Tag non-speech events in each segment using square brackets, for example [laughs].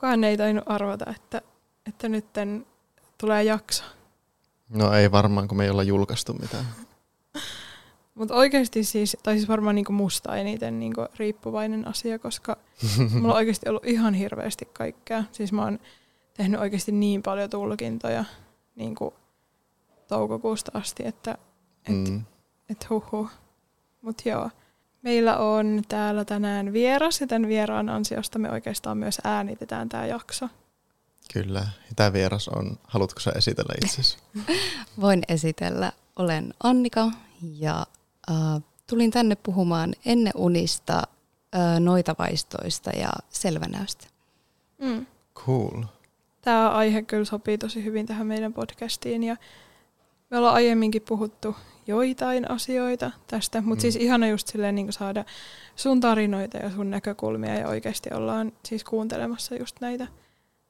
kukaan ei tainnut arvata, että, että nyt tulee jakso. No ei varmaan, kun me ei olla julkaistu mitään. [laughs] Mutta oikeasti siis, tai siis varmaan niinku musta eniten niinku riippuvainen asia, koska [laughs] mulla on oikeasti ollut ihan hirveästi kaikkea. Siis mä oon tehnyt oikeasti niin paljon tulkintoja niinku toukokuusta asti, että et, mm. et huhu. Mutta joo, meillä on täällä tänään vieras ja tämän vieraan ansiosta me oikeastaan myös äänitetään tämä jakso. Kyllä. Tämä vieras on, haluatko sä esitellä itsesi? [laughs] Voin esitellä. Olen Annika ja äh, tulin tänne puhumaan ennen unista, äh, noitavaistoista ja selvänäöstä. Mm. Cool. Tämä aihe kyllä sopii tosi hyvin tähän meidän podcastiin ja me ollaan aiemminkin puhuttu joitain asioita tästä, mutta mm. siis ihana just silleen niin saada sun tarinoita ja sun näkökulmia ja oikeasti ollaan siis kuuntelemassa just näitä,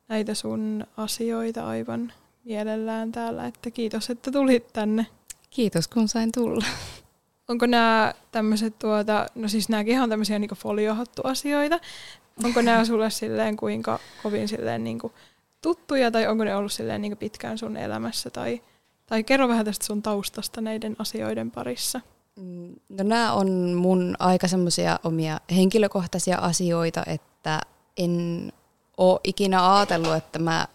näitä sun asioita aivan mielellään täällä, että kiitos, että tulit tänne. Kiitos, kun sain tulla. Onko nämä tämmöiset, tuota, no siis nämäkin on tämmöisiä niin foliohattu-asioita. Onko nämä sulle silleen kuinka kovin silleen niin tuttuja tai onko ne ollut silleen niin pitkään sun elämässä tai tai kerro vähän tästä sun taustasta näiden asioiden parissa. Mm, no nämä on mun aika semmoisia omia henkilökohtaisia asioita, että en ole ikinä ajatellut, että mä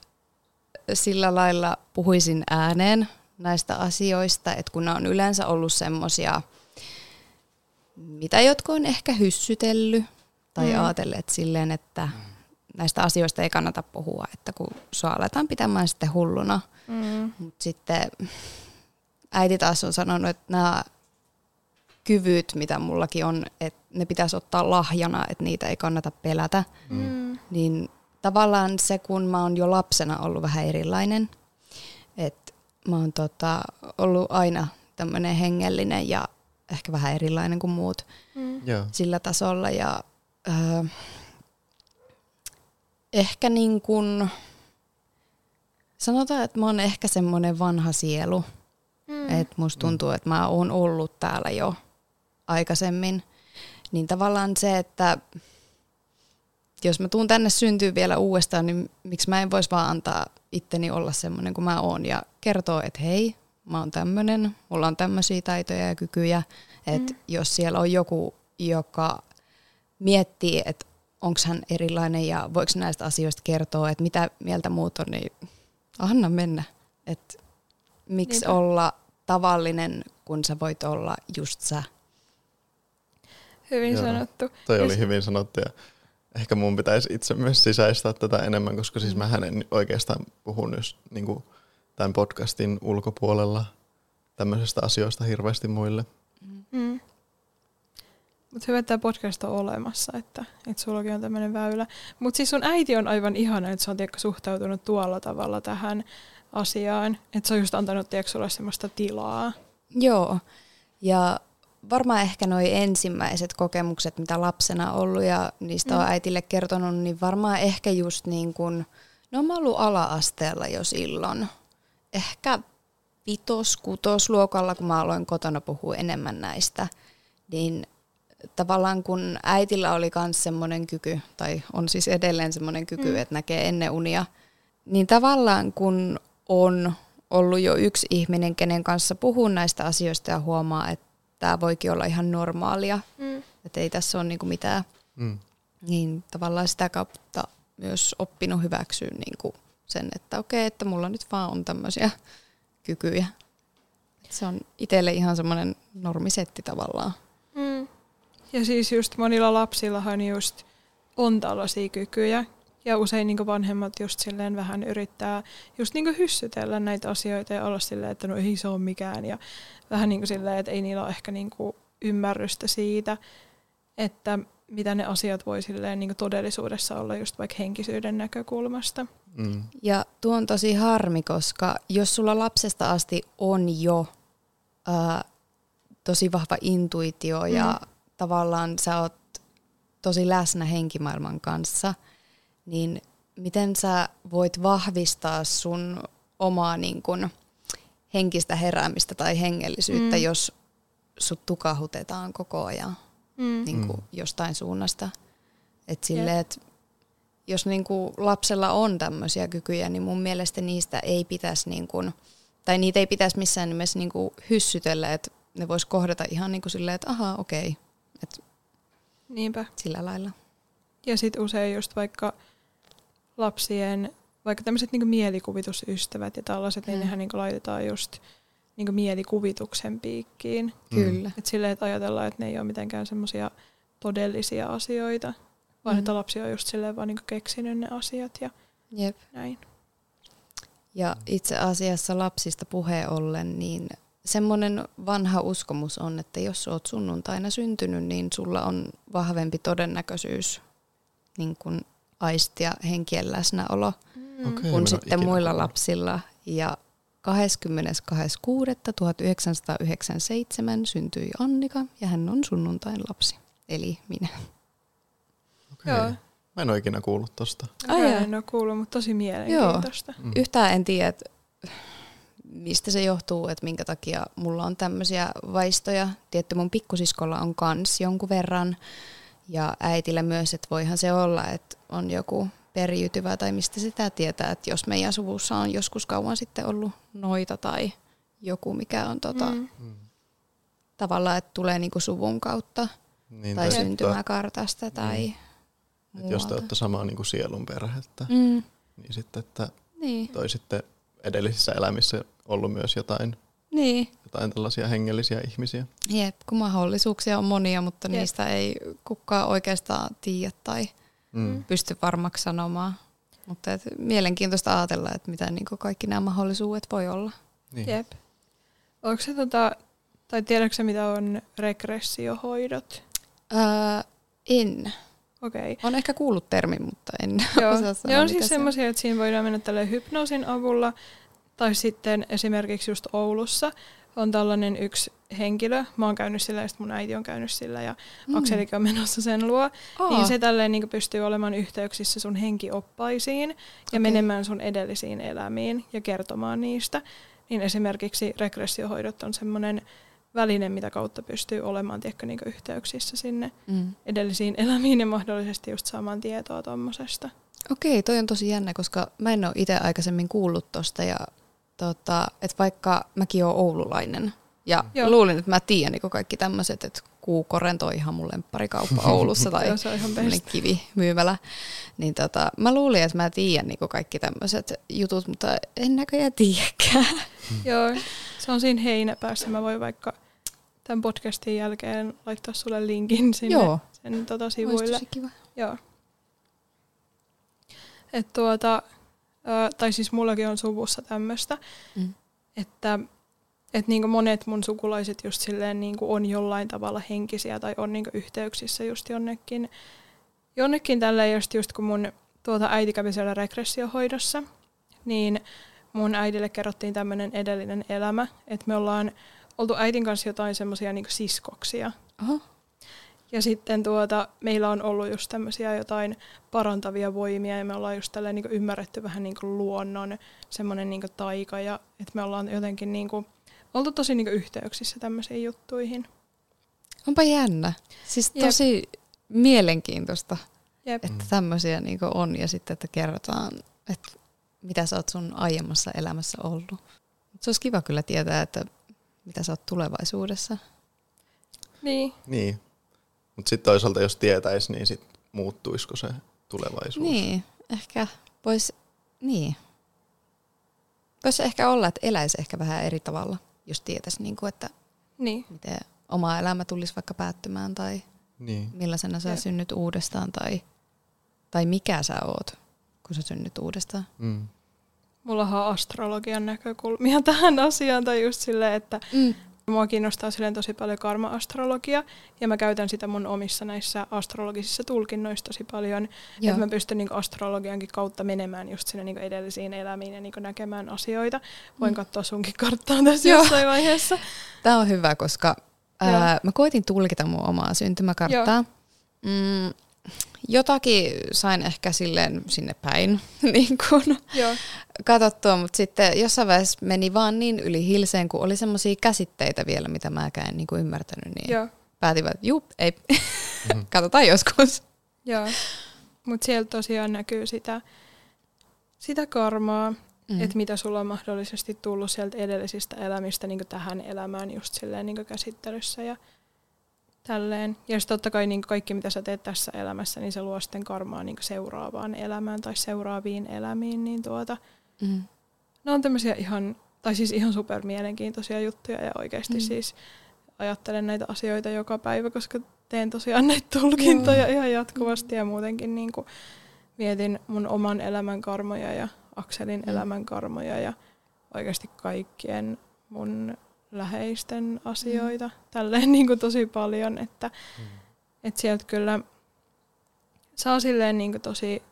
sillä lailla puhuisin ääneen näistä asioista, että kun nämä on yleensä ollut semmoisia, mitä jotkut on ehkä hyssytellyt tai mm. ajatelleet silleen, että näistä asioista ei kannata puhua, että kun sua aletaan pitämään sitten hulluna – Mm. Mutta sitten äiti taas on sanonut, että nämä kyvyt, mitä mullakin on, että ne pitäisi ottaa lahjana, että niitä ei kannata pelätä. Mm. Niin tavallaan se, kun mä oon jo lapsena ollut vähän erilainen, että mä oon tota, ollut aina tämmöinen hengellinen ja ehkä vähän erilainen kuin muut mm. sillä tasolla. Ja, öö, ehkä niin kuin, Sanotaan, että mä oon ehkä semmoinen vanha sielu. Mm. Että musta tuntuu, että mä oon ollut täällä jo aikaisemmin. Niin tavallaan se, että jos mä tuun tänne syntyy vielä uudestaan, niin miksi mä en voisi vaan antaa itteni olla semmoinen kuin mä oon ja kertoa, että hei, mä oon tämmöinen, mulla on tämmöisiä taitoja ja kykyjä. Että mm. jos siellä on joku, joka miettii, että onko hän erilainen ja voiko näistä asioista kertoa, että mitä mieltä muut on, niin anna mennä. Et miksi Niinpä. olla tavallinen, kun sä voit olla just sä. Hyvin Joo, sanottu. Toi oli hyvin sanottu ja ehkä mun pitäisi itse myös sisäistää tätä enemmän, koska siis mä en oikeastaan puhun just niin kuin tämän podcastin ulkopuolella tämmöisestä asioista hirveästi muille. Mm. Mutta hyvä, että tämä podcast on olemassa, että, että sullakin on tämmöinen väylä. Mutta siis sun äiti on aivan ihana, että se on tiedätkö, suhtautunut tuolla tavalla tähän asiaan. Että se on just antanut tiedätkö, sulle semmoista tilaa. Joo, ja varmaan ehkä nuo ensimmäiset kokemukset, mitä lapsena ollut ja niistä mm. on äitille kertonut, niin varmaan ehkä just niin kuin, no mä ollut ala-asteella jo silloin. Ehkä vitos, kutos luokalla, kun mä aloin kotona puhua enemmän näistä, niin tavallaan kun äitillä oli myös semmoinen kyky, tai on siis edelleen semmoinen kyky, mm. että näkee ennen unia, niin tavallaan kun on ollut jo yksi ihminen, kenen kanssa puhuu näistä asioista ja huomaa, että tämä voikin olla ihan normaalia, mm. että ei tässä ole niinku mitään, mm. niin tavallaan sitä kautta myös oppinut hyväksyä niinku sen, että okei, että mulla nyt vaan on tämmöisiä kykyjä. Se on itselle ihan semmoinen normisetti tavallaan. Ja siis just monilla lapsillahan just on tällaisia kykyjä. Ja usein niin vanhemmat just silleen vähän yrittää just niin hyssytellä näitä asioita ja olla silleen, että no ei se ole mikään. Ja vähän niin kuin silleen, että ei niillä ole ehkä niin ymmärrystä siitä, että mitä ne asiat voi silleen niin todellisuudessa olla just vaikka henkisyyden näkökulmasta. Mm. Ja tuo on tosi harmi, koska jos sulla lapsesta asti on jo ää, tosi vahva intuitio mm. Tavallaan sä oot tosi läsnä henkimaailman kanssa, niin miten sä voit vahvistaa sun omaa niin kun, henkistä heräämistä tai hengellisyyttä, mm. jos sut tukahutetaan koko ajan mm. niin kun, mm. jostain suunnasta. Et sille, et jos niinku lapsella on tämmöisiä kykyjä, niin mun mielestä niistä ei pitäisi, niinku, tai niitä ei pitäisi missään nimessä niinku hyssytellä, että ne vois kohdata ihan niinku silleen, että ahaa, okei, että Niinpä. sillä lailla. Ja sitten usein just vaikka lapsien, vaikka tämmöiset niinku mielikuvitusystävät ja tällaiset, mm. niin Mm. nehän niinku laitetaan just niinku mielikuvituksen piikkiin. Mm. Kyllä. Et silleen, että ajatellaan, että ne ei ole mitenkään semmoisia todellisia asioita, vaan Mm. että lapsi on just silleen vaan niinku keksinyt ne asiat ja Jep. näin. Ja itse asiassa lapsista puheen ollen, niin semmoinen vanha uskomus on, että jos oot sunnuntaina syntynyt, niin sulla on vahvempi todennäköisyys niin kun aistia henkien läsnäolo Mm. En kuin sitten muilla kuullut. lapsilla. Ja 22.6.1997 syntyi Annika ja hän on sunnuntain lapsi, eli minä. Okei. Joo. Mä en ole ikinä kuullut tosta. Ai en ole kuullut, mutta tosi mielenkiintoista. Mm. Yhtään en tiedä, että mistä se johtuu, että minkä takia mulla on tämmöisiä vaistoja. Tietty mun pikkusiskolla on kans jonkun verran ja äitillä myös, että voihan se olla, että on joku periytyvä tai mistä sitä tietää, että jos meidän suvussa on joskus kauan sitten ollut noita tai joku, mikä on tota, mm. Mm. tavallaan, että tulee niinku suvun kautta Niin, tai sitten, syntymäkartasta tai että jos te olette samaa niin kuin sielun perhettä, Mm, niin sitten, että niin, toi sitten edellisissä elämissä ollut myös jotain, niin. jotain tällaisia hengellisiä ihmisiä. Jep, kun mahdollisuuksia on monia, mutta Jep. niistä ei kukaan oikeastaan tiedä tai Mm. pysty varmaksi sanomaan. Mutta et mielenkiintoista ajatella, että mitä niin kaikki nämä mahdollisuudet voi olla. Niin. Jep. Onko se tota, tai tiedätkö mitä on regressiohoidot? Öö, en. Okei. Okay. Olen ehkä kuullut termin, mutta en [laughs] Joo, osaa sanoa, ne on siis se semmoisia, että siinä voidaan mennä tälle hypnoosin avulla, tai sitten esimerkiksi just Oulussa on tällainen yksi henkilö, mä oon käynyt sillä ja mun äiti on käynyt sillä ja mm. Akselikin on menossa sen luo, Aa, niin se tälleen niin pystyy olemaan yhteyksissä sun henkioppaisiin ja Okei. menemään sun edellisiin elämiin ja kertomaan niistä. Niin esimerkiksi regressiohoidot on semmoinen väline, mitä kautta pystyy olemaan tiedätkö, niin yhteyksissä sinne Mm. edellisiin [laughs] elämiin ja mahdollisesti just saamaan tietoa tommosesta. Okei, toi on tosi jännä, koska mä en ole itse aikaisemmin kuullut tosta ja tota, että vaikka mäkin oon oululainen ja Joo. luulin, että mä tiedän niin kaikki tämmöiset, että Kuukorento on ihan mun lempparikauppa [laughs] Oulussa tai Joo, se on ihan kivimyymälä. Niin tota, mä luulin, että mä tiedän niin kaikki tämmöiset jutut, mutta en näköjään tiedäkään. Joo, se on siinä heinäpäässä. Mä voin vaikka tämän podcastin jälkeen laittaa sulle linkin sinne Joo, sen tota, olisi sivuille. tosi kiva. Joo. Et tuota, ö, tai siis mullakin on suvussa tämmöistä, Mm. että et niinku monet mun sukulaiset just silleen niinku on jollain tavalla henkisiä tai on niinku yhteyksissä just jonnekin, jonnekin tälleen just, just kun mun tuota äiti kävi siellä regressiohoidossa, niin mun äidille kerrottiin tämmöinen edellinen elämä, että me ollaan oltu äitin kanssa jotain semmoisia niinku siskoksia. Oho. Ja sitten tuota, meillä on ollut just tämmöisiä jotain parantavia voimia ja me ollaan just tälleen niinku ymmärretty vähän niinku luonnon semmoinen niinku taika ja että me ollaan jotenkin niinku oltu tosi niinku yhteyksissä tämmöisiin juttuihin. Onpa jännä. Siis Jep. tosi mielenkiintoista, Jep. että Mm. tämmöisiä niin on ja sitten, että kerrotaan, että mitä sä oot sun aiemmassa elämässä ollut. Se olisi kiva kyllä tietää, että mitä sä oot tulevaisuudessa. Niin. Niin. Mutta sitten toisaalta jos tietäisi, niin sit muuttuisiko se tulevaisuus? Niin, ehkä vois, niin. Voisi ehkä olla, että eläisi ehkä vähän eri tavalla, jos tietäisi, niin kuin, että Niin. miten oma elämä tulisi vaikka päättymään tai Niin. millaisena sä Jep. synnyt uudestaan tai, tai mikä sä oot, kun sä synnyt uudestaan. Mm. Mullahan on astrologian näkökulmia [laughs] tähän asiaan tai just silleen, että Mm. mua kiinnostaa silleen tosi paljon karma-astrologia ja mä käytän sitä mun omissa näissä astrologisissa tulkinnoissa tosi paljon. Joo. Että mä pystyn niinku astrologiankin kautta menemään just sinne niinku edellisiin elämiin ja niinku näkemään asioita. Voin Mm. katsoa sunkin karttaa [laughs] tässä Joo. jossain vaiheessa. Tämä on hyvä, koska Joo. ää, mä koitin tulkita mun omaa syntymäkarttaa. Mm, jotakin sain ehkä silleen sinne päin [laughs] niin kun Joo. katsottua, mutta sitten jossain vaiheessa meni vaan niin yli hilseen, kun oli semmoisia käsitteitä vielä, mitä mäkään en niin kuin ymmärtänyt, niin Joo. päätin, että juu, ei, Mhm. [laughs] katsotaan joskus. Joo. Mutta sieltä tosiaan näkyy sitä, sitä karmaa, mm. että mitä sulla on mahdollisesti tullut sieltä edellisistä elämistä niin tähän elämään just silleen niin käsittelyssä ja tälleen. Ja sitten totta kai niin kaikki, mitä sä teet tässä elämässä, niin se luo sitten karmaa niin seuraavaan elämään tai seuraaviin elämiin. Niin tuota, mm. Ne on tämmöisiä ihan, tai siis ihan super mielenkiintoisia juttuja ja oikeasti mm. siis ajattelen näitä asioita joka päivä, koska teen tosiaan näitä tulkintoja mm. ihan jatkuvasti ja muutenkin niin kuin mietin mun oman elämän karmoja ja Akselin mm. elämän karmoja ja oikeasti kaikkien mun läheisten asioita. Mm. Tälleen [laughs] niin kuin tosi paljon, että mm. et sieltä kyllä saa silleen niin kuin tosi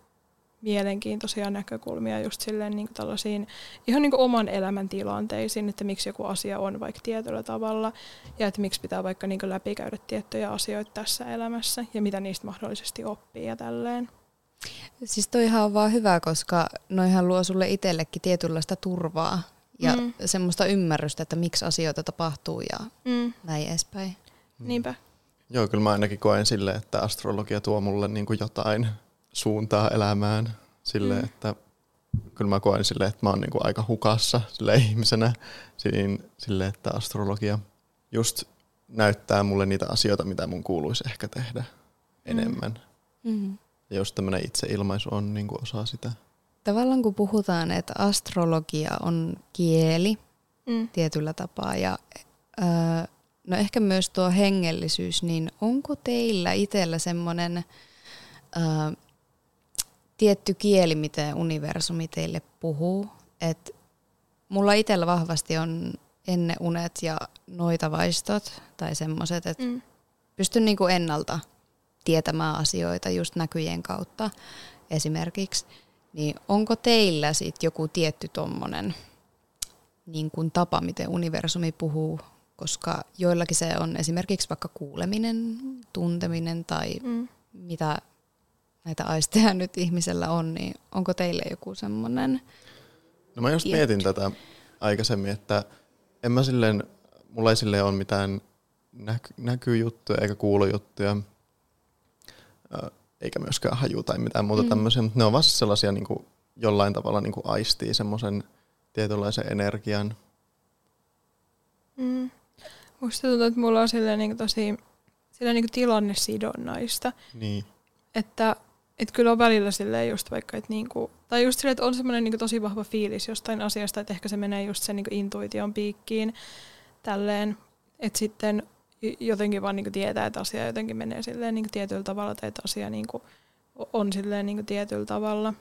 mielenkiintoisia näkökulmia just silleen niin kuin tällaisiin ihan niin kuin oman elämän tilanteisiin, että miksi joku asia on vaikka tietyllä tavalla ja että miksi pitää vaikka niin kuin läpikäydä tiettyjä asioita tässä elämässä ja mitä niistä mahdollisesti oppii ja tälleen. Siis toihan on vaan hyvä, koska noihan luo sulle itsellekin tietynlaista turvaa ja mm. semmoista ymmärrystä, että miksi asioita tapahtuu ja mm. näin edespäin. Mm. Niinpä. Joo, kyllä mä ainakin koen silleen, että astrologia tuo mulle niin kuin jotain suuntaa elämään. Sille, mm. että kyllä mä koen silleen, että mä oon niin kuin aika hukassa sille ihmisenä. Sille, sille, että astrologia just näyttää mulle niitä asioita, mitä mun kuuluisi ehkä tehdä mm. enemmän. Mm. Ja just tämmöinen itseilmaisu on niin kuin osa sitä. Tavallaan kun puhutaan, että astrologia on kieli mm. tietyllä tapaa ja öö, no ehkä myös tuo hengellisyys, niin onko teillä itsellä semmoinen öö, tietty kieli, miten universumi teille puhuu? Et mulla itsellä vahvasti on ennen unet ja noita vaistot tai semmoiset, että mm. pystyn niinku ennalta tietämään asioita just näkyjen kautta esimerkiksi. Niin onko teillä sitten joku tietty tommonen niin kuin tapa, miten universumi puhuu, koska joillakin se on esimerkiksi vaikka kuuleminen, tunteminen tai mm. mitä näitä aisteja [laughs] nyt ihmisellä on, niin onko teille joku semmoinen No mä just tietty? mietin tätä aikaisemmin, että en mä silleen, mulla ei silleen ole mitään näky, näkyjuttuja eikä kuulujuttuja, eikä myöskään haju tai mitään muuta mm. tämmöisiä, mutta ne on vasta sellaisia niin kuin, jollain tavalla niin kuin aistii semmoisen tietynlaisen energian. Mm. Musta tuntuu, että mulla on silleen niin tosi silleen niin tilannesidonnaista. Niin. Että et kyllä on välillä silleen just vaikka, että niinku, tai just silleen, että on semmoinen niinku tosi vahva fiilis jostain asiasta, että ehkä se menee just sen niinku intuition piikkiin tälleen, että sitten jotenkin vaan niinku tietää, että asia jotenkin menee silleen niinku tietyllä tavalla, tai että asia niinku on silleen niinku tietyllä tavalla.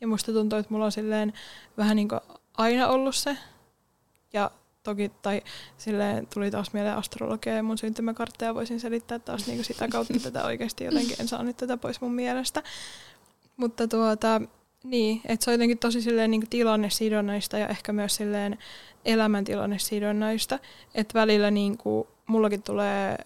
Ja musta tuntuu, että mulla on silleen vähän niinku aina ollut se, ja toki, tai silleen tuli taas mieleen astrologia ja mun syntymäkartteja voisin selittää taas niinku sitä kautta tätä oikeasti jotenkin, en saa nyt tätä pois mun mielestä. Mutta tuota, niin, että se on jotenkin tosi silleen niin tilannesidonnaista ja ehkä myös silleen elämäntilannesidonnaista, että välillä niin kuin, mullakin tulee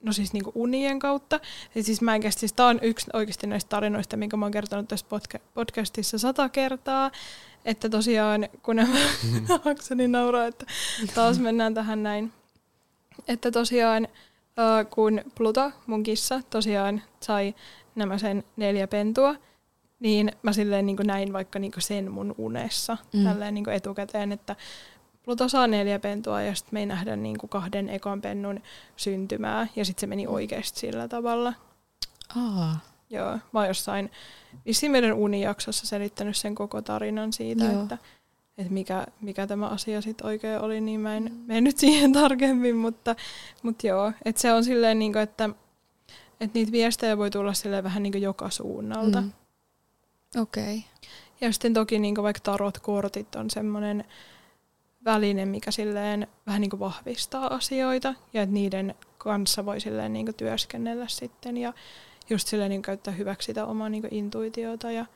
no siis niinku unien kautta. Ja siis mä en siis tää on yksi oikeasti näistä tarinoista, minkä mä oon kertonut tässä podca- podcastissa sata kertaa. Että tosiaan, kun nämä mm. [laughs] Akseni nauraa, että taas mennään tähän näin. Että tosiaan, kun Pluto, mun kissa, tosiaan sai nämä sen neljä pentua, niin mä silleen niin näin vaikka niin sen mun unessa mm. tälleen niin etukäteen, että Pluto saa neljä pentua ja sitten me ei nähdä niin kahden ekan pennun syntymää ja sitten se meni oikeasti sillä tavalla. Aa. Joo, mä oon jossain vissiin meidän unijaksossa selittänyt sen koko tarinan siitä, Joo. että, että mikä, mikä tämä asia sitten oikein oli, niin mä en mm. mene nyt siihen [laughs] tarkemmin, mutta, mutta joo, että se on silleen, niin kuin, että, että niitä viestejä voi tulla silleen vähän niin kuin joka suunnalta. Mm. Okei. Okay. Ja sitten toki niin kuin vaikka tarot-kortit on semmoinen väline, mikä silleen vähän niin kuin vahvistaa asioita ja että niiden kanssa voi silleen niin kuin työskennellä sitten ja just silleen niin käyttää hyväksi sitä omaa niin intuitiota ja,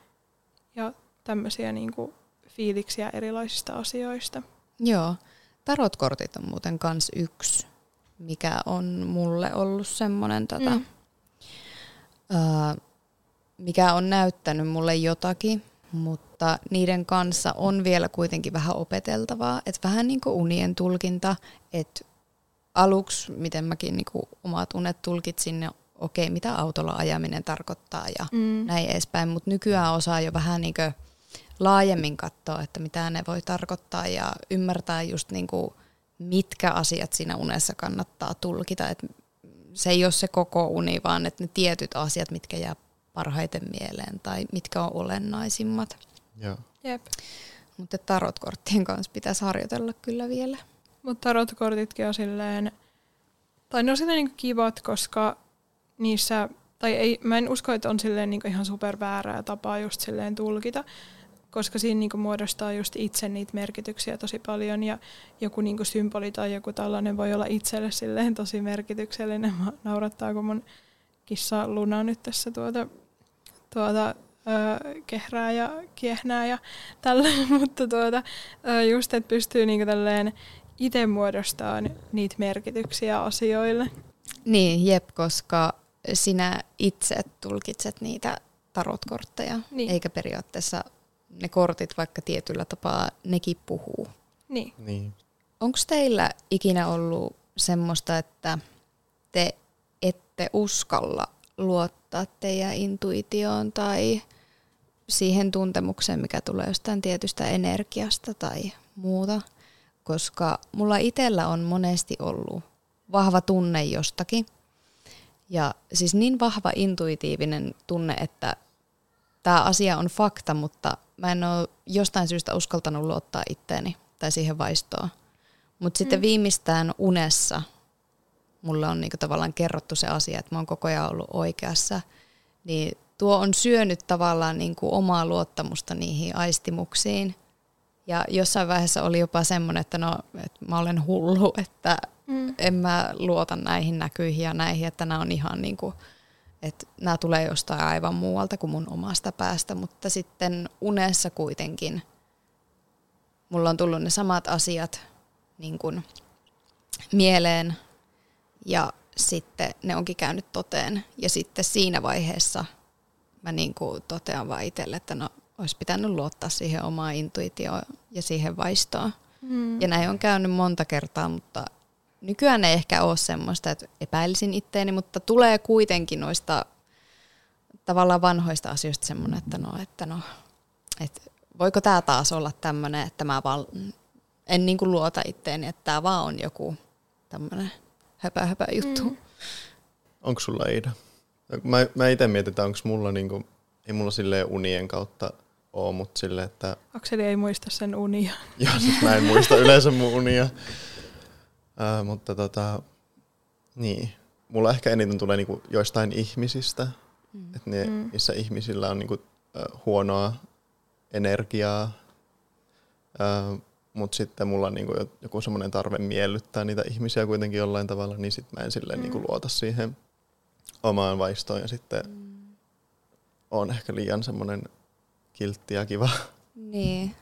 ja tämmöisiä niin fiiliksiä erilaisista asioista. Joo. Tarotkortit on muuten kans yksi, mikä on mulle ollut semmoinen, tota, mm. uh, mikä on näyttänyt mulle jotakin, mutta niiden kanssa on vielä kuitenkin vähän opeteltavaa. Että vähän niin kuin unien tulkinta, että aluksi, miten mäkin niin kuin omat unet tulkitsin, okei, mitä autolla ajaminen tarkoittaa ja Mm. näin edespäin, mutta nykyään osaa jo vähän niin laajemmin katsoa, että mitä ne voi tarkoittaa ja ymmärtää just niin kuin, mitkä asiat siinä unessa kannattaa tulkita. Et se ei ole se koko uni, vaan että ne tietyt asiat, mitkä jää parhaiten mieleen tai mitkä on olennaisimmat. Joo. Jep. Mutta tarotkorttien kanssa pitäisi harjoitella kyllä vielä. Mutta tarotkortitkin on silleen, tai ne on silleen niinku kivat, koska niissä, tai ei, mä en usko, että on silleen niinku ihan super väärää tapaa just silleen tulkita, koska siinä niinku muodostaa just itse niitä merkityksiä tosi paljon ja joku niinku symboli tai joku tällainen voi olla itselle silleen tosi merkityksellinen. Mä naurattaa, kun mun kissa Luna nyt tässä tuota, tuota öö, kehrää ja kiehnää ja tällä, [laughs] mutta tuota, öö, just, että pystyy niinku tälleen itse muodostamaan niitä merkityksiä asioille. Niin, jep, koska sinä itse tulkitset niitä tarotkortteja, Niin. eikä periaatteessa ne kortit vaikka tietyllä tapaa nekin puhuu. Niin. Niin. Onko teillä ikinä ollut semmoista, että te ette uskalla luottaa teidän intuitioon tai siihen tuntemukseen, mikä tulee jostain tietystä energiasta tai muuta? Koska mulla itsellä on monesti ollut vahva tunne jostakin. Ja siis niin vahva intuitiivinen tunne, että tämä asia on fakta, mutta mä en ole jostain syystä uskaltanut luottaa itteeni tai siihen vaistoon. Mutta sitten Mm. viimeistään unessa mulle on niinku tavallaan kerrottu se asia, että mä oon koko ajan ollut oikeassa. Niin tuo on syönyt tavallaan niinku omaa luottamusta niihin aistimuksiin. Ja jossain vaiheessa oli jopa semmoinen, että no, että mä olen hullu, että Mm. en mä luota näihin näkyihin ja näihin, että nämä on ihan niin kuin, että nämä tulee jostain aivan muualta kuin mun omasta päästä, mutta sitten unessa kuitenkin mulla on tullut ne samat asiat niin kuin mieleen ja sitten ne onkin käynyt toteen ja sitten siinä vaiheessa mä niin kuin totean vaan itselle, että no olisi pitänyt luottaa siihen omaan intuitioon ja siihen vaistoon. Mm. Ja näin on käynyt monta kertaa, mutta nykyään ei ehkä ole semmoista, että epäilisin itteeni, mutta tulee kuitenkin noista tavallaan vanhoista asioista semmoinen, että no, että no, että voiko tämä taas olla tämmöinen, että mä vaan en niin kuin luota itteeni, että tämä vaan on joku tämmöinen höpö, höpö juttu. Mm. Onko sulla Iida? Mä, mä itse mietin, että onko mulla niinku, ei mulla silleen unien kautta oo, mutta silleen, että Akseli ei muista sen unia. [laughs] joo, siis mä en muista yleensä mun unia. Ää, mutta tota, niin. Mulla ehkä eniten tulee niinku joistain ihmisistä, Mm. että ne, Mm. missä ihmisillä on niinku, äh, huonoa energiaa, mutta sitten mulla on niinku jo- joku semmoinen tarve miellyttää niitä ihmisiä kuitenkin jollain tavalla, niin sitten mä en silleen Mm. niinku luota siihen omaan vaistoon ja sitten on ehkä liian semmoinen kiltti ja kiva. Niin.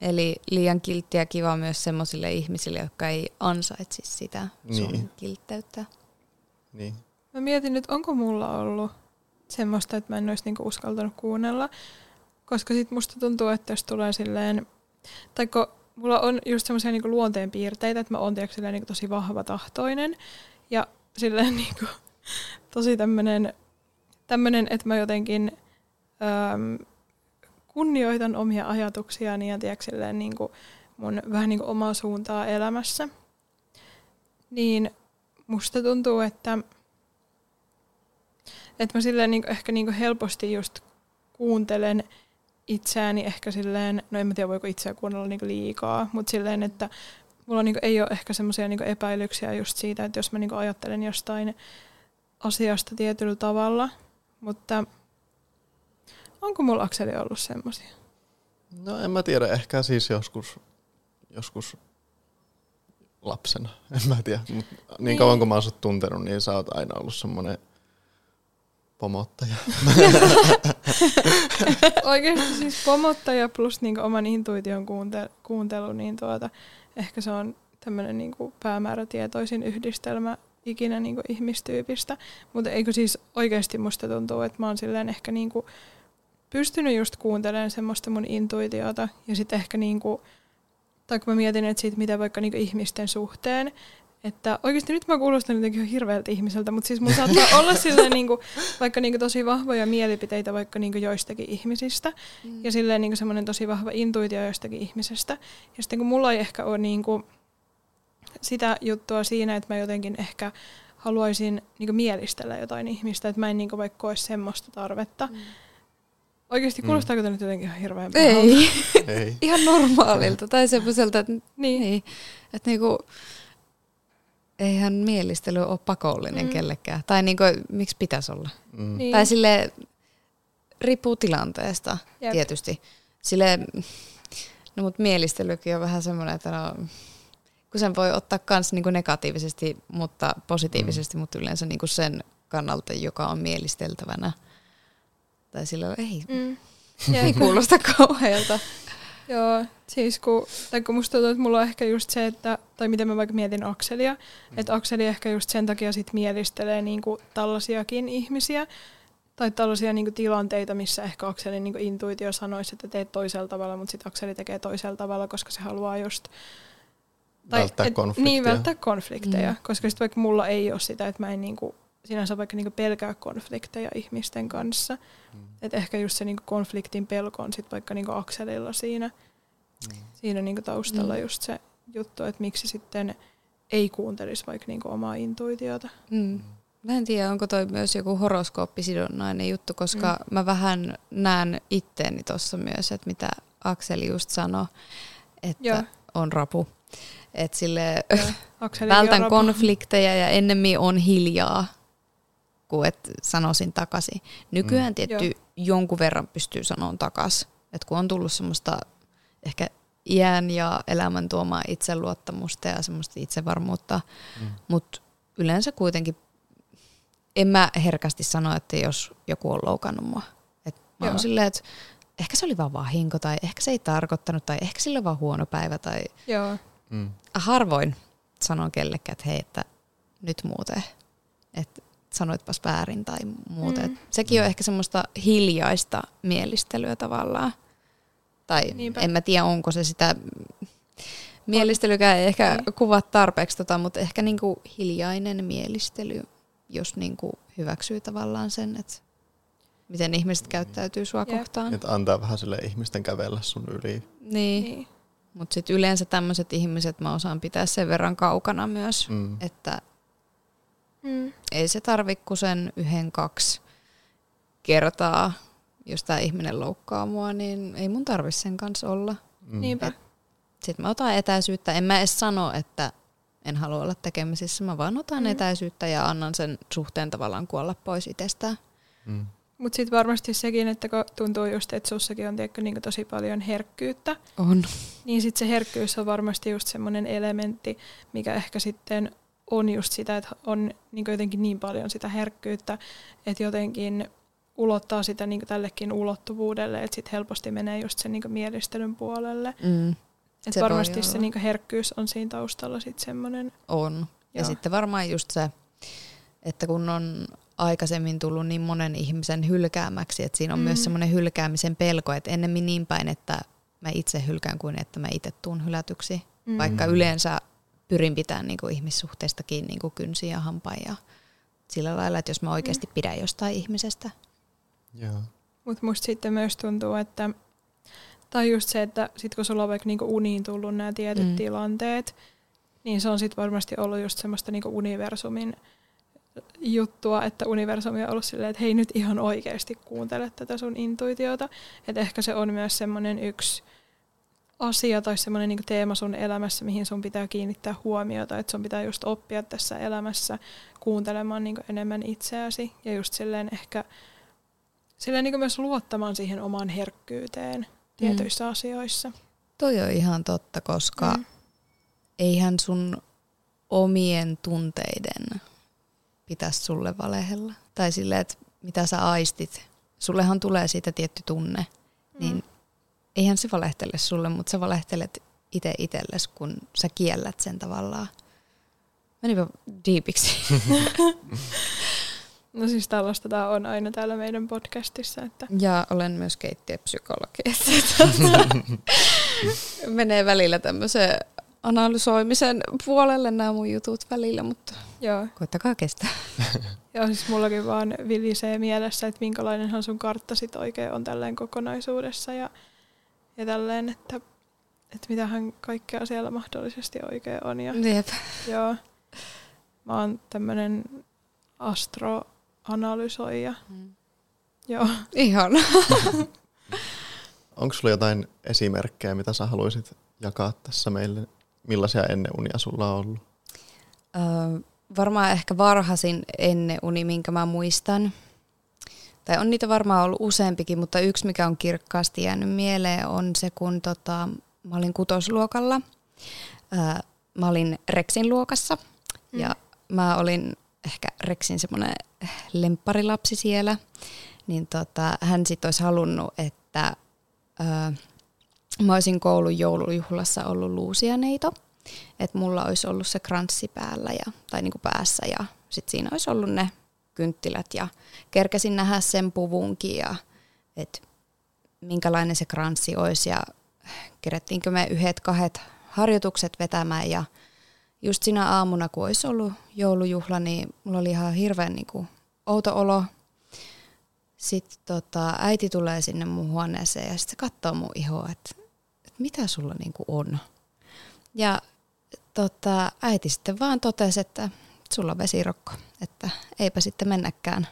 Eli liian kiltti ja kiva myös semmoisille ihmisille, jotka ei ansaitsisi sitä sun Niin. kiltteyttä. niin. Mä mietin nyt, onko mulla ollut semmoista, että mä en olisi niinku uskaltanut kuunnella. Koska sit musta tuntuu, että jos tulee silleen, tai kun mulla on just semmoisia niinku luonteenpiirteitä, että mä oon tiedätkö, niinku tosi vahva tahtoinen. Ja silleen [laughs] niinku, tosi tämmönen, tämmönen, että mä jotenkin äm, kunnioitan omia ajatuksiani ja tiedätkö, silleen niinku mun vähän niinku omaa suuntaa elämässä. Niin musta tuntuu, että että mä silleen niinku, ehkä niinku helposti just kuuntelen itseäni ehkä silleen, no en mä tiedä voiko itseä kuunnella niinku liikaa, mutta silleen, että mulla niinku ei ole ehkä semmoisia niinku epäilyksiä just siitä, että jos mä niinku ajattelen jostain asiasta tietyllä tavalla, mutta onko mulla Akseli ollut semmoisia? No en mä tiedä, ehkä siis joskus, joskus lapsena, [laughs] en mä tiedä. Mut niin Niin. kauan kun mä oon sut tuntenut, niin sä oot aina ollut semmoinen pomottaja. [laughs] Oikeasti siis pomottaja plus niinku oman intuition kuunte- kuuntelu, niin tuota, ehkä se on tämmöinen niinku päämäärätietoisin yhdistelmä ikinä niinku ihmistyypistä. Mutta eikö siis oikeasti musta tuntuu, että mä oon silleen ehkä niinku pystynyt just kuuntelemaan semmoista mun intuitiota ja sitten ehkä niinku, tai kun mä mietin, että siitä mitä vaikka niinku ihmisten suhteen, että oikeasti nyt mä kuulostan jotenkin ihan hirveältä ihmiseltä, mutta siis mun saattaa [laughs] olla silleen niinku, vaikka niinku tosi vahvoja mielipiteitä vaikka niinku joistakin ihmisistä mm. ja silleen niinku semmoinen tosi vahva intuitio joistakin ihmisestä. Ja sitten kun mulla ei ehkä ole niinku sitä juttua siinä, että mä jotenkin ehkä haluaisin niinku mielistellä jotain ihmistä, että mä en niinku vaikka koe semmoista tarvetta. Mm. Oikeasti kuulostaako mm. tämä nyt jotenkin ihan hirveän Ei. Ei. [laughs] ihan normaalilta tai semmoiselta, että, niin. Niin, että niinku, eihän mielistely ole pakollinen mm. kellekään. Tai niinku, miksi pitäisi olla? Mm. Niin. Tai sille riippuu tilanteesta Jep. tietysti. Sille, no mut mielistelykin on vähän semmoinen, että no, kun sen voi ottaa myös niinku negatiivisesti, mutta positiivisesti, mm. mutta yleensä niinku sen kannalta, joka on mielisteltävänä. Tai sillä ei, mm. [laughs] ei kuulosta kauhealta. Joo, siis kun, tai kun musta tuntuu, että mulla on ehkä just se, että, tai miten mä vaikka mietin Akselia, mm. että Akseli ehkä just sen takia sit mielistelee niinku tällaisiakin ihmisiä, tai tällaisia niinku tilanteita, missä ehkä Akselin niinku intuitio sanoisi, että teet toisella tavalla, mutta sitten Akseli tekee toisella tavalla, koska se haluaa just... Tai, välttää et, konflikteja. Niin, välttää konflikteja, mm. koska sitten vaikka mulla ei ole sitä, että mä en niinku, sinänsä vaikka niinku pelkää konflikteja ihmisten kanssa, mm. että ehkä just se niinku konfliktin pelko on sitten vaikka niinku Akselilla siinä, mm. siinä niinku taustalla mm. just se juttu, että miksi sitten ei kuuntelisi vaikka niinku omaa intuitiota. Mm. mm. Mä en tiedä, onko toi myös joku horoskooppisidonnainen juttu, koska mm. mä vähän näen itteeni tuossa myös, että mitä Akseli just sanoi, että Joo. on rapu. Että sille vältän konflikteja ja ennemmin on hiljaa, kuin että sanoisin takaisin. Nykyään mm. tietty Joo. jonkun verran pystyy sanomaan takaisin. Että kun on tullut semmoista ehkä iän ja elämän tuomaa itseluottamusta ja semmoista itsevarmuutta, mm. mutta yleensä kuitenkin en mä herkästi sano, että jos joku on loukannut mua. Et mä oon silleen, että ehkä se oli vaan vahinko tai ehkä se ei tarkoittanut tai ehkä sillä on vaan huono päivä tai Joo. Mm. harvoin sanon kellekään, että hei, että nyt muuten, että sanoitpas väärin tai muuta. Mm. sekin on ehkä semmoista hiljaista mielistelyä tavallaan. Tai Niinpä. en mä tiedä, onko se sitä mielistelykään ei ehkä ei. kuvaa tarpeeksi, tota, mutta ehkä niinku hiljainen mielistely jos niin kuin hyväksyy tavallaan sen, että miten ihmiset käyttäytyy sua Jep. kohtaan. Että antaa vähän sille ihmisten kävellä sun yli. Niin. niin. Mutta sitten yleensä tämmöiset ihmiset mä osaan pitää sen verran kaukana myös, mm. että mm. ei se tarvi kuin sen yhden, kaksi kertaa, jos tämä ihminen loukkaa mua, niin ei mun tarvi sen kanssa olla. Mm. Niinpä. Sitten mä otan etäisyyttä. En mä edes sano, että en halua olla tekemisissä. Mä vaan otan mm. etäisyyttä ja annan sen suhteen tavallaan kuolla pois itsestään. Mm. Mutta sitten varmasti sekin, että kun tuntuu just, että sussakin on tiedätkö, niin tosi paljon herkkyyttä. On. Niin sitten se herkkyys on varmasti just semmoinen elementti, mikä ehkä sitten on just sitä, että on niin jotenkin niin paljon sitä herkkyyttä, että jotenkin ulottaa sitä niin tällekin ulottuvuudelle, että sitten helposti menee just sen niin mielistelyn puolelle. Mm. Et varmasti se niinku herkkyys on siinä taustalla sitten semmoinen. On. Ja Joo. sitten varmaan just se, että kun on aikaisemmin tullut niin monen ihmisen hylkäämäksi, että siinä on mm. myös semmoinen hylkäämisen pelko, että ennemmin niin päin, että mä itse hylkään kuin että mä itse tuun hylätyksi. Mm. Vaikka yleensä pyrin pitämään niinku ihmissuhteista kiinni niinku kynsiä ja hampain ja sillä lailla, että jos mä oikeasti mm. pidän jostain ihmisestä. Mutta musta sitten myös tuntuu, että tai just se, että sit kun sulla on vaikka niinku uniin tullut nämä tietyt mm. tilanteet, niin se on sitten varmasti ollut just semmoista niinku universumin juttua, että universumi on ollut silleen, että hei nyt ihan oikeasti kuuntele tätä sun intuitiota. Että ehkä se on myös semmoinen yksi asia tai semmoinen niinku teema sun elämässä, mihin sun pitää kiinnittää huomiota, että sun pitää just oppia tässä elämässä kuuntelemaan niinku enemmän itseäsi ja just silleen ehkä silleen niinku myös luottamaan siihen omaan herkkyyteen tietyissä mm. asioissa. Toi on ihan totta, koska mm. eihän sun omien tunteiden pitäisi sulle valehella. Tai silleen, että mitä sä aistit. Sullehan tulee siitä tietty tunne, mm. niin eihän se valehtele sulle, mutta sä valehtelet itse itsellesi, kun sä kiellät sen tavallaan. Menipä diipiksi. [laughs] No siis tällaista tämä on aina täällä meidän podcastissa. Että. Ja olen myös keittiöpsykologi. Tuota, [laughs] menee välillä tämmöiseen analysoimisen puolelle nämä mun jutut välillä, mutta Joo. koittakaa kestää. [laughs] Ja siis mullakin vaan vilisee mielessä, että minkälainenhan sun kartta sit oikein on tälleen kokonaisuudessa ja, ja tälleen, että, että mitähän kaikkea siellä mahdollisesti oikein on. Ja, Jep. joo. Mä oon tämmönen astroanalysoija. Joo. Ihan. Onko sulla jotain esimerkkejä, mitä sä haluaisit jakaa tässä meille? Millaisia enneunia sulla on ollut? Öö, varmaan ehkä varhaisin ennen uni, minkä mä muistan. Tai on niitä varmaan ollut useampikin, mutta yksi, mikä on kirkkaasti jäänyt mieleen, on se, kun tota, mä olin kutosluokalla. Öö, mä olin Rexin luokassa Mm. ja mä olin ehkä Rexin semmoinen lempparilapsi siellä. Niin tota, hän sitten olisi halunnut, että öö, mä olisin koulun joulujuhlassa ollut luusianeito. Että mulla olisi ollut se kranssi päällä ja, tai niinku päässä ja sitten siinä olisi ollut ne kynttilät ja kerkesin nähdä sen puvunkin ja että minkälainen se kranssi olisi ja kerettiinkö me yhdet kahdet harjoitukset vetämään ja just siinä aamuna, kun olisi ollut joulujuhla, niin mulla oli ihan hirveän niinku outo olo. Sitten tota, äiti tulee sinne mun huoneeseen ja sitten se katsoo mun ihoa, että, että mitä sulla niinku on. Ja tota, äiti sitten vaan totesi, että sulla on vesirokko, että eipä sitten mennäkään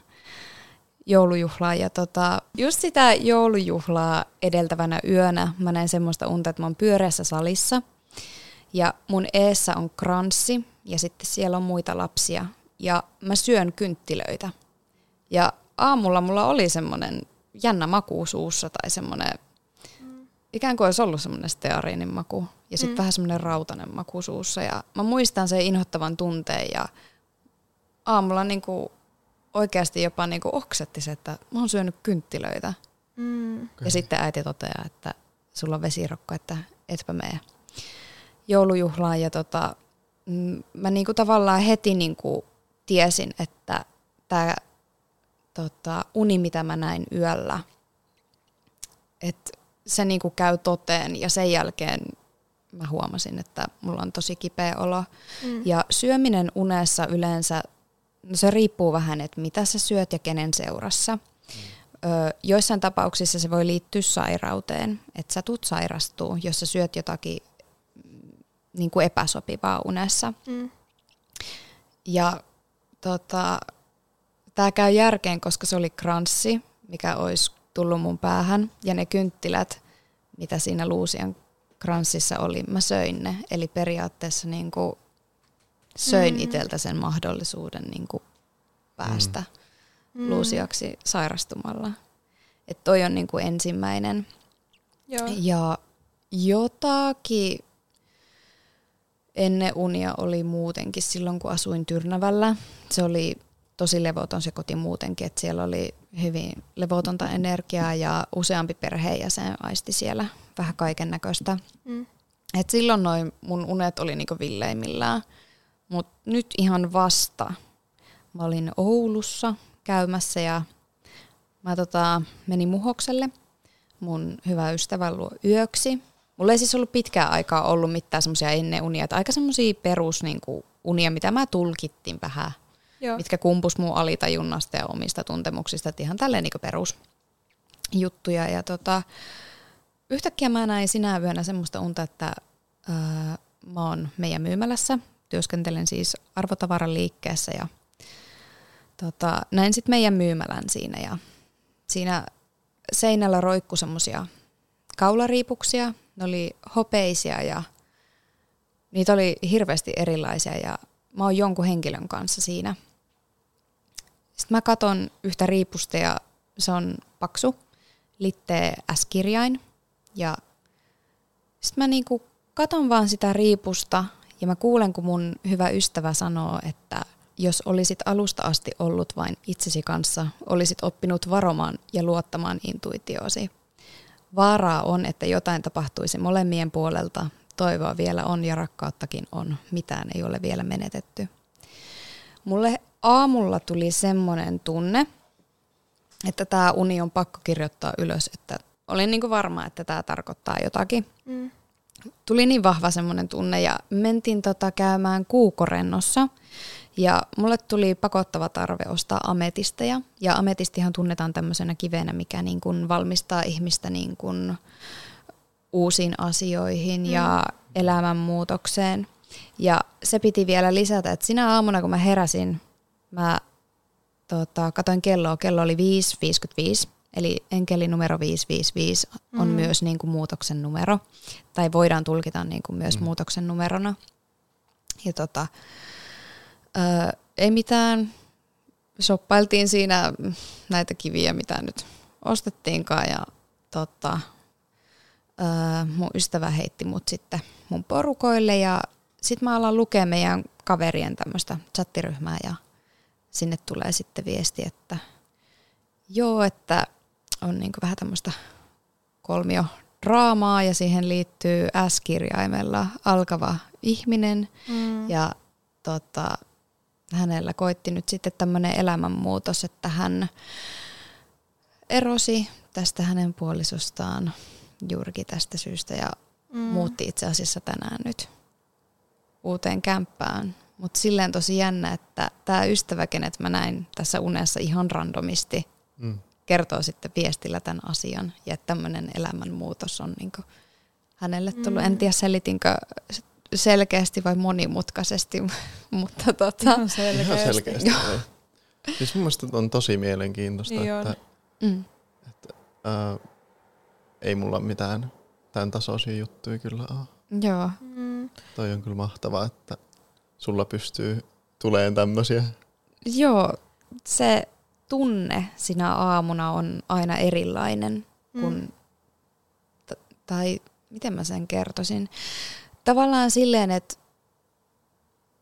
joulujuhlaan. Ja tota, just sitä joulujuhlaa edeltävänä yönä mä näin semmoista unta, että mä oon pyöreässä salissa ja mun eessä on kranssi ja sitten siellä on muita lapsia ja mä syön kynttilöitä. Ja aamulla mulla oli semmoinen jännä maku suussa tai semmoinen, ikään kuin olisi ollut semmoinen steariinin maku ja sitten Mm. vähän semmoinen rautainen maku suussa. Ja mä muistan sen inhottavan tunteen ja aamulla niinku oikeasti jopa niinku oksetti se, että mä oon syönyt kynttilöitä. Mm. Ja sitten äiti toteaa, että sulla on vesirokko, että etpä mene joulujuhlaan. Ja tota, mm, mä niinku tavallaan heti niinku tiesin, että tämä tota, uni, mitä mä näin yöllä, että se niinku käy toteen. Ja sen jälkeen mä huomasin, että mulla on tosi kipeä olo. Mm. Ja syöminen unessa yleensä, no se riippuu vähän, että mitä sä syöt ja kenen seurassa. Ö, joissain tapauksissa se voi liittyä sairauteen, että sä tuut sairastuu, jos sä syöt jotakin mm, niin kuin epäsopivaa unessa. Mm. Ja tota, tämä käy järkeen, koska se oli kranssi, mikä olisi tullut mun päähän, ja ne kynttilät, mitä siinä luusian kranssissa oli, mä söin ne. Eli periaatteessa niin kuin söin Mm. iteltä sen mahdollisuuden niin kuin päästä Mm. luusiaksi sairastumalla. Että toi on niin kuin ensimmäinen. Joo. Ja jotakin ennen unia oli muutenkin silloin, kun asuin Tyrnävällä. Se oli tosi levoton se koti muutenkin, että siellä oli hyvin levotonta energiaa ja useampi perheenjäsen aisti siellä vähän kaiken näköistä. Mm. Et silloin noin mun unet oli niinku villeimmillään, mutta nyt ihan vasta. Mä olin Oulussa käymässä ja mä tota, menin Muhokselle mun hyvä ystävän luo yöksi. Mulla ei siis ollut pitkään aikaa ollut mitään semmoisia ennen unia, että aika semmoisia perus niinku, unia, mitä mä tulkittiin vähän, Joo. mitkä kumpus mun alitajunnasta ja omista tuntemuksista, että ihan tälleen niinku perus juttuja. Ja tota, yhtäkkiä mä näin sinä yönä semmoista unta, että ää, mä oon meidän myymälässä, työskentelen siis arvotavaran liikkeessä ja tota, näin sitten meidän myymälän siinä ja siinä seinällä roikku semmoisia kaulariipuksia, ne oli hopeisia ja niitä oli hirveästi erilaisia ja mä oon jonkun henkilön kanssa siinä. Sitten mä katon yhtä riipusta ja se on paksu, littee S-kirjain ja sitten mä niinku katon vaan sitä riipusta ja mä kuulen, kun mun hyvä ystävä sanoo, että jos olisit alusta asti ollut vain itsesi kanssa, olisit oppinut varomaan ja luottamaan intuitioosi. Vaaraa on, että jotain tapahtuisi molemmien puolelta. Toivoa vielä on ja rakkauttakin on. Mitään ei ole vielä menetetty. Mulle aamulla tuli semmoinen tunne, että tämä uni on pakko kirjoittaa ylös, että olin niinku varma, että tämä tarkoittaa jotakin. Mm. Tuli niin vahva semmoinen tunne ja mentiin tota käymään kuukorennossa ja mulle tuli pakottava tarve ostaa ametisteja ja ametistihan tunnetaan tämmöisenä kivenä, mikä niin kuin valmistaa ihmistä niin kuin uusiin asioihin mm. ja elämänmuutokseen. Ja se piti vielä lisätä, että sinä aamuna kun mä heräsin, mä tota, katoin kelloa, kello oli 5.55 Eli enkeli numero 555 on mm. myös niin kuin muutoksen numero, tai voidaan tulkita niin kuin myös mm. muutoksen numerona. Ja tota, ää, ei mitään, soppailtiin siinä näitä kiviä, mitä nyt ostettiinkaan, ja tota, ää, mun ystävä heitti mut sitten mun porukoille, ja sitten mä alan lukea meidän kaverien tämmöistä chattiryhmää, ja sinne tulee sitten viesti, että joo, että on niin vähän tämmöistä kolmio draamaa ja siihen liittyy S-kirjaimella alkava ihminen mm. ja tota, hänellä koitti nyt sitten tämmöinen elämänmuutos, että hän erosi tästä hänen puolisostaan juurikin tästä syystä ja mm. muutti itse asiassa tänään nyt uuteen kämppään. Mutta silleen tosi jännä, että tämä ystävä, kenet mä näin tässä unessa ihan randomisti, mm kertoo sitten viestillä tämän asian ja että tämmöinen elämänmuutos on niin hänelle tullut. Mm. En tiedä selitinkö selkeästi vai monimutkaisesti, [laughs] mutta tota... Ihan selkeästi. Ihan selkeästi. Siis mun mielestä on tosi mielenkiintoista, niin että, mm. että ää, ei mulla mitään tämän tasoisia juttuja kyllä ole. Joo. Mm. Toi on kyllä mahtavaa, että sulla pystyy tuleen tämmöisiä. Joo, se tunne sinä aamuna on aina erilainen kuin, mm. t- tai miten mä sen kertoisin. Tavallaan silleen, että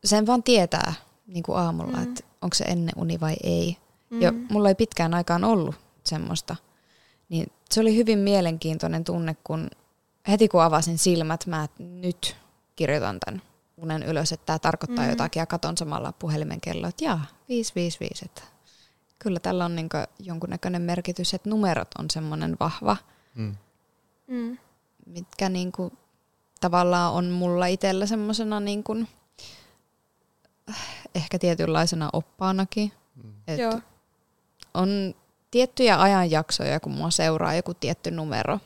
sen vaan tietää niin kuin aamulla, mm. että onko se ennen uni vai ei. Mm. Ja mulla ei pitkään aikaan ollut semmoista. Niin se oli hyvin mielenkiintoinen tunne, kun heti kun avasin silmät, mä nyt kirjoitan tämän unen ylös, että tämä tarkoittaa mm. jotakin ja katon samalla puhelimen kello, että jaa, 555, että kyllä tällä on niin jonkunnäköinen merkitys, että numerot on semmoinen vahva, mm. mm. mitkä niin kuin, tavallaan on mulla itsellä semmoisena niin kuin, ehkä tietynlaisena oppaanakin. Mm. Et Joo. On tiettyjä ajanjaksoja, kun mua seuraa joku tietty numero.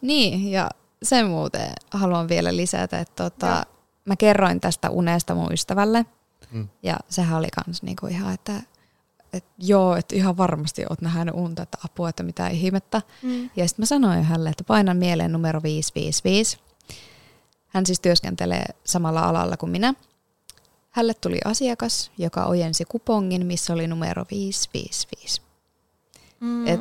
Niin, ja sen muuten haluan vielä lisätä, että tota, mä kerroin tästä unesta mun ystävälle. Mm. Ja sehän oli kans niinku ihan, että että joo, että ihan varmasti oot nähnyt unta, että apua, että mitä ihmettä. Mm. Ja sitten mä sanoin hänelle, että painan mieleen numero 555. Hän siis työskentelee samalla alalla kuin minä. Hälle tuli asiakas, joka ojensi kupongin, missä oli numero 555. Mm. Et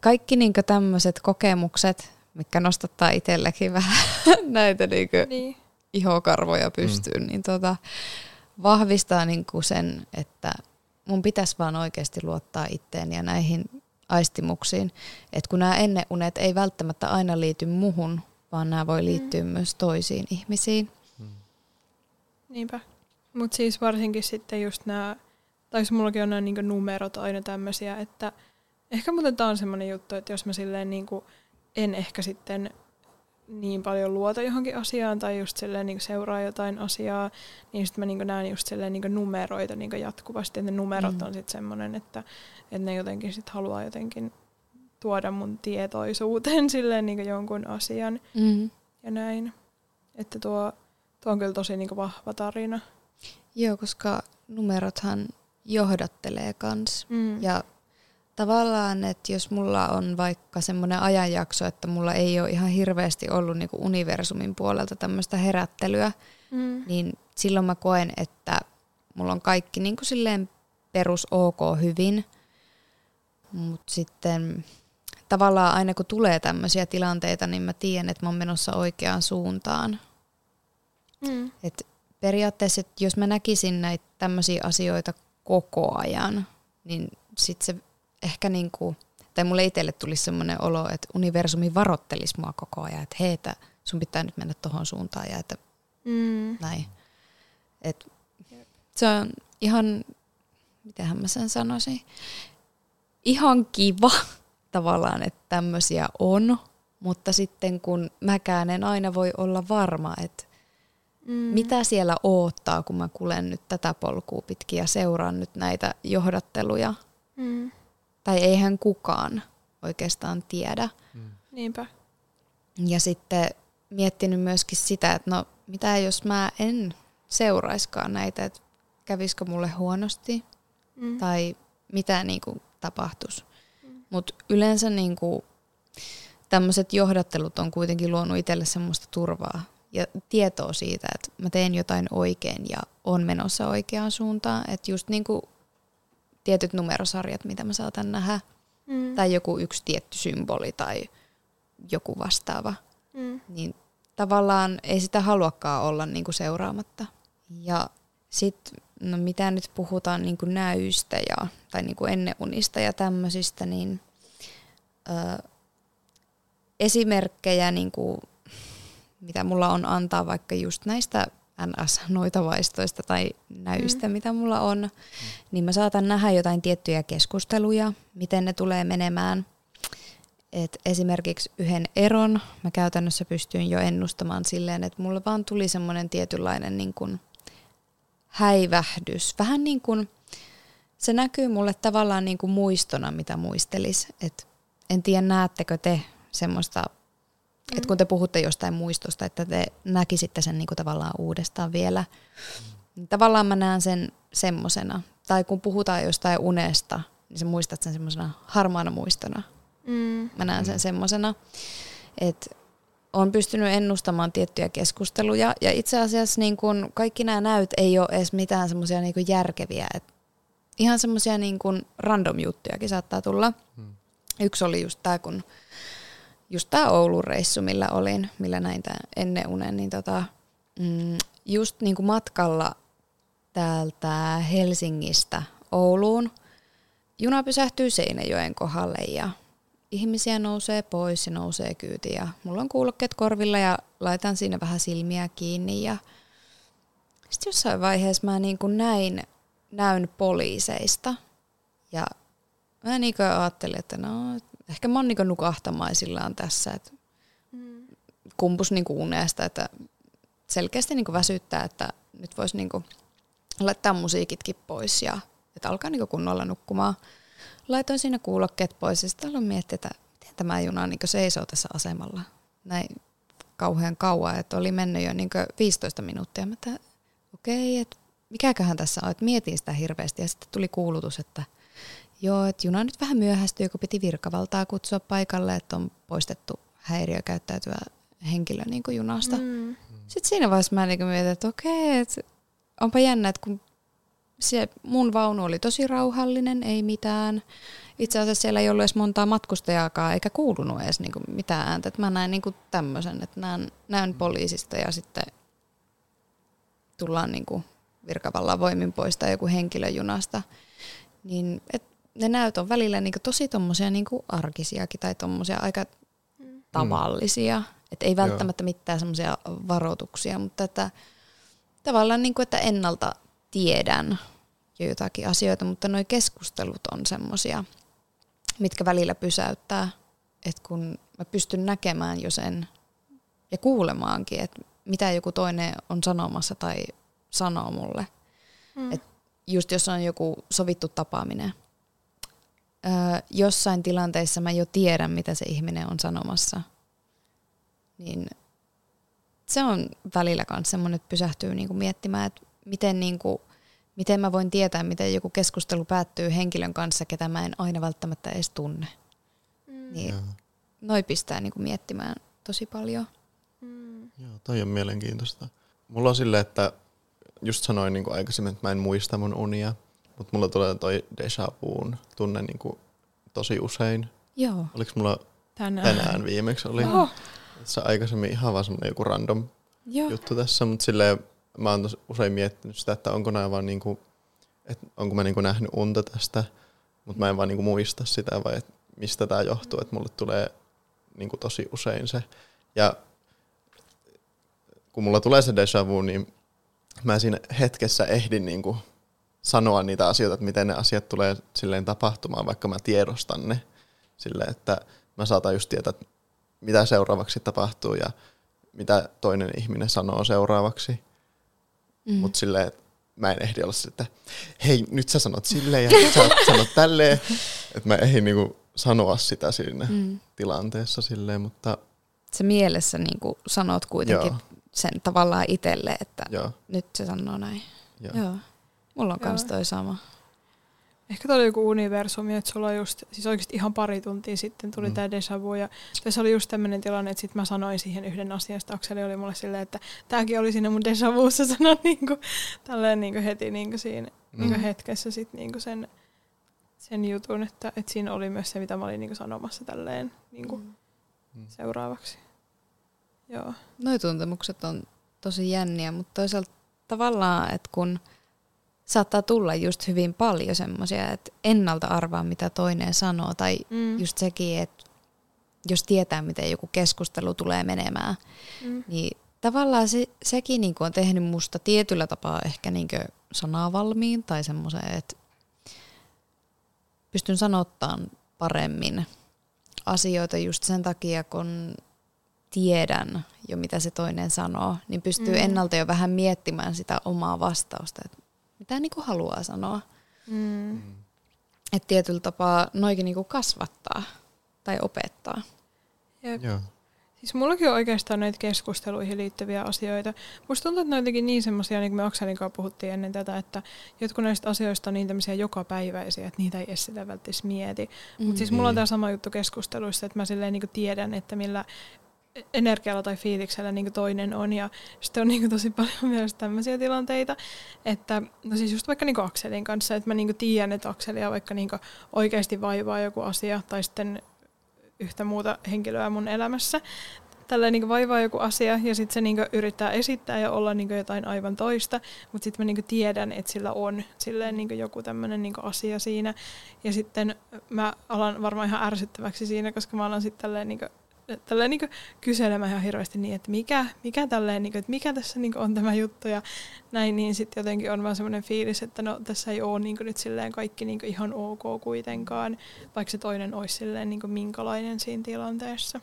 kaikki niinku tämmöiset kokemukset, mikä nostattaa itselläkin vähän [laughs] näitä niinku niin. ihokarvoja pystyyn, mm. niin tota, vahvistaa niinku sen, että mun pitäisi vaan oikeasti luottaa itteen ja näihin aistimuksiin. Että kun nämä enneunet ei välttämättä aina liity muhun, vaan nämä voi liittyä mm. myös toisiin ihmisiin. Mm. Niinpä. Mutta siis varsinkin sitten just nämä, tai siis mullakin on nämä niinku numerot aina tämmöisiä, että ehkä muuten tämä on semmoinen juttu, että jos mä silleen niinku en ehkä sitten niin paljon luota johonkin asiaan tai just silleen niin seuraa jotain asiaa, niin sitten mä niin näen just silleen niin numeroita niin jatkuvasti. Että ne numerot mm. on sitten semmoinen, että, että ne jotenkin sit haluaa jotenkin tuoda mun tietoisuuteen [laughs] silleen niin jonkun asian mm. ja näin. Että tuo, tuo on kyllä tosi niin vahva tarina. Joo, koska numerothan johdattelee kans. Mm. Ja tavallaan, että jos mulla on vaikka semmoinen ajanjakso, että mulla ei ole ihan hirveästi ollut niinku universumin puolelta tämmöistä herättelyä, mm. niin silloin mä koen, että mulla on kaikki niinku silleen perus ok hyvin, mutta sitten tavallaan aina kun tulee tämmöisiä tilanteita, niin mä tiedän, että mä oon menossa oikeaan suuntaan. Mm. Et periaatteessa, että jos mä näkisin näitä tämmöisiä asioita koko ajan, niin sitten se ehkä niin kuin, tai mulle itselle tuli semmoinen olo, että universumi varottelisi mua koko ajan, että hei, että sun pitää nyt mennä tohon suuntaan ja että mm. näin. Et se on ihan, mitähän mä sen sanoisin, ihan kiva [laughs] tavallaan, että tämmöisiä on mutta sitten kun mäkään en aina voi olla varma, että mm. mitä siellä oottaa, kun mä kulen nyt tätä polkua pitkin ja seuraan nyt näitä johdatteluja. Mm. Tai eihän kukaan oikeastaan tiedä. Mm. Niinpä. Ja sitten miettinyt myöskin sitä, että no mitä jos mä en seuraiskaan näitä, että kävisikö mulle huonosti mm. tai mitä niin kuin tapahtuisi. Mm. Mutta yleensä niin kuin, tämmöiset johdattelut on kuitenkin luonut itselle semmoista turvaa ja tietoa siitä, että mä teen jotain oikein ja on menossa oikeaan suuntaan. Että just niin kuin tietyt numerosarjat, mitä mä saatan nähdä, mm. tai joku yksi tietty symboli tai joku vastaava, mm. niin tavallaan ei sitä haluakaan olla niin kuin seuraamatta. Ja sitten, no mitä nyt puhutaan niin kuin näystä ja, tai niin kuin ennenunista ja tämmöisistä, niin ö, esimerkkejä, niin kuin, mitä mulla on antaa vaikka just näistä NS-noitavaistoista tai näystä, mm. mitä mulla on, mm. niin mä saatan nähdä jotain tiettyjä keskusteluja, miten ne tulee menemään. Et esimerkiksi yhden eron mä käytännössä pystyin jo ennustamaan silleen, että mulla vaan tuli semmoinen tietynlainen niin kuin häivähdys. Vähän niin kuin, se näkyy mulle tavallaan niin kuin muistona, mitä muistelis. Et en tiedä, näettekö te semmoista, mm. että kun te puhutte jostain muistosta, että te näkisitte sen niin kuin tavallaan uudestaan vielä. Niin tavallaan mä näen sen semmosena. Tai kun puhutaan jostain unesta, niin sä muistat sen semmoisena harmaana muistona. Mm. Mä näen sen mm. semmosena, että on pystynyt ennustamaan tiettyjä keskusteluja ja itse asiassa niin kun kaikki nämä näyt ei ole edes mitään semmoisia niin järkeviä. Et ihan semmoisia niin random juttujakin saattaa tulla. Hmm. Yksi oli just tämä, kun just tämä Oulun reissu, millä olin, millä näin tämän ennen unen, niin tota, mm, just niin kuin matkalla täältä Helsingistä Ouluun, juna pysähtyy Seinäjoen kohdalle ja ihmisiä nousee pois ja nousee kyyti ja mulla on kuulokkeet korvilla ja laitan siinä vähän silmiä kiinni ja sitten jossain vaiheessa mä niin kuin näin, näyn poliiseista ja mä niin kuin ajattelin, että no ehkä mä oon niin nukahtamaisillaan tässä, että mm. kumpus niin kuin unesta, että selkeästi niin kuin väsyttää, että nyt voisi niin kuin laittaa musiikitkin pois ja että alkaa niin kuin kunnolla nukkumaan laitoin siinä kuulokkeet pois ja sitten aloin miettiä, että miten tämä juna niin seisoo tässä asemalla näin kauhean kauan, että oli mennyt jo niin 15 minuuttia. Mä okei, okay, että mikäköhän tässä on, että mietin sitä hirveästi ja sitten tuli kuulutus, että joo, että juna nyt vähän myöhästyi, kun piti virkavaltaa kutsua paikalle, että on poistettu häiriökäyttäytyvä henkilö niin kuin junasta. Mm. Sitten siinä vaiheessa mä niin mietin, että okei, että onpa jännä, että kun se mun vaunu oli tosi rauhallinen, ei mitään. Itse asiassa siellä ei ollut edes montaa matkustajaakaan, eikä kuulunut edes niinku mitään ääntä. Et mä näin niinku tämmöisen, että näen, näen poliisista ja sitten tullaan niinku virkavallan voimin poistaa joku henkilö junasta. Niin, et ne näyt on välillä niinku tosi tommosia niinku arkisiakin tai tommosia aika mm. tavallisia. Et ei välttämättä Joo. mitään semmoisia varoituksia, mutta että tavallaan niinku, että ennalta tiedän jo jotakin asioita, mutta nuo keskustelut on semmoisia, mitkä välillä pysäyttää, että kun mä pystyn näkemään jo sen ja kuulemaankin, että mitä joku toinen on sanomassa tai sanoo mulle. Mm. Et just jos on joku sovittu tapaaminen, jossain tilanteissa mä jo tiedän, mitä se ihminen on sanomassa, niin se on välillä myös semmoinen, että pysähtyy niinku miettimään, että miten niinku miten mä voin tietää, miten joku keskustelu päättyy henkilön kanssa, ketä mä en aina välttämättä edes tunne. Mm. Niin noi pistää niinku miettimään tosi paljon. Mm. Joo, toi on mielenkiintoista. Mulla on silleen, että just sanoin niin kuin aikaisemmin, että mä en muista mun unia, mutta mulla tulee toi deja vuun tunne niin kuin tosi usein. Joo. Oliko mulla tänään, tänään viimeksi oli? Oho. Se aikaisemmin ihan vaan semmoinen joku random Joo. juttu tässä, mutta silleen mä oon usein miettinyt sitä, että onko nämä vaan niinku, että onko mä niinku nähnyt unta tästä, mutta mä en vaan niinku muista sitä vai että mistä tämä johtuu, että mulle tulee niinku tosi usein se. Ja kun mulla tulee se deja vu, niin mä siinä hetkessä ehdin niinku sanoa niitä asioita, että miten ne asiat tulee silleen tapahtumaan, vaikka mä tiedostan ne. Silleen, että mä saatan just tietää, mitä seuraavaksi tapahtuu ja mitä toinen ihminen sanoo seuraavaksi. Mm. Mutta silleen, että mä en ehdi olla että hei, nyt sä sanot silleen ja sä sanot tälleen. [laughs] Että mä ehdin niinku sanoa sitä siinä mm. tilanteessa silleen, mutta... Se mielessä niinku sanot kuitenkin Joo. sen tavallaan itselle, että Joo. nyt se sanoo näin. Joo. Joo. Mulla on myös toi sama. Ehkä tämä oli joku universumi, että sulla just, siis oikeasti ihan pari tuntia sitten tuli mm. tämä deja vu. Ja tässä oli just tämmöinen tilanne, että sitten mä sanoin siihen yhden asian, että Akseli oli mulle silleen, että tämäkin oli siinä mun deja vuussa sanoa niinku, tälleen niinku heti niinku siinä mm. niinku hetkessä sit niinku sen, sen jutun, että, että siinä oli myös se, mitä mä olin niinku sanomassa tälleen niinku mm. mm. seuraavaksi. Joo. Noi tuntemukset on tosi jänniä, mutta toisaalta tavallaan, että kun – saattaa tulla just hyvin paljon semmoisia, että ennalta arvaa, mitä toinen sanoo. Tai mm. just sekin, että jos tietää, miten joku keskustelu tulee menemään, mm. niin tavallaan se, sekin niin on tehnyt musta tietyllä tapaa ehkä niin sanavalmiin tai semmoisen, että pystyn sanottamaan paremmin asioita just sen takia, kun tiedän jo mitä se toinen sanoo, niin pystyy mm. ennalta jo vähän miettimään sitä omaa vastausta, että mitä niinku haluaa sanoa. Mm. Että tietyllä tapaa noikin niinku kasvattaa tai opettaa. Jep. Joo. Siis mullakin on oikeastaan näitä keskusteluihin liittyviä asioita. Musta tuntuu, että ne on niin semmoisia, niin kuin me Akselin kanssa puhuttiin ennen tätä, että jotkut näistä asioista on niin tämmöisiä jokapäiväisiä, että niitä ei edes sitä välttämättä mieti. Mm. Mutta siis mulla on tämä sama juttu keskusteluissa, että mä silleen niin tiedän, että millä energialla tai fiiliksellä niin toinen on. Ja sitten on niin tosi paljon myös tämmöisiä tilanteita, että no siis just vaikka niin Akselin kanssa, että mä niin tiedän, että Akselia vaikka niin oikeasti vaivaa joku asia tai sitten yhtä muuta henkilöä mun elämässä. Tällä niin vaivaa joku asia ja sitten se niin yrittää esittää ja olla niin jotain aivan toista, mutta sitten mä niin tiedän, että sillä on silleen niin joku tämmöinen niin asia siinä. Ja sitten mä alan varmaan ihan ärsyttäväksi siinä, koska mä alan sitten tälleen niin tälleen niin kyselemään ihan hirveästi niin, että mikä, mikä, tälleen, niin kuin, että mikä tässä niin on tämä juttu ja näin, niin sitten jotenkin on vaan semmoinen fiilis, että no tässä ei ole niin nyt silleen kaikki niin ihan ok kuitenkaan, vaikka se toinen olisi silleen niin minkälainen siinä tilanteessa.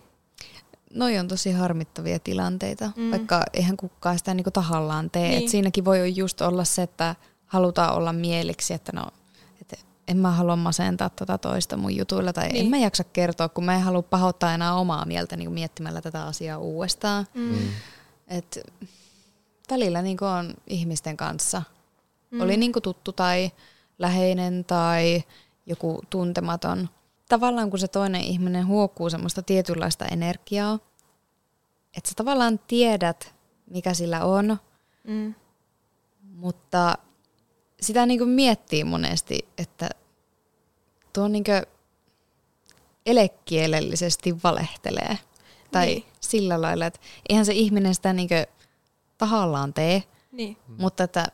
Noi on tosi harmittavia tilanteita, mm. vaikka eihän kukaan sitä niin tahallaan tee. Niin. Et siinäkin voi just olla se, että halutaan olla mieliksi, että no en mä halua masentaa tota toista mun jutuilla tai niin. en mä jaksa kertoa, kun mä en halua pahoittaa enää omaa mieltä niin miettimällä tätä asiaa uudestaan. Mm. mm. Et välillä niin on ihmisten kanssa. Mm. Oli niin tuttu tai läheinen tai joku tuntematon. Tavallaan kun se toinen ihminen huokkuu semmoista tietynlaista energiaa, että sä tavallaan tiedät, mikä sillä on, mm. mutta sitä niin kuin miettii monesti, että tuo niin kuin elekielellisesti valehtelee. Tai niin. sillä lailla, että eihän se ihminen sitä niin kuin tahallaan tee, niin. mutta että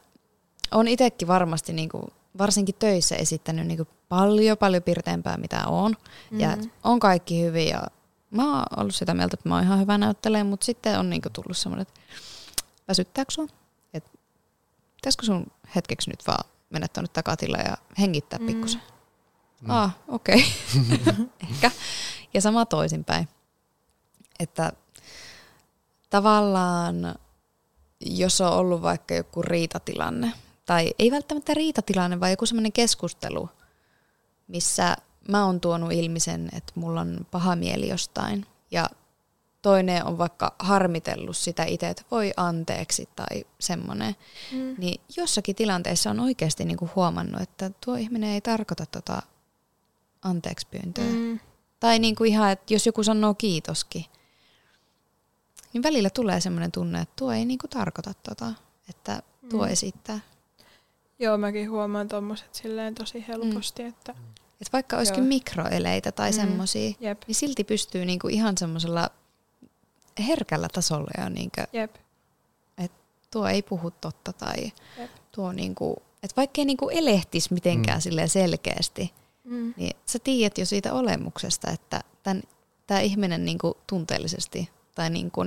on itsekin varmasti niin kuin, varsinkin töissä esittänyt niin kuin paljon, paljon pirteämpää mitä on. Mm-hmm. Ja on kaikki hyvin ja mä oon ollut sitä mieltä, että mä oon ihan hyvä näyttelee, mutta sitten on niin kuin tullut semmoinen, että väsyttääkö sua? Pitäisikö sun hetkeksi nyt vaan mennä tuonne takatilla ja hengittää mm. pikkusen. Mm. Ah, okei. Okay. [laughs] Ehkä. Ja sama toisinpäin. Että tavallaan, jos on ollut vaikka joku riitatilanne, tai ei välttämättä riitatilanne, vaan joku semmoinen keskustelu, missä mä oon tuonut ilmi sen, että mulla on paha mieli jostain, ja toinen on vaikka harmitellut sitä itse, että voi anteeksi tai semmoinen, mm. niin jossakin tilanteessa on oikeasti niinku huomannut, että tuo ihminen ei tarkoita tota anteeksi pyyntöä. Mm. Tai niinku ihan, että jos joku sanoo kiitoskin, niin välillä tulee semmoinen tunne, että tuo ei niinku tarkoita tota, että tuo mm. esittää. Joo, mäkin huomaan tuommoiset silleen tosi helposti, mm. että... Et vaikka olisikin Joo. mikroeleitä tai mm. semmoisia, niin silti pystyy niinku ihan semmoisella herkällä tasolla jo, niin Jep. että tuo ei puhu totta tai Jep. tuo niinku, että vaikka ei niinku elehtisi mitenkään mm. selkeästi, mm. niin sä tiedät jo siitä olemuksesta, että tämä ihminen niinku tunteellisesti tai niinku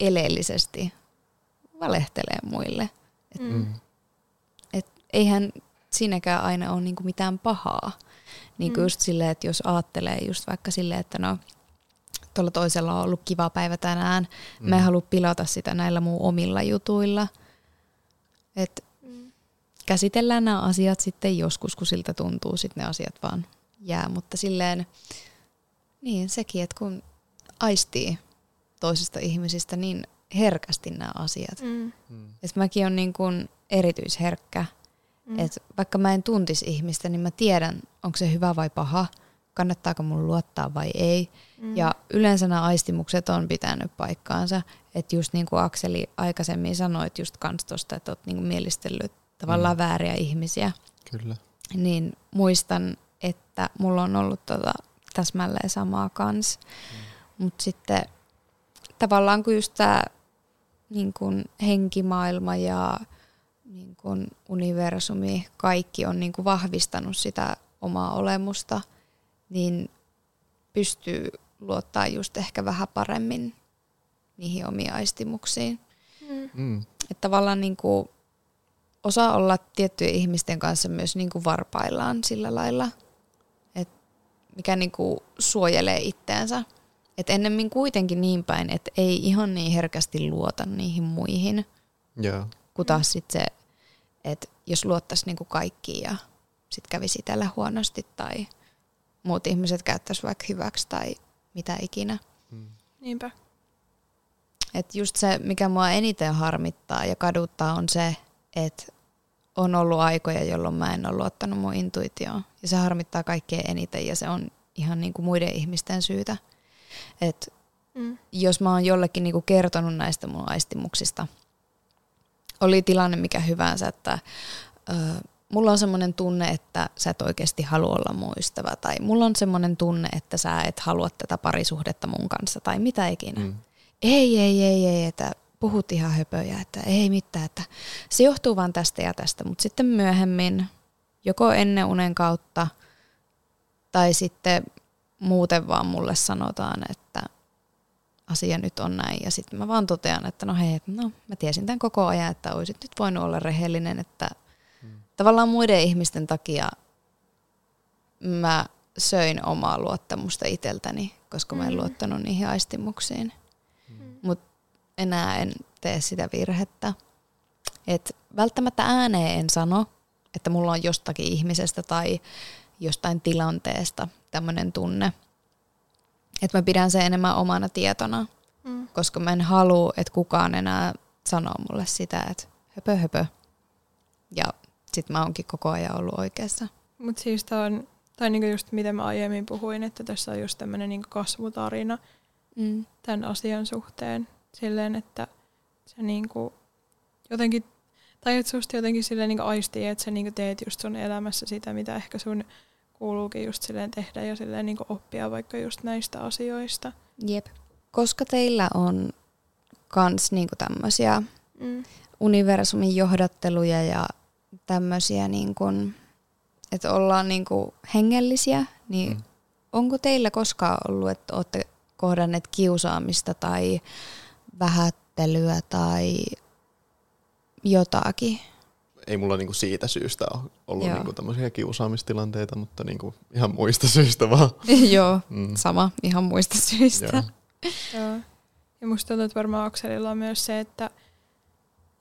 eleellisesti valehtelee muille. Et, mm. et eihän siinäkään aina ole niinku mitään pahaa. Niin kuin mm. just silleen, että jos ajattelee just vaikka silleen, että no tuolla toisella on ollut kiva päivä tänään. Mm. Mä en halua pilata sitä näillä mun omilla jutuilla. Et Mm. käsitellään nämä asiat sitten joskus, kun siltä tuntuu, sitten ne asiat vaan jää. Mutta silleen, niin sekin, että kun aistii toisista ihmisistä niin herkästi nämä asiat. Mm. Mm. Et mäkin on niin kuin erityisherkkä. Mm. Et vaikka mä en tuntisi ihmistä, niin mä tiedän, onko se hyvä vai paha, kannattaako mun luottaa vai ei. Mm. Ja yleensä nämä aistimukset on pitänyt paikkaansa. Että just niin kuin Akseli aikaisemmin sanoi, että just kans tosta, että oot niin kuin mielistellyt tavallaan Mm. vääriä ihmisiä. Kyllä. Niin muistan, että mulla on ollut tota täsmälleen samaa kans. Mm. Mutta sitten tavallaan kun just tämä niin kun henkimaailma ja niin kun universumi, kaikki on niin kun vahvistanut sitä omaa olemusta, niin pystyy luottaa just ehkä vähän paremmin niihin omiin aistimuksiin. Mm. Mm. Että tavallaan niin kuin osaa olla tiettyjen ihmisten kanssa myös niin kuin varpaillaan sillä lailla, että mikä niin kuin suojelee itteensä. Et ennemmin kuitenkin niin päin, että ei ihan niin herkästi luota niihin muihin, Joo. kun taas sit se, että jos luottaisi niin kuin kaikkiin ja sitten kävisi itsellä huonosti tai muut ihmiset käyttäisi vaikka hyväksi tai mitä ikinä. Mm. Niinpä. Et just se, mikä mua eniten harmittaa ja kaduttaa, on se, että on ollut aikoja, jolloin mä en ole luottanut mun intuitioon. Ja se harmittaa kaikkein eniten ja se on ihan niin kuin muiden ihmisten syytä. Et Mm. jos mä oon jollekin niin kuin kertonut näistä mun aistimuksista, oli tilanne mikä hyvänsä, että ö, mulla on semmoinen tunne, että sä et oikeasti halua olla mun ystävä, tai mulla on semmoinen tunne, että sä et halua tätä parisuhdetta mun kanssa, tai mitä ikinä. Mm. ei, ei, ei, ei, että puhut ihan höpöjä, että ei mitään, että se johtuu vaan tästä ja tästä, mutta sitten myöhemmin, joko ennen unen kautta tai sitten muuten vaan mulle sanotaan, että asia nyt on näin. Ja sitten mä vaan totean, että no hei, no mä tiesin tämän koko ajan, että olisit nyt voinut olla rehellinen, että tavallaan muiden ihmisten takia mä söin omaa luottamusta itseltäni, koska mä en Mm. luottanut niihin aistimuksiin Mm. mutta enää en tee sitä virhettä. Et välttämättä ääneen en sano, että mulla on jostakin ihmisestä tai jostain tilanteesta tämmöinen tunne. Että mä pidän sen enemmän omana tietona, Mm. koska mä en halua, että kukaan enää sanoo mulle sitä, että höpö höpö. Ja sit mä oonkin koko ajan ollut oikeassa. Mutta siis tää on, tai niinku just miten mä aiemmin puhuin, että tässä on just tämmöinen niinku kasvutarina Mm. tämän asian suhteen. Silleen, että se niinku jotenkin, tai että susta jotenkin silleen niinku aistii, että sä niinku teet just sun elämässä sitä, mitä ehkä sun kuuluukin just silleen tehdä ja silleen niinku oppia vaikka just näistä asioista. Jep. Koska teillä on kans niinku tämmöisiä Mm. universumin johdatteluja ja tämmöisiä, niin kuin, että ollaan niin kuin hengellisiä, niin Mm. onko teillä koskaan ollut, että olette kohdanneet kiusaamista tai vähättelyä tai jotakin? Ei mulla niinku siitä syystä ole ollut Joo. niinku tämmöisiä kiusaamistilanteita, mutta niinku ihan muista syistä vaan. [laughs] Joo, Mm. sama ihan muista syistä. Joo. Joo. Ja musta tuntuu, että varmaan Akselilla on myös se, että,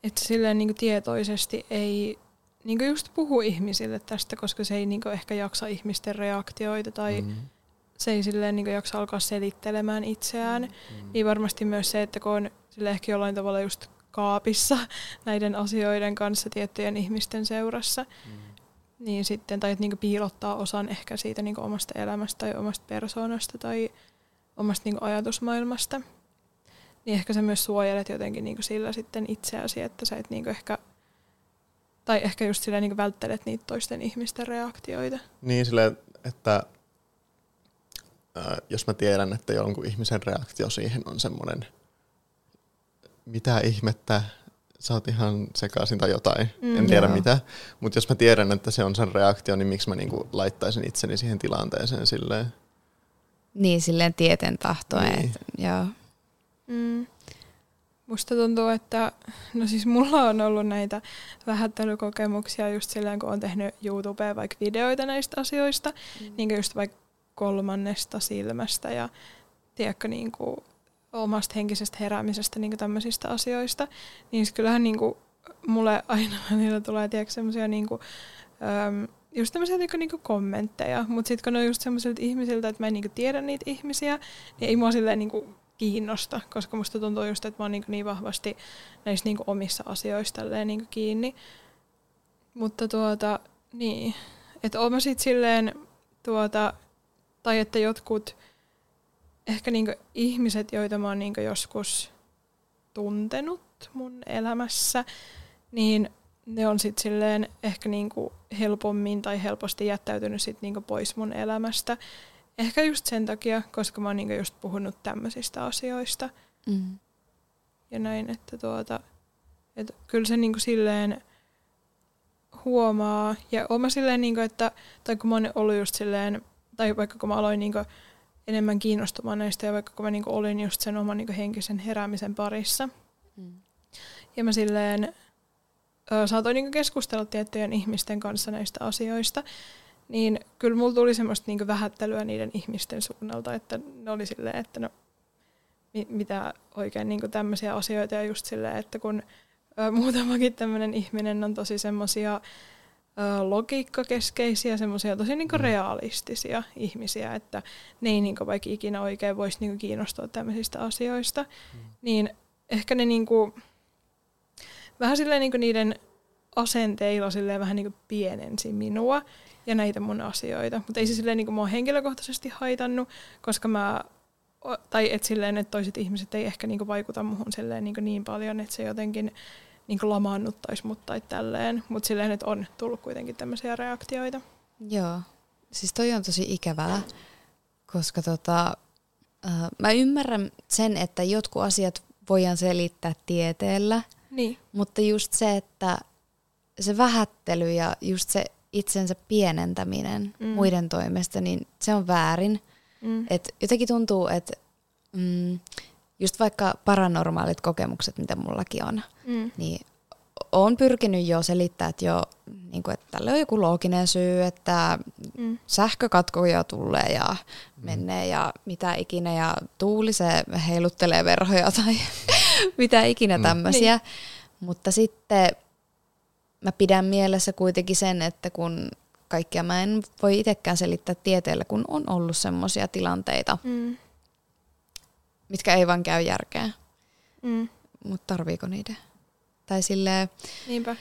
että silleen niin tietoisesti ei niin just puhu ihmisille tästä, koska se ei niin ehkä jaksa ihmisten reaktioita tai mm. Mm. se ei silleen niin jaksa alkaa selittelemään itseään. Mm. Niin varmasti myös se, että kun on sille ehkä jollain tavalla just kaapissa [laughs] näiden asioiden kanssa tiettyjen ihmisten seurassa, Mm. niin sitten, tai että niin piilottaa osan ehkä siitä niin omasta elämästä tai omasta persoonasta tai omasta niin ajatusmaailmasta. Niin ehkä sä myös suojelet jotenkin niin sillä sitten itseäsi, että sä et niin ehkä, tai ehkä just sillä niin välttelet niitä toisten ihmisten reaktioita. Niin silleen, että jos mä tiedän, että jonkun ihmisen reaktio siihen on semmoinen, mitä ihmettä, sä oot ihan sekaisin tai jotain, Mm. en tiedä Joo. mitä. Mutta jos mä tiedän, että se on sen reaktio, niin miksi mä niinku laittaisin itseni siihen tilanteeseen silleen. Niin, silleen tieten tahtoen. Niin. Niin. Joo. Mm. Musta tuntuu, että no siis mulla on ollut näitä vähättelykokemuksia just silleen, kun on tehnyt YouTubeen vaikka videoita näistä asioista, mm. niin just vaikka kolmannesta silmästä ja tiedätkö, niin kuin omasta henkisestä heräämisestä niin kuin tämmöisistä asioista, niin kyllähän niin kuin, mulle aina [laughs] välillä tulee tiedätkö, semmoisia niin kuin, äm, just tämmöisiä niinku, niinku kommentteja, mutta sitten kun ne on just semmoisilta ihmisiltä, että mä en niinku tiedä niitä ihmisiä, niin ei mua silleen niinku kiinnosta, koska musta tuntuu just, että mä oon niinku niin vahvasti näissä niinku omissa asioissa niinku kiinni. Mutta tuota, niin, että oon mä sit silleen tuota, tai että jotkut ehkä niinku ihmiset, joita mä oon niinku joskus tuntenut mun elämässä, niin ne on sitten silleen ehkä niinku helpommin tai helposti jättäytynyt sit niinku pois mun elämästä. Ehkä just sen takia, koska mä oon niinku just puhunut tämmöisistä asioista. Mm. Ja näin, että tuota, et kyllä se niinku silleen huomaa. Ja oon mä silleen, niinku, että, tai kun mä oon ollut just silleen, tai vaikka kun mä aloin niinku enemmän kiinnostumaan näistä, ja vaikka kun mä niinku olin just sen oman niinku henkisen heräämisen parissa. Mm. Ja mä silleen saatoin niinku keskustella tiettyjen ihmisten kanssa näistä asioista, niin kyllä mulla tuli semmoista niinku vähättelyä niiden ihmisten suunnalta, että ne oli silleen, että no mitä oikein niinku tämmöisiä asioita ja just silleen, että kun ö, [laughs] muutamakin tämmöinen ihminen on tosi semmoisia logiikkakeskeisiä, semmoisia tosi niinku mm. realistisia ihmisiä, että ne ei niinku vaikka ikinä oikein voisi niinku kiinnostua tämmöisistä asioista, mm. niin ehkä ne niinku, vähän silleen niin niiden asenteilla silleen vähän niin pienensi minua ja näitä mun asioita. Mutta ei se silleen niin mua henkilökohtaisesti haitannut, koska mä, tai et silleen, että toiset ihmiset ei ehkä niin vaikuta muhun silleen niin, niin paljon, että se jotenkin niin lamaannuttaisi mut tai tälleen. Mutta silleen, että on tullut kuitenkin tämmöisiä reaktioita. Joo, siis toi on tosi ikävää, koska tota, äh, mä ymmärrän sen, että jotkut asiat voidaan selittää tieteellä – niin. Mutta just se, että se vähättely ja just se itsensä pienentäminen mm. muiden toimesta, niin se on väärin. Mm. Et jotenkin tuntuu, että mm, just vaikka paranormaalit kokemukset, mitä mullakin on, mm. niin on pyrkinyt jo selittää, että, jo, niin kuin, että tälle on joku looginen syy, että mm. sähkökatkoja tulee ja mm. menee ja mitä ikinä ja tuuli se heiluttelee verhoja tai [laughs] mitä ikinä mm. tämmöisiä. Niin. Mutta sitten mä pidän mielessä kuitenkin sen, että kun kaikkia mä en voi itsekään selittää tieteellä, kun on ollut semmoisia tilanteita, mm. mitkä ei vaan käy järkeä. Mm. Mutta tarviiko niitä? Tai silleen, Niinpä.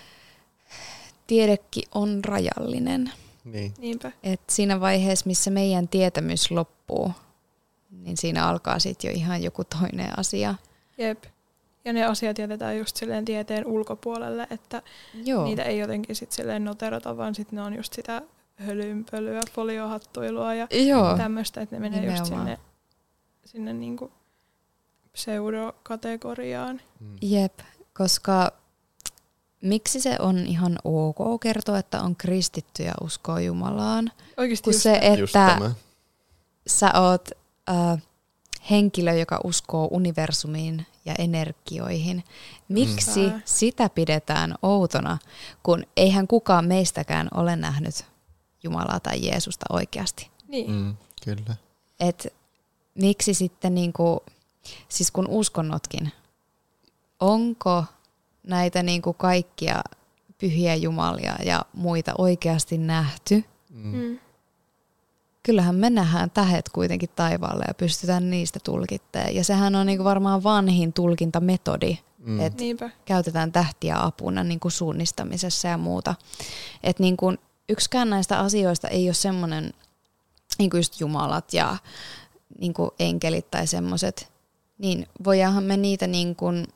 tiedekin on rajallinen. Niin. Niinpä. Et siinä vaiheessa, missä meidän tietämys loppuu, niin siinä alkaa sitten jo ihan joku toinen asia. Jep. Ja ne asiat jätetään just silleen tieteen ulkopuolelle, että Joo. niitä ei jotenkin sit silleen noterata, vaan sitten ne on just sitä hölynpölyä, foliohattuilua ja tämmöistä, että ne menee Nimenomaan. just sinne, sinne niinku pseudokategoriaan. Mm. Jep, koska miksi se on ihan ok kertoa, että on kristitty ja uskoo Jumalaan? Oikeasti kun se, että sä oot äh, henkilö, joka uskoo universumiin ja energioihin. Miksi mm. sitä pidetään outona, kun eihän kukaan meistäkään ole nähnyt Jumalaa tai Jeesusta oikeasti? Niin. Mm, kyllä. Et miksi sitten, niinku, siis kun uskonnotkin, onko näitä niinku kaikkia pyhiä jumalia ja muita oikeasti nähty? Mm. Kyllähän me nähdään tähet kuitenkin taivaalle ja pystytään niistä tulkitteen. Ja sehän on niin varmaan vanhin tulkintametodi, mm. että käytetään tähtiä apuna niin kuin suunnistamisessa ja muuta. Että niin kuin yksikään näistä asioista ei ole semmoinen, niin kuin just jumalat ja niin kuin enkelit tai semmoiset, niin voidaanhan me niitä niin kuin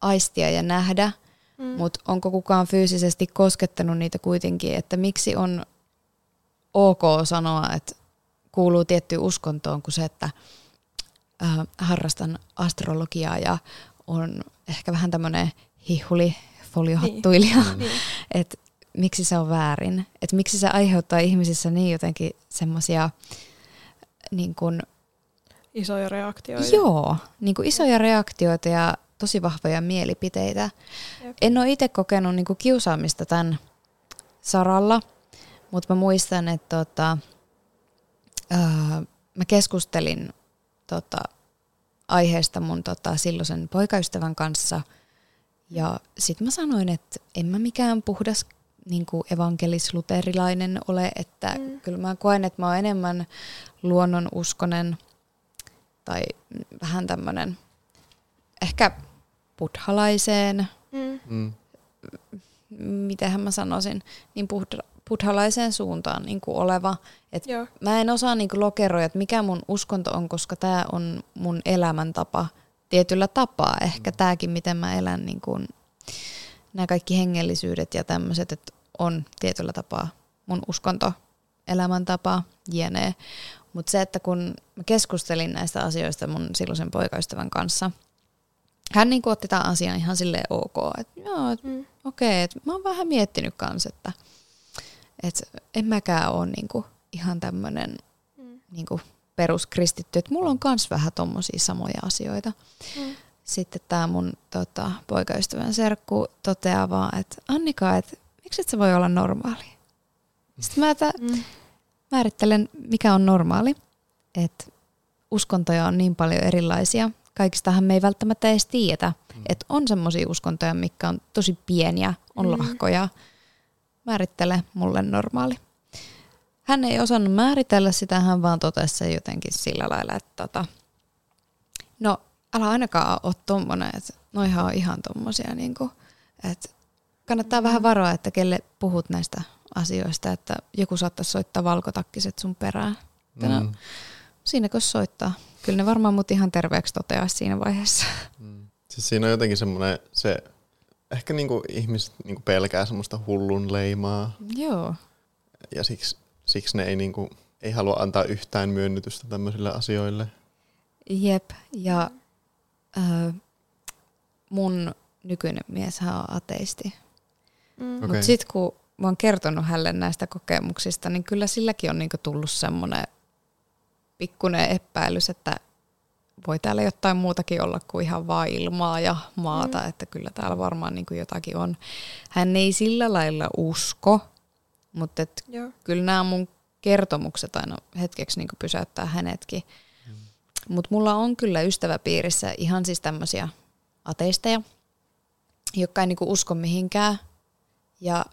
aistia ja nähdä, mm. mutta onko kukaan fyysisesti koskettanut niitä kuitenkin, että miksi on ok sanoa, että kuuluu tiettyyn uskontoon kuin se, että äh, harrastan astrologiaa ja on ehkä vähän tämmöinen hihuli, foliohattuilija, niin. niin. [laughs] että miksi se on väärin, että miksi se aiheuttaa ihmisissä niin jotenkin semmoisia niin kuin, isoja reaktioita. Joo, niin kuin isoja reaktioita ja tosi vahvoja mielipiteitä. Jep. En ole itse kokenut niin kuin kiusaamista tämän saralla, mutta mä muistan, että tota, äh, mä keskustelin tota, aiheesta mun tota, silloisen poikaystävän kanssa. Ja sitten mä sanoin, että en mä mikään puhdas niin evankelis-luterilainen ole, että mm. kyllä mä koen, että mä oon enemmän luonnonuskonen tai vähän tämmöinen ehkä buddhalaiseen, mm. mm. mitenhän mä sanoisin, niin buddhalaiseen suuntaan niin kuin oleva. Et mä en osaa niin kuin lokeroida, että mikä mun uskonto on, koska tämä on mun elämäntapa tietyllä tapaa. Ehkä mm. tämäkin, miten mä elän, niin kuin, nämä kaikki hengellisyydet ja tämmöiset, että on tietyllä tapaa mun uskonto, elämäntapa, jne. Mutta se, että kun mä keskustelin näistä asioista mun silloisen poikaystävän kanssa, hän niin otti tämän asian ihan silleen ok, että joo, et, mm. okei, okay, että mä oon vähän miettinyt kanssa, että et en mäkään ole niin kuin ihan tämmöinen mm. niin peruskristitty, että mulla on myös vähän tommosia samoja asioita. Mm. Sitten tämä mun tota, poikaystävän serkku toteaa vaan, että Annika, että miksi et sä voi olla normaali? Sitten mä t- mm. määrittelen, mikä on normaali. Että uskontoja on niin paljon erilaisia. Kaikistahan me ei välttämättä edes tiedetä. Mm. Että on semmoisia uskontoja, mikä on tosi pieniä, on mm. lahkoja. Määrittele mulle normaali. Hän ei osannut määritellä sitä, hän vaan totesi jotenkin sillä lailla, että tota, no älä ainakaan ole tommonen, että noihan on ihan tommosia, niin kuin, että kannattaa vähän varoa, että kelle puhut näistä asioista, että joku saattaisi soittaa valkotakkiset sun perään. Mm. siinä kun soittaa. Kyllä ne varmaan mut ihan terveeksi toteaa siinä vaiheessa. Mm. Siis siinä on jotenkin semmoinen, se, ehkä niinku ihmiset niinku pelkää semmoista hullun leimaa. Joo. Ja siksi, siksi ne ei, niinku, ei halua antaa yhtään myönnytystä tämmöisille asioille. Jep, ja äh, mun nykyinen mies on ateisti. Mm. Okay. Mutta sitten kun mä oon kertonut hänelle näistä kokemuksista, niin kyllä silläkin on niinku tullut semmoinen pikkuinen epäilys, että voi täällä jotain muutakin olla kuin ihan vaan ilmaa ja maata, mm. että kyllä täällä varmaan niinku jotakin on. Hän ei sillä lailla usko, mutta et kyllä nämä mun kertomukset aina hetkeksi niinku pysäyttää hänetkin. Mm. Mutta mulla on kyllä ystäväpiirissä ihan siis tämmöisiä ateisteja, jotka ei niinku usko mihinkään. Ja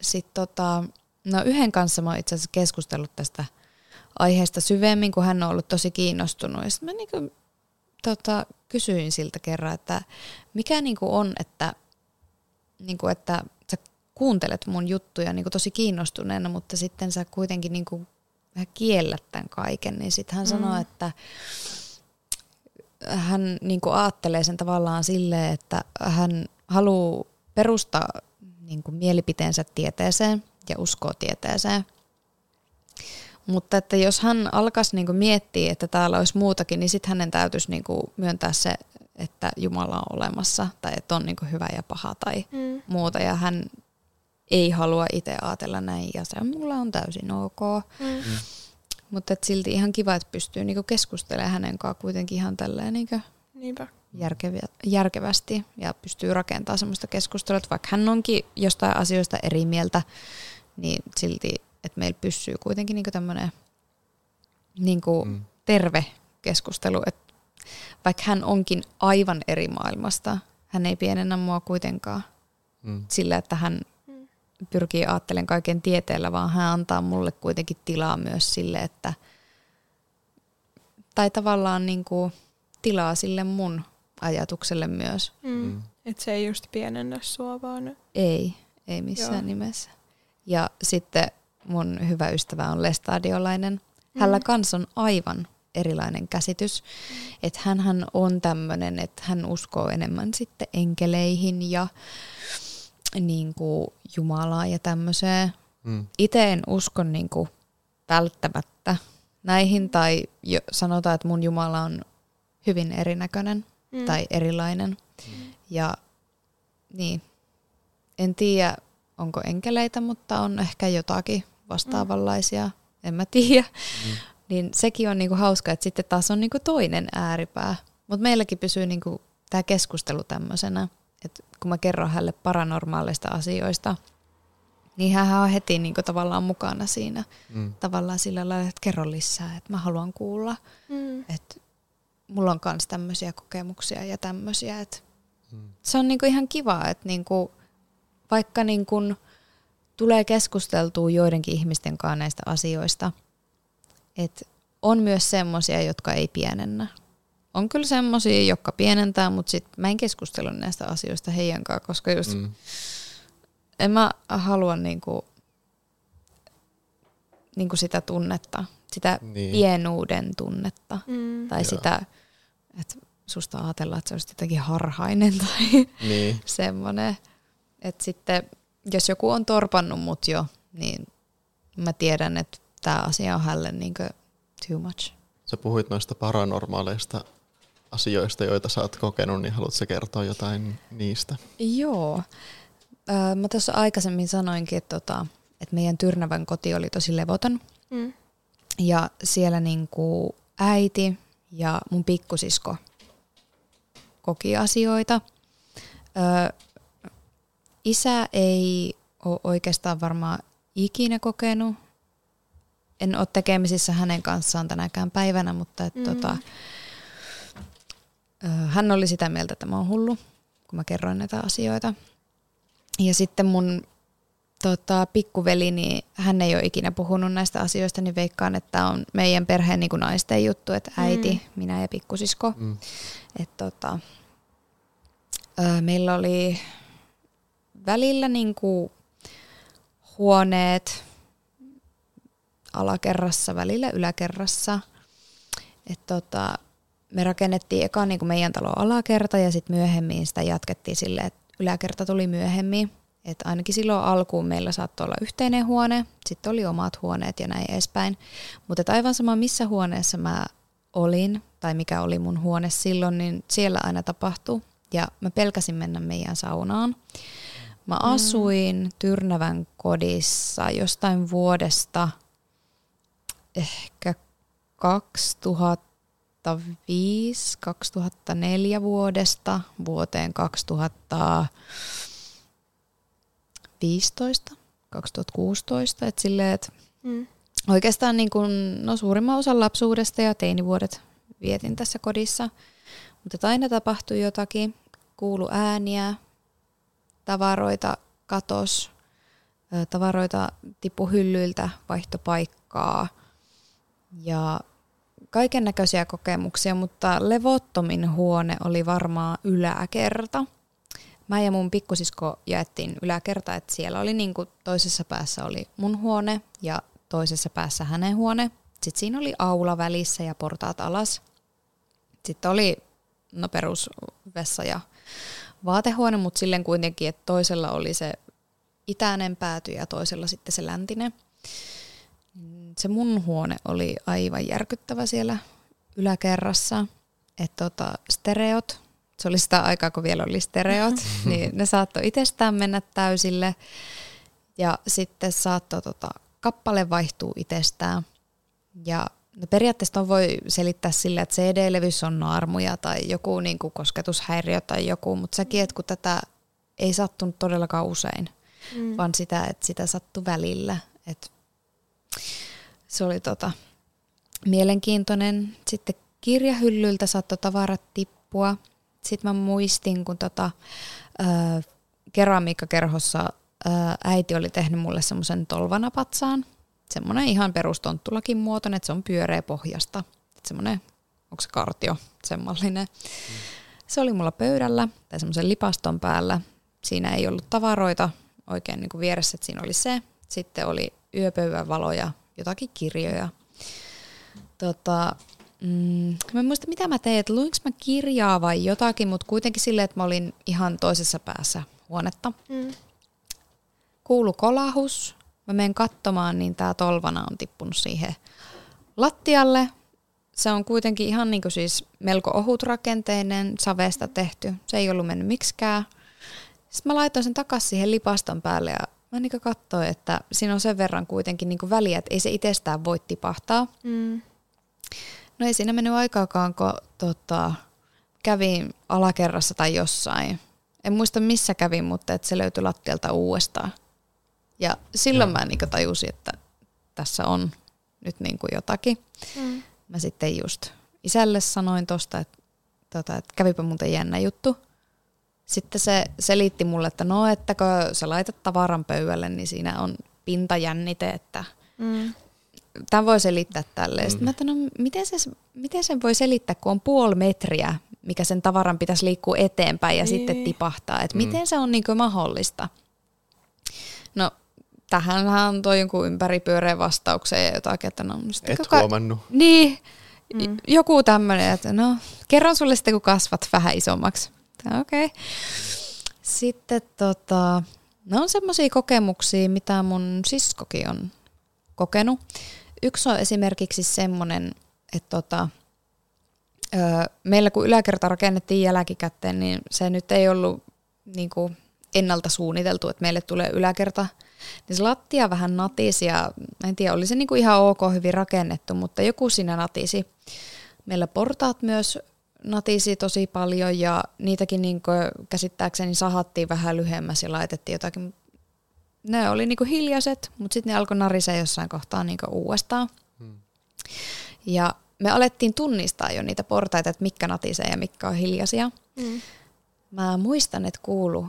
sitten tota, no yhden kanssa mä oon itse asiassa keskustellut tästä aiheesta syvemmin, kun hän on ollut tosi kiinnostunut. Ja sitten mä niinku, tota, kysyin siltä kerran, että mikä niinku on, että, niinku, että sä kuuntelet mun juttuja niinku tosi kiinnostuneena, mutta sitten sä kuitenkin niinku vähän kiellät tämän kaiken. Niin sitten hän mm. sanoi, että hän niinku ajattelee sen tavallaan silleen, että hän haluaa perustaa niin kuin mielipiteensä tieteeseen ja uskoo tieteeseen. Mutta että jos hän alkaisi niin kuin miettiä, että täällä olisi muutakin, niin sitten hänen täytyisi niin kuin myöntää se, että Jumala on olemassa tai että on niin kuin hyvä ja paha tai mm. muuta. Ja hän ei halua itse ajatella näin ja se mulla on täysin ok. Mm. Mm. Mutta silti ihan kiva, että pystyy niinku keskustelemaan hänen kanssaan kuitenkin ihan tälleen niinku Niinpä järkevästi ja pystyy rakentamaan semmoista keskustelua, että vaikka hän onkin jostain asioista eri mieltä, niin silti, että meillä pysyy kuitenkin niinku tämmöinen niinku mm. terve keskustelu, että vaikka hän onkin aivan eri maailmasta, hän ei pienennä mua kuitenkaan mm. sillä, että hän mm. pyrkii ajattelemaan kaiken tieteellä, vaan hän antaa mulle kuitenkin tilaa myös sille, että tai tavallaan niin kuin tilaa sille mun ajatukselle myös. Mm. Mm. Että se ei just pienennä sua vaan. Ei, ei missään Joo. nimessä. Ja sitten mun hyvä ystävä on lestadiolainen. Mm. Hänellä kans on aivan erilainen käsitys. Mm. Että hän on tämmöinen, että hän uskoo enemmän sitten enkeleihin ja niin kuin Jumalaa ja tämmöiseen. Mm. Itse en usko niin kuin välttämättä näihin tai jo, sanotaan, että mun Jumala on hyvin erinäköinen mm. tai erilainen. Mm. Ja niin, en tiedä onko enkeleitä, mutta on ehkä jotakin vastaavanlaisia, mm. en mä tiedä. Mm. Niin sekin on niinku hauska, että sitten taas on niinku toinen ääripää. Mutta meilläkin pysyy niinku tämä keskustelu tämmöisenä, että kun mä kerron hänelle paranormaalista asioista, niin hän on heti niinku tavallaan mukana siinä. Mm. Tavallaan sillä lailla, että kerro lisää, että mä haluan kuulla. Mm. Että mulla on myös tämmöisiä kokemuksia ja tämmöisiä. Että Se on niinku ihan kiva, että niinku, vaikka niinku tulee keskusteltua joidenkin ihmisten kanssa näistä asioista, että on myös semmoisia, jotka ei pienennä. On kyllä semmoisia, jotka pienentää, mutta sit mä en keskustelu näistä asioista heidän kanssa, koska just mm. en mä halua niinku, niinku sitä tunnetta, sitä niin. pienuuden tunnetta. Mm. Tai Joo. sitä, että susta ajatellaan, että se olisi jotenkin harhainen tai niin. [laughs] semmoinen. Että sitten jos joku on torpannut mut jo, niin mä tiedän, että tämä asia on hälle niin too much. Sä puhuit noista paranormaaleista asioista, joita sä oot kokenut, niin haluatko kertoa jotain niistä? Joo. Mä tuossa aikaisemmin sanoinkin, että, tota, että meidän Tyrnävän koti oli tosi levoton. Mm. Ja siellä niinku äiti ja mun pikkusisko koki asioita. Öö, isä ei ole oikeastaan varmaan ikinä kokenut. En ole tekemisissä hänen kanssaan tänäkään päivänä, mutta et, mm. tota, hän oli sitä mieltä, että mä oon hullu, kun mä kerroin näitä asioita. Ja sitten mun tota, pikkuveli, niin hän ei ole ikinä puhunut näistä asioista, niin veikkaan, että on meidän perheen niin naisten juttu, että äiti, mm. minä ja pikkusisko. Mm. Et, tota, meillä oli välillä niin kuin huoneet alakerrassa, välillä yläkerrassa. Et tota, me rakennettiin eka niin kuin meidän talo alakerta ja sitten myöhemmin sitä jatkettiin silleen, että yläkerta tuli myöhemmin. Et ainakin silloin alkuun meillä saattoi olla yhteinen huone, sitten oli omat huoneet ja näin edespäin. Mutta aivan sama missä huoneessa mä olin tai mikä oli mun huone silloin, niin siellä aina tapahtui. Ja mä pelkäsin mennä meidän saunaan. Mä mm. asuin mm. Tyrnävän kodissa jostain vuodesta ehkä 2005, 2004 vuodesta vuoteen 2015, 2016. Et silleen, et mm. Oikeastaan niin kun, no, suurimman osan lapsuudesta ja teinivuodet vietin tässä kodissa. Mutta aina tapahtui jotakin, kuulu ääniä, tavaroita katos, tavaroita tippu hyllyiltä, vaihtopaikkaa ja kaiken näköisiä kokemuksia, mutta levottomin huone oli varmaan yläkerta. Mä ja mun pikkusisko jaettiin yläkerta, että siellä oli niinku toisessa päässä oli mun huone ja toisessa päässä hänen huone. Sitten siinä oli aula välissä ja portaat alas. Sitten oli no perusvessa ja vaatehuone, mutta silleen kuitenkin, että toisella oli se itäinen pääty ja toisella sitten se läntinen. Se mun huone oli aivan järkyttävä siellä yläkerrassa. Että tota, stereot, se oli sitä aikaa, kun vielä oli stereot, [laughs] niin ne saattoi itsestään mennä täysille. Ja sitten saattoi tota, kappale vaihtuu itsestään. Ja No periaatteessa on voi selittää sillä, että CD-levys on naarmuja tai joku niin kuin kosketushäiriö tai joku, mutta sekin, että kun tätä ei sattunut todellakaan usein, mm. vaan sitä, että sitä sattui välillä. Et se oli tota, mielenkiintoinen. Sitten kirjahyllyltä saattoi tavarat tippua. Sitten mä muistin, kun tota, ää, keramiikkakerhossa ää, äiti oli tehnyt mulle semmoisen tolvanapatsaan, semmoinen ihan perustonttulakin muotoinen, että se on pyöreä pohjasta. Semmoinen, onko se kartio, semmallinen. Mm. Se oli mulla pöydällä tai semmoisen lipaston päällä. Siinä ei ollut tavaroita oikein niin kuin vieressä, että siinä oli se. Sitten oli yöpöydän valoja, jotakin kirjoja. Tota, mm, mä en muista mitä mä tein, että luinko mä kirjaa vai jotakin, mutta kuitenkin silleen, että mä olin ihan toisessa päässä huonetta. Mm. Kuulu kolahus, mä menen katsomaan, niin tämä tolvana on tippunut siihen lattialle. Se on kuitenkin ihan niin kuin siis melko ohut rakenteinen, savesta tehty. Se ei ollut mennyt miksikään. Sitten mä laitoin sen takaisin siihen lipaston päälle ja mä niin katsoin, että siinä on sen verran kuitenkin niin väliä, että ei se itsestään voi tipahtaa. Mm. No ei siinä mennyt aikaakaan, kun tota, kävin alakerrassa tai jossain. En muista missä kävin, mutta että se löytyi lattialta uudestaan. Ja silloin ja. mä niin tajusin, että tässä on nyt niin kuin jotakin. Mm. Mä sitten just isälle sanoin tosta, että, tota, että kävipä muuten jännä juttu. Sitten se selitti mulle, että no, että kun sä laitat tavaran pöydälle, niin siinä on pintajännite, että Mm. tämä voi selittää tälleen. Sitten mä että no, miten se, miten sen voi selittää, kun on puoli metriä, mikä sen tavaran pitäisi liikkua eteenpäin ja Niin. sitten tipahtaa. Että miten se on niin mahdollista? Tähän hän antoi jonkun ympäripyöreän vastauksen ja jotakin, että no Et kuka- huomannut. Niin, mm. joku tämmöinen, että no kerron sulle sitten, kun kasvat vähän isommaksi. Okei. Okay. Sitten tota, ne on semmoisia kokemuksia, mitä mun siskokin on kokenut. Yksi on esimerkiksi semmoinen, että tota, öö, meillä kun yläkerta rakennettiin jälkikäteen, niin se nyt ei ollut niin kuin ennalta suunniteltu, että meille tulee yläkerta. Niin se lattia vähän natisi ja en tiedä, oli se niin kuin ihan ok hyvin rakennettu, mutta joku siinä natisi. Meillä portaat myös natisi tosi paljon ja niitäkin niin kuin käsittääkseni sahattiin vähän lyhyemmässä ja laitettiin jotakin. Ne oli niin kuin hiljaiset, mutta sitten ne alkoi narisee jossain kohtaa niin kuin uudestaan. Ja me alettiin tunnistaa jo niitä portaita, että mitkä natisee ja mitkä on hiljaisia. Mm. Mä muistan, että kuulu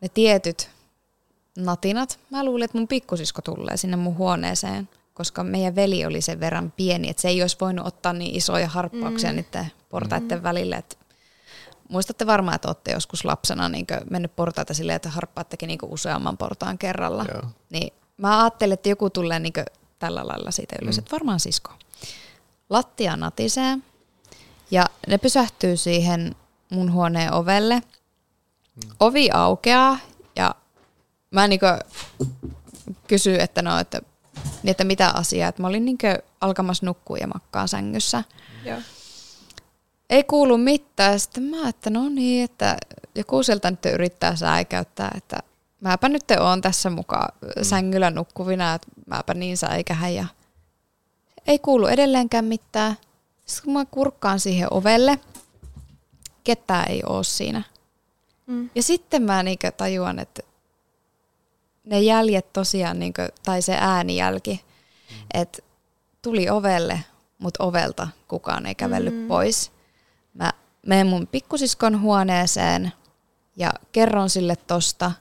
ne tietyt natinat. Mä luulin, että mun pikkusisko tulee sinne mun huoneeseen, koska meidän veli oli sen verran pieni, että se ei olisi voinut ottaa niin isoja harppauksia mm. niiden portaiden mm. välille. Että muistatte varmaan, että olette joskus lapsena niin mennyt portaita silleen, että harppaattekin niin useamman portaan kerralla. Joo. Niin mä ajattelin, että joku tulee niin tällä lailla siitä ylös, mm. että varmaan sisko. Lattia natisee ja ne pysähtyy siihen mun huoneen ovelle. Mm. Ovi aukeaa mä niin kysyin, että no, että, niin että mitä asiaa. Että mä olin niin alkamassa nukkua ja makkaan sängyssä. Joo. Ei kuulu mitään. Sitten mä, että no niin, että joku sieltä nyt yrittää säikäyttää, että mäpä nyt oon tässä mukaan sängyllä nukkuvina, että mäpä niin säikähän ja ei kuulu edelleenkään mitään. Sitten kun mä kurkkaan siihen ovelle, ketään ei oo siinä. Mm. Ja sitten mä niinkö tajuan, että ne jäljet tosiaan, niinkö, tai se äänijälki, että tuli ovelle, mutta ovelta kukaan ei kävellyt mm. pois. Mä menen mun pikkusiskon huoneeseen ja kerron sille tosta,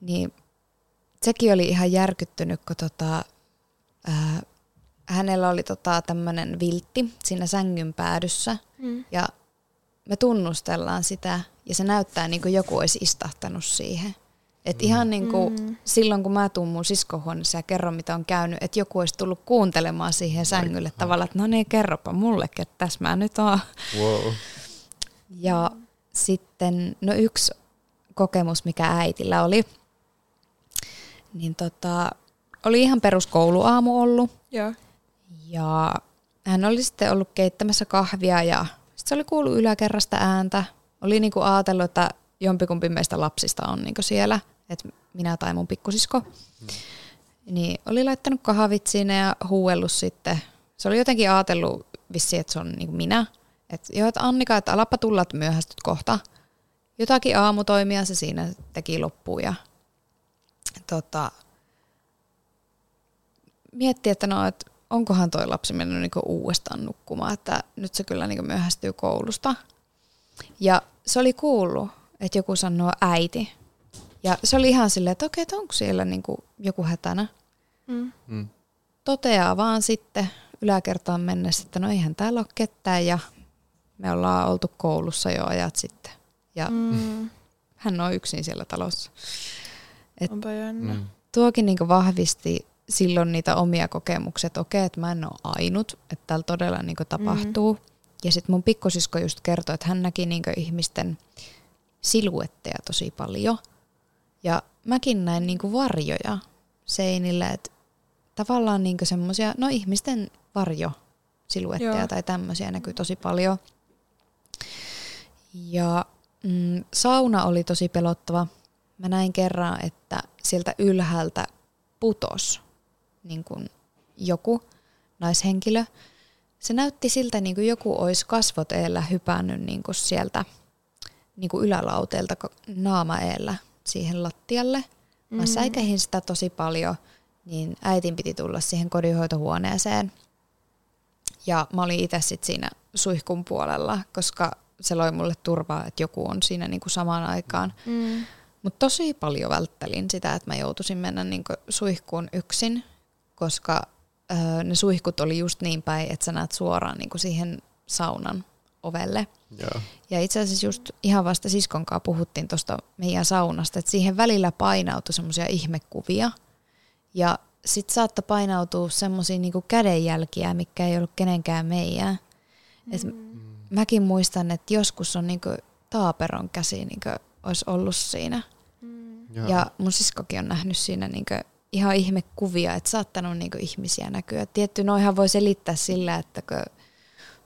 niin sekin oli ihan järkyttynyt, kun tota, ää, hänellä oli tota tämmöinen viltti siinä sängyn päädyssä Mm. ja me tunnustellaan sitä ja se näyttää niin kuin joku olisi istahtanut siihen. Et ihan niin kuin Mm. silloin, kun mä tuun mun siskohuoneessa ja kerron, mitä on käynyt, että joku olisi tullut kuuntelemaan siihen sängylle tavallaan, että no niin, kerropa mullekin, että tässä mä nyt oon. Wow. Ja sitten, no yksi kokemus, mikä äitillä oli, niin tota, oli ihan peruskouluaamu ollut. Joo. Ja hän oli sitten ollut keittämässä kahvia ja sitten se oli kuullut yläkerrasta ääntä. Oli niinku ajatellut, että jompikumpi meistä lapsista on niinku siellä, että minä tai mun pikkusisko. Hmm. Niin oli laittanut kahvit sinne ja huuellut sitten. Se oli jotenkin ajatellut vissi, että se on niinku minä. Että joo, että Annika, että alappa tulla, että myöhästyt kohta. Jotakin aamutoimia se siinä teki loppuun ja tota, mietti, että no, että onkohan toi lapsi mennyt niinku uudestaan nukkumaan, että nyt se kyllä niinku myöhästyy koulusta. Ja se oli kuullut, että joku sanoo äiti. Ja se oli ihan silleen, että okei, että onko siellä niinku joku hätänä. Mm. Mm. Toteaa vaan sitten yläkertaan mennessä, että no eihän täällä ole ketään ja me ollaan oltu koulussa jo ajat sitten. Ja Mm. [laughs] hän on yksin siellä talossa. Et- Onpa jännä. Mm. tuokin niin vahvisti silloin niitä omia kokemuksia, että okei, että mä en ole ainut, että täällä todella niin tapahtuu. Mm. Ja sitten mun pikkosisko just kertoi, että hän näki niin ihmisten siluetteja tosi paljon. Ja mäkin näin niin varjoja seinillä, että tavallaan niin semmoisia, no ihmisten varjo siluetteja Joo. tai tämmöisiä näkyy tosi paljon. Ja mm, sauna oli tosi pelottava. Mä näin kerran, että sieltä ylhäältä putos niin kuin joku naishenkilö. Se näytti siltä, niin kuin joku olisi kasvot eellä hypännyt niin kuin sieltä niin kuin ylälauteelta ko- naama eellä siihen lattialle. Mä Mm. säikähin sitä tosi paljon, niin äitin piti tulla siihen kodinhoitohuoneeseen. Ja mä olin itse sitten siinä suihkun puolella, koska se loi mulle turvaa, että joku on siinä niinku samaan aikaan. Mm. Mutta tosi paljon välttelin sitä, että mä joutuisin mennä niinku suihkuun yksin, koska öö, ne suihkut oli just niin päin, että sä näet suoraan niinku siihen saunan ovelle. Joo. Ja itse asiassa just ihan vasta siskon kanssa puhuttiin tuosta meidän saunasta, että siihen välillä painautui semmoisia ihmekuvia. Ja sitten saattoi painautua semmoisia niinku kädenjälkiä, mikä ei ollut kenenkään meidän. Et mäkin muistan, että joskus on niinku taaperon käsi niinku olisi ollut siinä. Joo. Ja mun siskokin on nähnyt siinä niinku ihan ihmekuvia, että saattanut niinku ihmisiä näkyä. Tietty noihan voi selittää sillä, että kun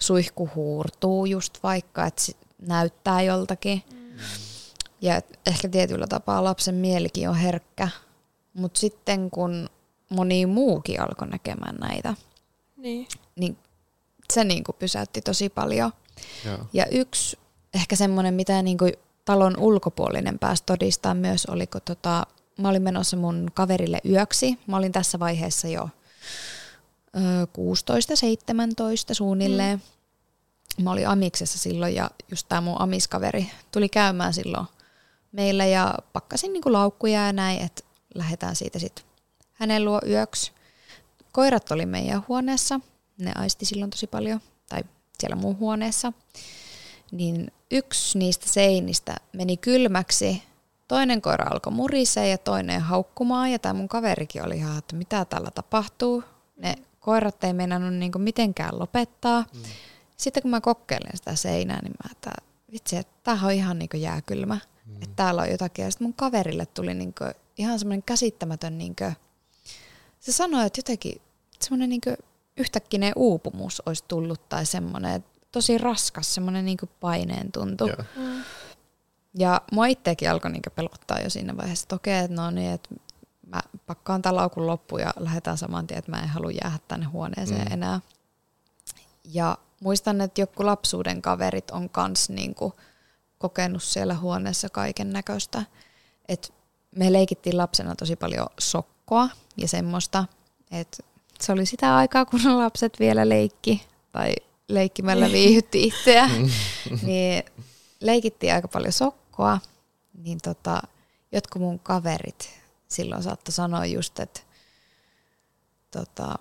suihku huurtuu just vaikka, että näyttää joltakin. Ja et ehkä tietyllä tapaa lapsen mielikin on herkkä. Mutta sitten kun moni muukin alkoi näkemään näitä, Niin. niin se niinku pysäytti tosi paljon. Joo. Ja yksi ehkä semmoinen, mitä niinku talon ulkopuolinen pääsi todistaa myös, oli kun tota, mä olin menossa mun kaverille yöksi. Mä olin tässä vaiheessa jo 16-17 suunnilleen. Mm. Mä olin Amiksessa silloin ja just tää mun amiskaveri tuli käymään silloin meillä ja pakkasin niinku laukkuja ja näin, että lähdetään siitä sitten hänen luo yöksi. Koirat oli meidän huoneessa, ne aisti silloin tosi paljon, tai siellä mun huoneessa. Niin yksi niistä seinistä meni kylmäksi, toinen koira alkoi murisee ja toinen haukkumaan ja tämä mun kaverikin oli ihan, että mitä täällä tapahtuu. Ne koirat ei meinannut niinku mitenkään lopettaa. Mm. Sitten kun mä kokeilen sitä seinää, niin mä, että vitsi, että tämähän on ihan niinku jääkylmä. Mm. Että täällä on jotakin. Ja sitten mun kaverille tuli niinku ihan semmoinen käsittämätön, niinku, se sanoi, että jotenkin semmoinen niinku yhtäkkinen uupumus olisi tullut tai semmoinen tosi raskas, semmoinen niinku paineen tuntu. Joo. Ja mua itseäkin alkoi niinku pelottaa jo siinä vaiheessa, että okei, että no niin, että mä pakkaan tämän laukun loppuun ja lähdetään saman tien, että mä en halua jäädä tänne huoneeseen mm. enää. Ja muistan, että joku lapsuuden kaverit on kans niinku kokenut siellä huoneessa kaiken näköistä. että me leikittiin lapsena tosi paljon sokkoa ja semmoista, että se oli sitä aikaa, kun [laughs] lapset vielä leikki tai leikkimällä [laughs] viihytti itseä, [laughs] niin leikittiin aika paljon sokkoa, niin tota, jotkut mun kaverit silloin saattoi sanoa just, että tota,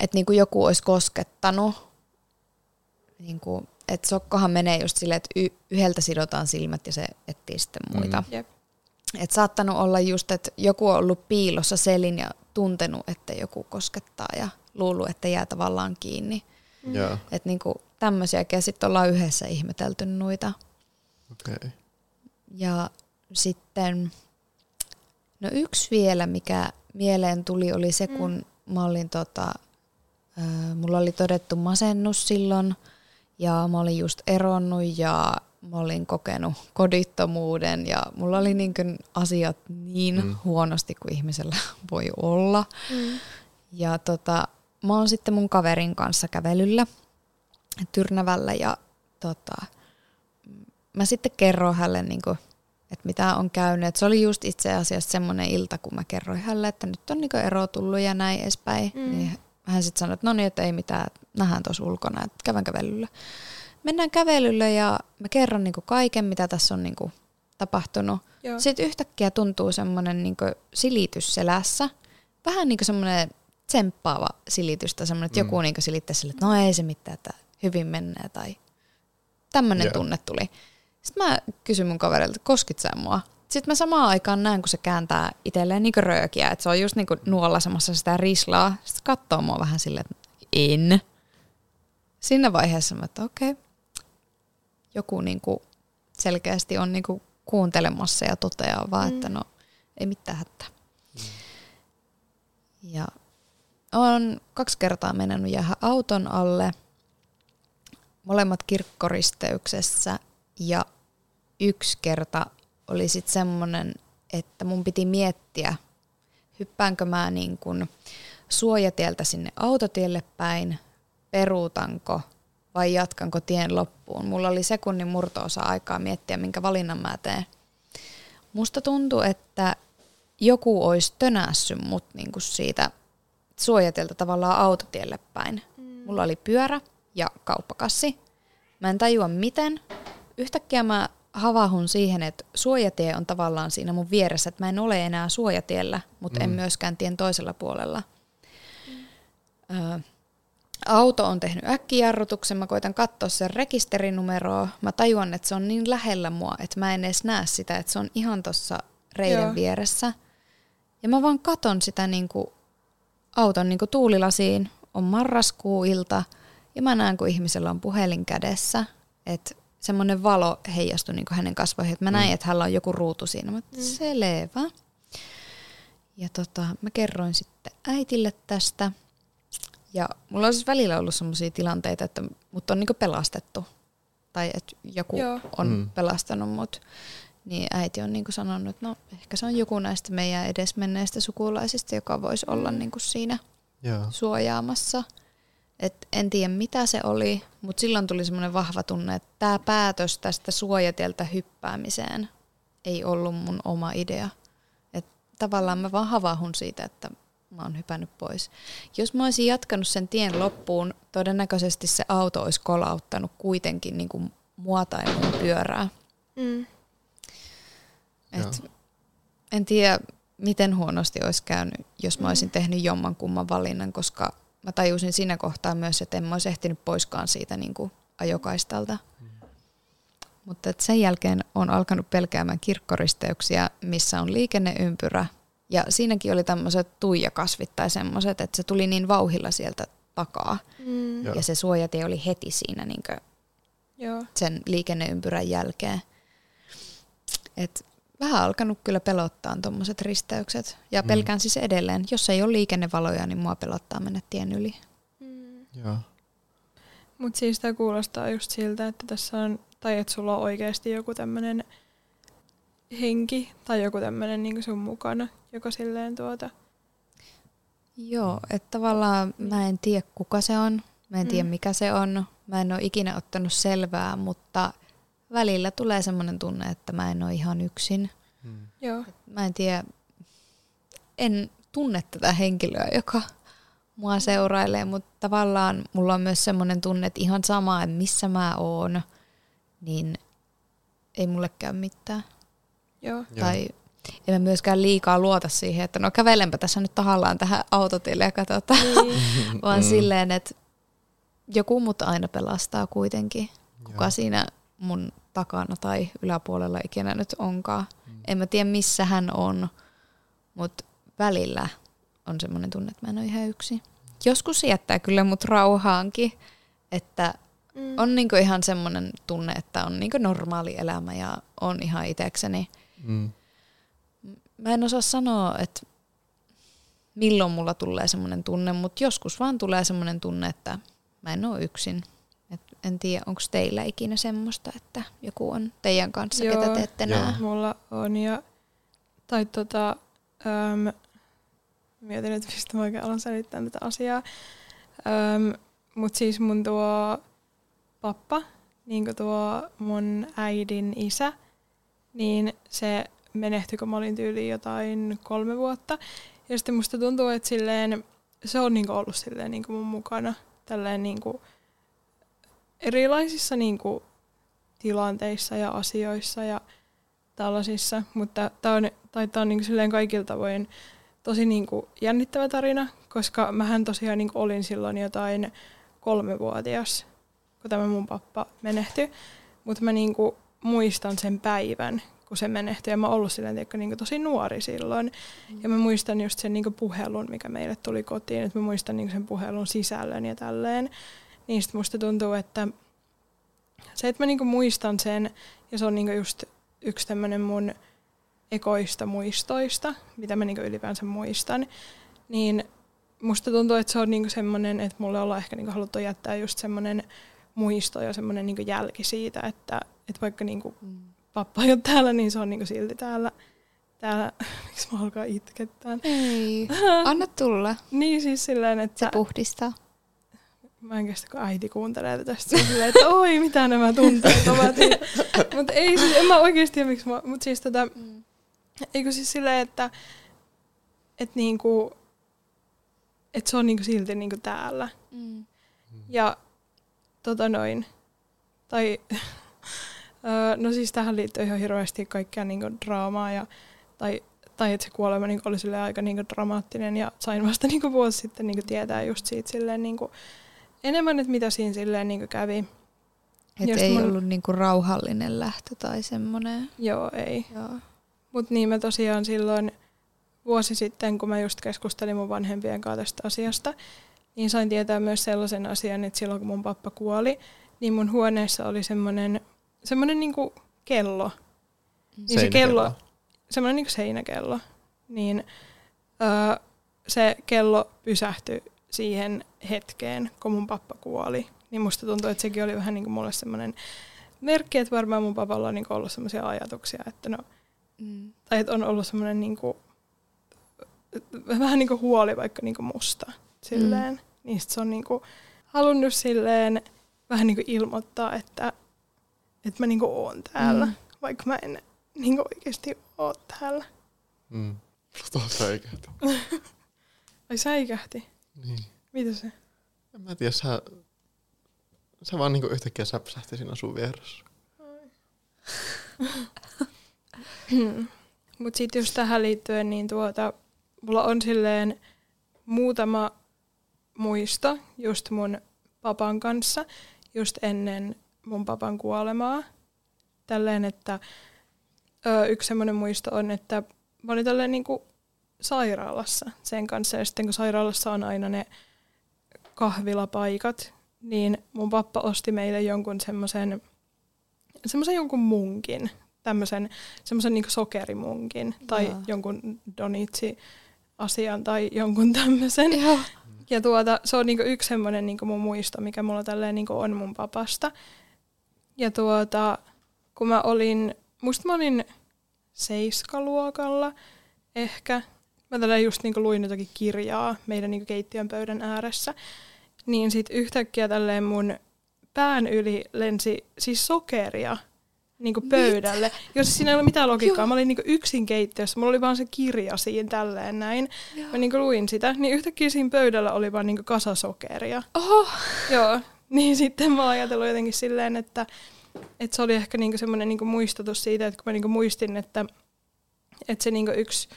että niinku joku olisi koskettanut, niinku, että sokkohan menee just silleen, että y- yhdeltä sidotaan silmät ja se etsii sitten muita. Jep. Et saattanut olla just, että joku on ollut piilossa selin ja tuntenut, että joku koskettaa ja luullut, että jää tavallaan kiinni. Joo. Että niinku tämmöisiäkin ja sitten ollaan yhdessä ihmetelty noita. Okei. Okay. Ja sitten, no yksi vielä, mikä mieleen tuli, oli se, kun mä olin tota, mulla oli todettu masennus silloin ja mä olin just eronnut ja mä olin kokenut kodittomuuden ja mulla oli niin kuin asiat niin mm. huonosti kuin ihmisellä [laughs] voi olla. Mm. Ja tota, mä oon sitten mun kaverin kanssa kävelyllä Tyrnävällä ja tota, mä sitten kerroin hänelle, niin kuin, että mitä on käynyt. Et se oli just itse asiassa semmoinen ilta, kun mä kerroin hänelle, että nyt on niin ero tullut ja näin edespäin. Mm. Niin hän sitten sanoi, että no niin, että ei mitään, että nähdään tuossa ulkona, että käydään kävelyllä. Mennään kävelyllä ja mä kerron niin kuin kaiken, mitä tässä on niin kuin tapahtunut. Joo. Sitten yhtäkkiä tuntuu semmoinen niin silitys selässä. Vähän niin kuin semmoinen tsemppaava silitys tai semmoinen, että Mm. joku niin silittää sille, että no ei se mitään, että hyvin menee tai tämmöinen tunne tuli. Sitten mä kysyn mun kaverilta, että koskit sä mua? Sitten mä samaan aikaan näen, kun se kääntää itselleen niin röökiä, että se on just niin nuolasemassa sitä rislaa. Sitten katsoo mua vähän silleen, että en. Siinä vaiheessa mä, että okei, joku niin kuin selkeästi on niin kuin kuuntelemassa ja toteaa vaan, Mm. että no ei mitään hätää. Ja on kaksi kertaa mennyt jäädä auton alle, molemmat kirkkoristeyksessä ja yksi kerta oli sitten semmoinen, että mun piti miettiä, hyppäänkö mä niin kuin suojatieltä sinne autotielle päin, peruutanko vai jatkanko tien loppuun. Mulla oli sekunnin murtoosa aikaa miettiä, minkä valinnan mä teen. Musta tuntuu, että joku olisi tönässyt mut niinku siitä suojatieltä tavallaan autotielle päin. Mm. Mulla oli pyörä ja kauppakassi. Mä en tajua miten. Yhtäkkiä mä havahun siihen, että suojatie on tavallaan siinä mun vieressä, että mä en ole enää suojatiellä, mutta mm. en myöskään tien toisella puolella. Mm. Ö, auto on tehnyt äkkijarrutuksen, mä koitan katsoa sen rekisterinumeroa, mä tajuan, että se on niin lähellä mua, että mä en edes näe sitä, että se on ihan tuossa reiden Joo. vieressä. Ja mä vaan katon sitä niin kuin auton niin kuin tuulilasiin, on marraskuuilta, ja mä näen, kun ihmisellä on puhelin kädessä, että semmoinen valo heijastui niin hänen kasvoihin, että mä näin, mm. että hänellä on joku ruutu siinä. Mä, mm. selvä. Ja tota, mä kerroin sitten äitille tästä. Ja mulla on siis välillä ollut sellaisia tilanteita, että mut on niinku pelastettu. Tai että joku Joo. on mm. pelastanut mut. Niin äiti on niinku sanonut, että no ehkä se on joku näistä meidän edesmenneistä sukulaisista, joka voisi olla niinku siinä Joo. suojaamassa. Et en tiedä mitä se oli, mutta silloin tuli semmoinen vahva tunne, että tämä päätös tästä suojatieltä hyppäämiseen ei ollut mun oma idea. Et tavallaan mä vaan havahun siitä, että mä oon hypännyt pois. Jos mä olisin jatkanut sen tien loppuun, todennäköisesti se auto olisi kolauttanut kuitenkin niin kuin mua tai mun pyörää. Mm. Et en tiedä, miten huonosti olisi käynyt, jos mä olisin tehnyt jomman kumman valinnan, koska mä tajusin siinä kohtaa myös, että en mä olisi ehtinyt poiskaan siitä niin kuin ajokaistalta. Mm. Mutta sen jälkeen on alkanut pelkäämään kirkkoristeyksia, missä on liikenneympyrä. Ja siinäkin oli tämmöiset tuijakasvit tai semmoiset, että se tuli niin vauhilla sieltä takaa. Mm. Ja se suojatie oli heti siinä niin Joo. sen liikenneympyrän jälkeen. Et vähän alkanut kyllä pelottaa tuommoiset risteykset. Ja mm. pelkään mm. siis edelleen. Jos ei ole liikennevaloja, niin mua pelottaa mennä tien yli. Mm. Joo. Mutta siis tämä kuulostaa just siltä, että tässä on, tai että sulla on oikeasti joku tämmöinen henki tai joku tämmöinen niin sun mukana, joka silleen tuota... Joo, että tavallaan mä en tiedä kuka se on, mä en tiedä mm. mikä se on, mä en ole ikinä ottanut selvää, mutta välillä tulee semmoinen tunne, että mä en ole ihan yksin. Mm. Joo. Mä en tiedä, en tunne tätä henkilöä, joka mua seurailee, mutta tavallaan mulla on myös semmoinen tunne, että ihan sama, että missä mä oon, niin ei mulle käy mitään. Joo. Tai en mä myöskään liikaa luota siihen, että no kävelenpä tässä nyt tahallaan tähän autotille ja katsotaan. Niin. [laughs] Vaan mm. silleen, että joku mut aina pelastaa kuitenkin. Kuka Joo. siinä mun takana tai yläpuolella ikinä nyt onkaan. Mm. En mä tiedä missä hän on, mutta välillä on semmoinen tunne, että mä en ole ihan yksi. Joskus jättää kyllä mut rauhaankin, että mm. on niinku ihan semmoinen tunne, että on niinku normaali elämä ja on ihan itekseni. Mm. Mä en osaa sanoa, että milloin mulla tulee semmoinen tunne, mutta joskus vaan tulee semmoinen tunne, että mä en ole yksin. En tiedä, onko teillä ikinä semmoista, että joku on teidän kanssa, Joo, ketä te ette näe? mulla on. Ja, tai tota, äm, mietin, että mistä mä oikein alan selittää tätä asiaa. Mutta siis mun tuo pappa, niin tuo mun äidin isä, niin se menehtyi, kun mä olin tyyliin jotain kolme vuotta. Ja sitten musta tuntuu, että silleen, se on niinku ollut silleen niinku mun mukana tälleen niinku, erilaisissa niin kuin, tilanteissa ja asioissa ja tällaisissa, mutta tämä on, tai tää on niin kuin, kaikilta tavoin tosi niin kuin, jännittävä tarina, koska mähän tosiaan niin kuin, olin silloin jotain kolmevuotias, kun tämä mun pappa menehtyi, mutta mä niin kuin, muistan sen päivän, kun se menehtyi, ja mä oon ollut silleen, tiedätkö, niin tosi nuori silloin, ja mä muistan just sen niin puhelun, mikä meille tuli kotiin, että mä muistan niin sen puhelun sisällön ja tälleen, niistä musta tuntuu, että se, että mä niinku muistan sen, ja se on niinku just yksi tämmöinen mun ekoista muistoista, mitä mä niinku ylipäänsä muistan, niin musta tuntuu, että se on niinku semmoinen, että mulle ollaan ehkä niinku haluttu jättää just semmoinen muisto ja semmoinen niinku jälki siitä, että, että vaikka niinku mm. pappa ei ole täällä, niin se on niinku silti täällä. täällä. [laughs] Miksi mä alkaa itkettää? Ei, [laughs] anna tulla. niin siis silleen, että... Se puhdistaa mä en kestä, kun äiti kuuntelee tästä silleen, että oi, mitä nämä tunteet ovat. mutta ei siis, en mä oikeasti tiedä, miksi mä, mutta siis tota, mm. eikö siis silleen, että et niinku, et se on niinku silti niinku täällä. Mm. Ja tota noin. Tai no siis tähän liittyy ihan hirveästi kaikkea niinku draamaa ja tai, tai että se kuolema niinku oli sille aika niinku dramaattinen ja sain vasta niinku vuosi sitten niinku tietää just siitä silleen niinku enemmän, että mitä siinä silleen niinku kävi. Että ei mun- ollut niinku rauhallinen lähtö tai semmoinen. Joo, ei. Joo. Mutta niin mä tosiaan silloin vuosi sitten, kun mä just keskustelin mun vanhempien kanssa tästä asiasta, niin sain tietää myös sellaisen asian, että silloin kun mun pappa kuoli, niin mun huoneessa oli semmoinen semmoinen niinku kello. Niin se kello, semmoinen niinku seinäkello. Niin öö, se kello pysähtyi siihen hetkeen, kun mun pappa kuoli. Niin musta tuntuu, että sekin oli vähän niinku mulle semmoinen merkki, että varmaan mun papalla on niinku ollut semmoisia ajatuksia, että no, Mm. tai että on ollut semmoinen niinku, vähän niinku huoli vaikka niinku musta silleen. Mm. Niin sit se on niinku halunnut silleen vähän niinku ilmoittaa, että, että mä niinku oon täällä, mm. Vaikka mä en niinku oikeasti oo täällä. Mm. Tuossa säikähti. [laughs] Ai säikähti. Niin. Mitä se? En mä tiedä, sä, sä vaan niinku yhtäkkiä säpsähti siinä sun vieressä. [laughs] Mutta sitten just tähän liittyen, niin tuota, mulla on silleen muutama muisto just mun papan kanssa, just ennen mun papan kuolemaa. Tälleen, että ö, yksi semmoinen muisto on, että mä olin tälleen niinku sairaalassa sen kanssa. Ja sitten kun sairaalassa on aina ne kahvilapaikat, niin mun pappa osti meille jonkun semmoisen semmoisen jonkun munkin, tämmöisen semmoisen niinku sokerimunkin tai Joo. jonkun donitsi asian tai jonkun tämmöisen. Ja tuota, se on niinku yksi semmoinen niinku mun muisto, mikä mulla tälleen niinku on mun papasta. Ja tuota, kun mä olin, musta mä olin seiskaluokalla ehkä. Mä tälleen just niinku luin jotakin kirjaa meidän niinku keittiön pöydän ääressä. Niin sit yhtäkkiä tälleen mun pään yli lensi siis sokeria niinku pöydälle. Jos siinä ei ole mitään logiikkaa. Joo. Mä olin niinku yksin keittiössä. Mulla oli vaan se kirja siinä tälleen näin. Mä niinku luin sitä, niin yhtäkkiä siinä pöydällä oli vaan niinku kasa sokeria. Oho. Joo, [laughs] niin sitten mä oon ajatellut jotenkin silleen, että, että se oli ehkä niinku semmoinen niinku muistutus siitä, että kun mä niinku muistin, että, että se niinku yksi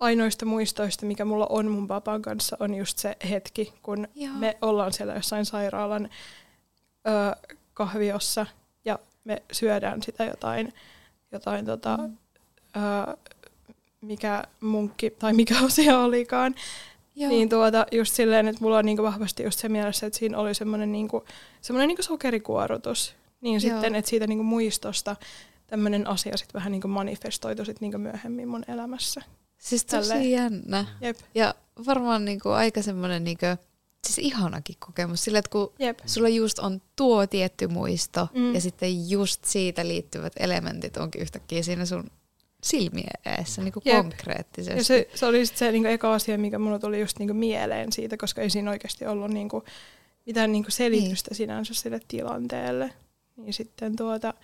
ainoista muistoista, mikä mulla on mun papan kanssa, on just se hetki, kun Joo. me ollaan siellä jossain sairaalan ö, kahviossa ja me syödään sitä jotain, jotain tota, Mm. ö, mikä munkki tai mikä [laughs] asia olikaan. Joo. Niin tuota, just silleen, että mulla on niinku vahvasti just se mielessä, että siinä oli semmoinen niinku, semmoinen niinku sokerikuorutus. Niin Joo. sitten, että siitä niinku muistosta tämmöinen asia sitten vähän niinku manifestoitu sit niinku myöhemmin mun elämässä. Siis tosi Tälleen. jännä. Jep, Ja varmaan niinku aika semmoinen niinku, siis ihanakin kokemus. Sillä, että kun jep. sulla just on tuo tietty muisto Mm. ja sitten just siitä liittyvät elementit onkin yhtäkkiä siinä sun silmien eessä niinku Jep. konkreettisesti. Ja se, se oli sit se niinku eka asia, mikä mulla tuli just niinku mieleen siitä, koska ei siinä oikeasti ollut niinku mitään niinku selitystä sinänsä sille tilanteelle. Niin sitten tuota,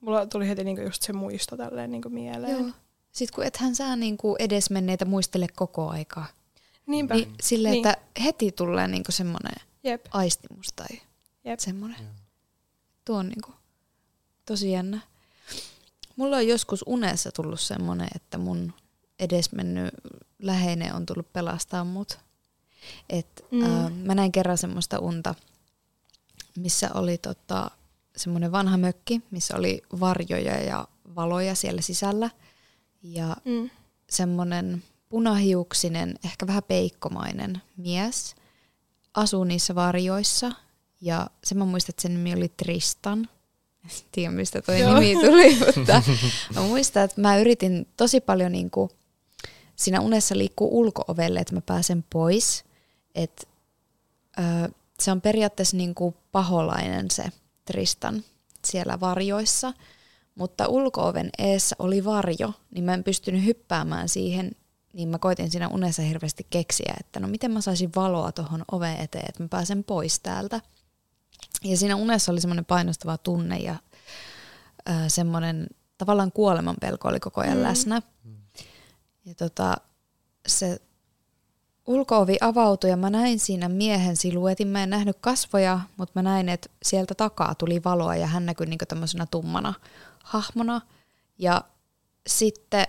mulla tuli heti niinku just se muisto tälleen niinku mieleen. Joo. Sitten kun ethän sä niinku edesmenneitä muistele koko aikaa. Niinpä. Niin silleen, Niin. että heti tulee niinku semmoinen Jep. aistimus tai Jep. semmoinen. Tuo on niinku tosi jännä. Mulla on joskus unessa tullut semmoinen, että mun edesmennyt läheinen on tullut pelastaa mut. Et, Mm. mm. äh, mä näin kerran semmoista unta, missä oli tota, semmoinen vanha mökki, missä oli varjoja ja valoja siellä sisällä. Ja Mm. semmoinen punahiuksinen, ehkä vähän peikkomainen mies asuu niissä varjoissa. Ja se mä muistan, että sen nimi oli Tristan. [laughs] En tiedä, mistä toi Joo. nimi tuli, [laughs] mutta mä muistan, että mä yritin tosi paljon niin kuin, siinä unessa liikkuu ulkoovelle, että mä pääsen pois. Et, ö, se on periaatteessa niin kuin paholainen se Tristan siellä varjoissa, mutta ulkooven eessä oli varjo, niin mä en pystynyt hyppäämään siihen, niin mä koitin siinä unessa hirveästi keksiä, että no miten mä saisin valoa tuohon oven eteen, että mä pääsen pois täältä. Ja siinä unessa oli semmoinen painostava tunne ja ö, semmoinen tavallaan kuoleman pelko oli koko ajan mm. läsnä. Ja tota, se ulkoovi avautui ja mä näin siinä miehen siluetin. Mä en nähnyt kasvoja, mutta mä näin, että sieltä takaa tuli valoa ja hän näkyi niinku tämmöisenä tummana hahmona. Ja sitten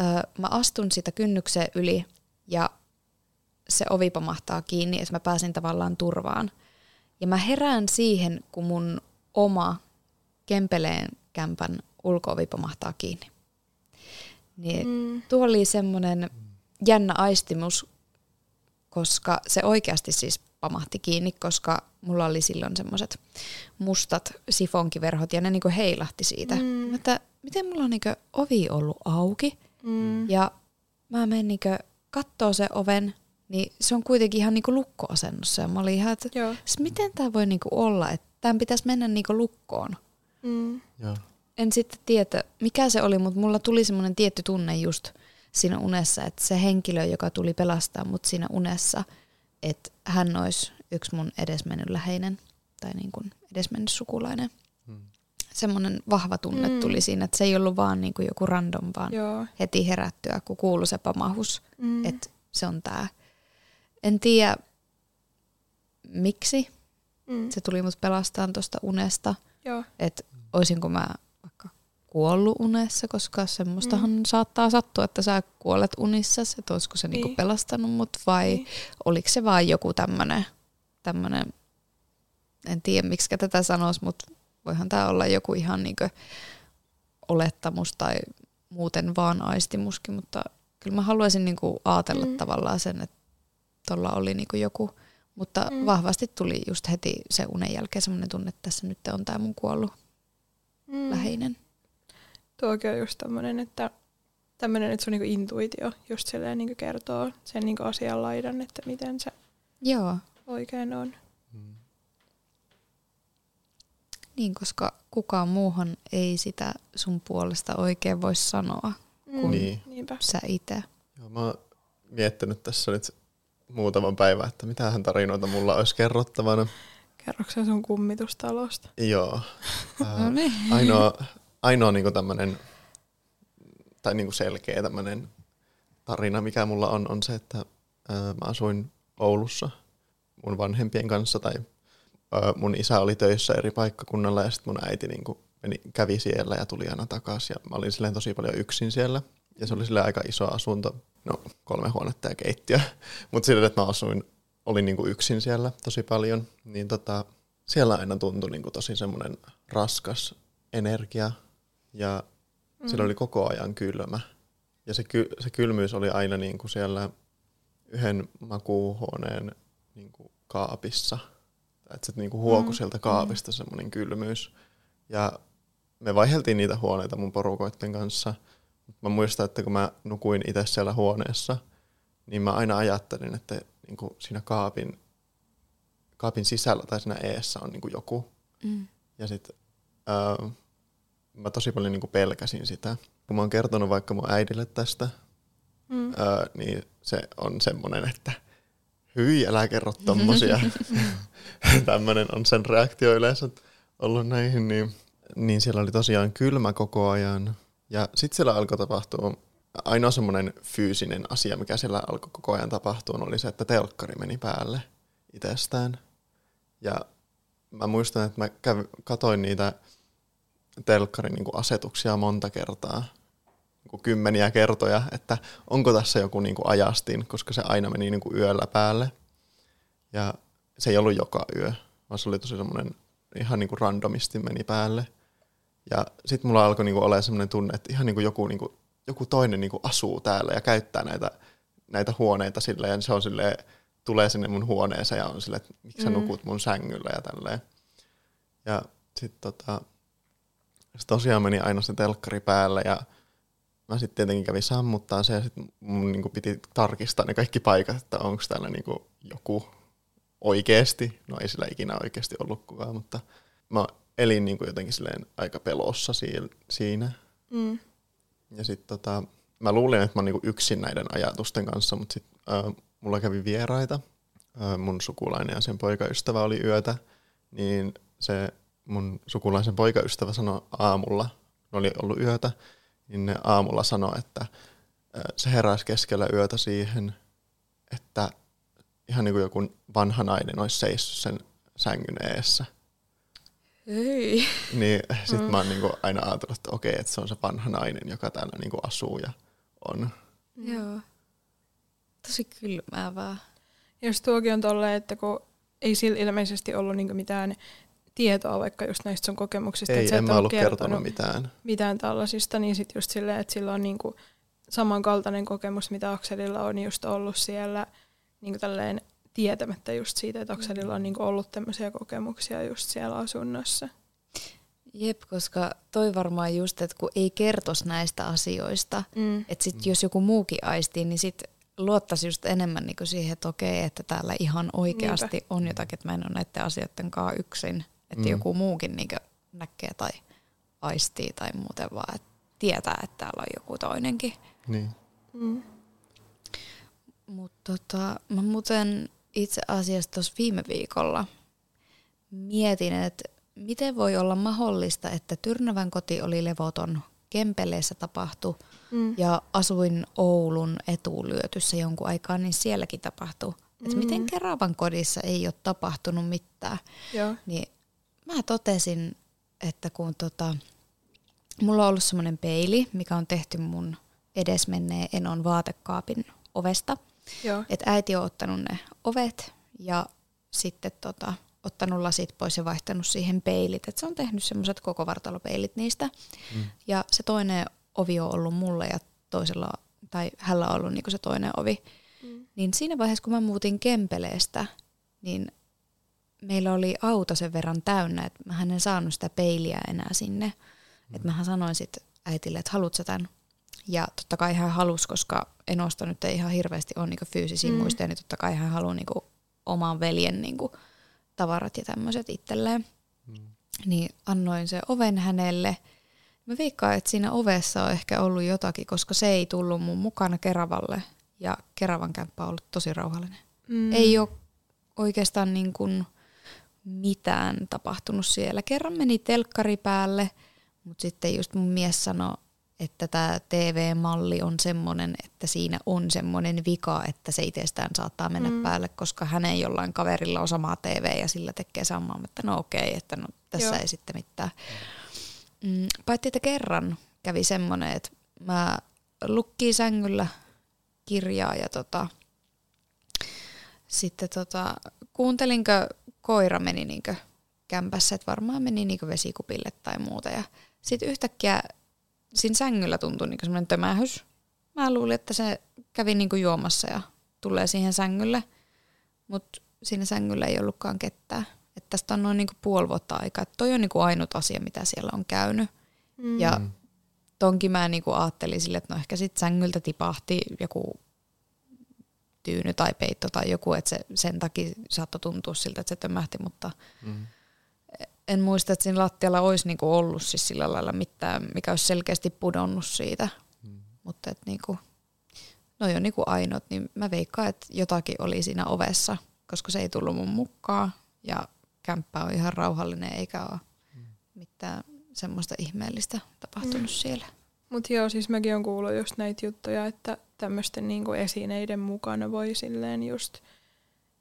ö, mä astun sitä kynnyksen yli ja se ovi pamahtaa kiinni, että mä pääsin tavallaan turvaan. Ja mä herään siihen, kun mun oma Kempeleen kämpän ulkoovi pamahtaa kiinni. Niin mm. tuo oli semmoinen jännä aistimus, koska se oikeasti siis pamahti kiinni, koska mulla oli silloin semmoiset mustat sifonkiverhot ja ne niinku heilahti siitä. Mm. Että miten mulla on niinku ovi ollut auki mm. ja mä menen niinku kattoo se oven, niin se on kuitenkin ihan niinku lukkoasennossa. Ja mä olin ihan, että miten tämä voi niinku olla, että tämän pitäisi mennä niinku lukkoon. Mm. Joo. En sitten tiedä, mikä se oli, mutta mulla tuli semmoinen tietty tunne just siinä unessa, että se henkilö, joka tuli pelastaa mut siinä unessa, että hän olisi yksi mun edesmennyt läheinen tai niin kuin edesmennyt sukulainen. Hmm. Semmoinen vahva tunne mm. tuli siinä, että se ei ollut vaan niin kuin joku random, vaan Joo. heti herättyä, kun kuului se pamahus, mm. että se on tämä. En tiedä, miksi mm. se tuli mut pelastaan tuosta unesta. Että olisinko mä kuollut unessa, koska semmoistahan mm. saattaa sattua, että sä kuolet unissa, että olisiko se niinku niin. niinku pelastanut mut vai niin. oliko se vaan joku tämmönen, tämmönen, en tiedä miksi tätä sanoisi, mutta voihan tämä olla joku ihan niinku olettamus tai muuten vaan aistimuskin, mutta kyllä mä haluaisin niinku ajatella mm. tavallaan sen, että tuolla oli niinku joku, mutta mm. vahvasti tuli just heti se unen jälkeen semmoinen tunne, että tässä nyt on tämä mun kuollut mm. läheinen. Tuokin on just tämmöinen, että tämmöinen, että sun niinku intuitio just silleen niinku kertoo sen niinku asian laidan, että miten se Joo. oikein on. Mm. Niin, koska kukaan muuhan ei sitä sun puolesta oikein voi sanoa mm. kuin niin. sä itse. Joo, mä oon miettinyt tässä nyt muutaman päivän, että mitähän tarinoita mulla olisi kerrottavana. Kerroksä sun kummitustalosta? Joo. [laughs] no niin. Ainoa, ainoa niinku tämmönen, tai niinku selkeä tämmönen tarina, mikä mulla on, on se, että ää, mä asuin Oulussa mun vanhempien kanssa, tai ää, mun isä oli töissä eri paikkakunnalla, ja sitten mun äiti niinku meni, kävi siellä ja tuli aina takaisin, ja mä olin silleen tosi paljon yksin siellä, ja se oli silleen aika iso asunto, no kolme huonetta ja keittiö, [laughs] mutta silleen, että mä asuin olin niin kuin yksin siellä tosi paljon, niin tota, siellä aina tuntui niin kuin tosi semmoinen raskas energia ja mm. siellä oli koko ajan kylmä. Ja se, ky- se kylmyys oli aina niin kuin siellä yhden makuuhuoneen niin kuin kaapissa. Että se niin kuin huokui mm. sieltä kaapista mm. semmoinen kylmyys. Ja me vaiheltiin niitä huoneita mun porukoiden kanssa. Mä muistan, että kun mä nukuin itse siellä huoneessa, niin mä aina ajattelin, että niin kuin siinä kaapin, kaapin sisällä tai siinä eessä on niin kuin joku. Mm. Ja sitten mä tosi paljon niin kuin pelkäsin sitä. Kun mä oon kertonut vaikka mun äidille tästä, mm. äh, niin se on semmoinen, että hyi, älä kerro tommosia. [laughs] Tämmöinen on sen reaktio yleensä ollut näihin, niin, niin siellä oli tosiaan kylmä koko ajan. Ja sitten siellä alkoi tapahtua ainoa semmoinen fyysinen asia, mikä siellä alkoi koko ajan tapahtua, oli se, että telkkari meni päälle itsestään. Ja mä muistan, että mä kävin, katoin niitä telkkarin niin kuin asetuksia monta kertaa, niin kuin kymmeniä kertoja, että onko tässä joku niin kuin ajastin, koska se aina meni niin kuin yöllä päälle. Ja se ei ollut joka yö, vaan se oli tosi semmoinen ihan niin kuin randomisti meni päälle. Ja sitten mulla alkoi niin kuin olla semmoinen tunne, että ihan niin kuin joku niin kuin joku toinen niin kuin asuu täällä ja käyttää näitä, näitä huoneita sillä ja se on sille tulee sinne mun huoneeseen ja on sille, että miksi sä mm. nukut mun sängyllä ja tälleen. Ja sitten tota, sit tosiaan meni aina se telkkari päälle ja mä sitten tietenkin kävin sammuttaa se ja sitten mun niinku piti tarkistaa ne kaikki paikat, että onko täällä niinku joku oikeasti. No ei sillä ikinä oikeasti ollut kukaan, mutta mä elin niinku jotenkin silleen aika pelossa siinä. Mm. Ja sitten tota, mä luulin, että mä oon niinku yksin näiden ajatusten kanssa, mutta sitten äh, mulla kävi vieraita. Äh, mun sukulainen ja sen poikaystävä oli yötä, niin se mun sukulaisen poikaystävä sanoi aamulla, ne oli ollut yötä, niin ne aamulla sanoi, että se heräsi keskellä yötä siihen, että ihan niin kuin joku vanha nainen olisi seissyt sen sängyn eessä. Ei. Niin sit mm. mä oon niin kuin aina ajatellut, että okei, että se on se vanha nainen, joka täällä niin kuin asuu ja on. Joo. Tosi kylmäävää. Ja jos tuokin on tolleen, että kun ei sillä ilmeisesti ollut niinku mitään tietoa vaikka just näistä sun kokemuksista. Ei, että en mä ollut ollut kertonut, kertonut mitään. mitään tällaisista, niin sitten just silleen, että sillä on niinku samankaltainen kokemus, mitä Akselilla on just ollut siellä niinku tälleen tietämättä just siitä, että Akselilla on niinku ollut tämmöisiä kokemuksia just siellä asunnossa. Jep, koska toi varmaan just, että kun ei kertos näistä asioista, Mm. että sit jos joku muukin aistii, niin sit luottaisi just enemmän niinku siihen, että okei, että täällä ihan oikeasti Niinpä. on jotakin, että mä en ole näiden asioiden kanssa yksin. Että Mm. joku muukin niinku näkee tai aistii tai muuten vaan, että tietää, että täällä on joku toinenkin. Niin. Mm. Mutta tota, mä muuten itse asiassa tuossa viime viikolla mietin, että miten voi olla mahdollista, että Tyrnävän koti oli levoton, Kempeleessä tapahtui Mm. ja asuin Oulun etulyötyssä jonkun aikaa, niin sielläkin tapahtui. Et Mm. miten Keravan kodissa ei ole tapahtunut mitään. Joo. Niin mä totesin, että kun tota, mulla on ollut semmoinen peili, mikä on tehty mun edesmenneen enon vaatekaapin ovesta. Joo. Et äiti on ottanut ne ovet ja sitten tota, ottanut lasit pois ja vaihtanut siihen peilit. Et se on tehnyt semmoiset koko vartalopeilit niistä. Mm. Ja se toinen ovi on ollut mulle ja toisella, tai hänellä on ollut niinku se toinen ovi. Mm. Niin siinä vaiheessa, kun mä muutin Kempeleestä, niin meillä oli auto sen verran täynnä, että mä en saanut sitä peiliä enää sinne. Mm. Että mähän sanoin sitten äitille, että haluatko tämän? Ja totta kai hän halusi, koska Enosta nyt ei ihan hirveästi ole niinku fyysisiä Mm. muistoja, niin totta kai hän haluaa niinku oman veljen niinku tavarat ja tämmöiset itselleen. Mm. Niin annoin se oven hänelle. Mä veikkaan, että siinä ovessa on ehkä ollut jotakin, koska se ei tullut mun mukana Keravalle. Ja Keravan kämppä on ollut tosi rauhallinen. Mm. Ei ole oikeastaan niin kuin mitään tapahtunut siellä. Kerran meni telkkari päälle, mutta sitten just mun mies sanoi, että tämä TV-malli on semmoinen, että siinä on semmoinen vika, että se itsestään saattaa mennä Mm. päälle, koska hänen jollain kaverilla on sama TV ja sillä tekee samaa, mutta no okei, että no tässä Joo. ei sitten mitään. Mm, paitsi että kerran kävi semmoinen, että mä lukkiin sängyllä kirjaa ja tota, sitten tota, kuuntelinko koira meni niinkö kämpässä, että varmaan meni niinkö vesikupille tai muuta. Ja sitten yhtäkkiä siinä sängyllä tuntui niinkö semmoinen tömähys. Mä luulin, että se kävi niinkö juomassa ja tulee siihen sängylle, mutta siinä sängyllä ei ollutkaan ketään. Että tästä on noin niinku puoli vuotta aikaa. Että toi on niinku ainut asia, mitä siellä on käynyt. Mm. Ja tonkin mä niinku ajattelin sille, että no ehkä sit sängyltä tipahti joku tyyny tai peitto tai joku, että se sen takia saattoi tuntua siltä, että se tömähti, mutta Mm. en muista, että siinä lattialla olisi niinku ollut siis sillä lailla mitään, mikä olisi selkeästi pudonnut siitä. Mm. Mutta et niinku, noi on niinku ainut, niin mä veikkaan, että jotakin oli siinä ovessa, koska se ei tullut mun mukaan ja kämppä on ihan rauhallinen eikä ole mitään semmoista ihmeellistä tapahtunut Mm. siellä. Mutta joo, siis mäkin on kuullut just näitä juttuja, että tämmöisten niinku esineiden mukana voi silleen just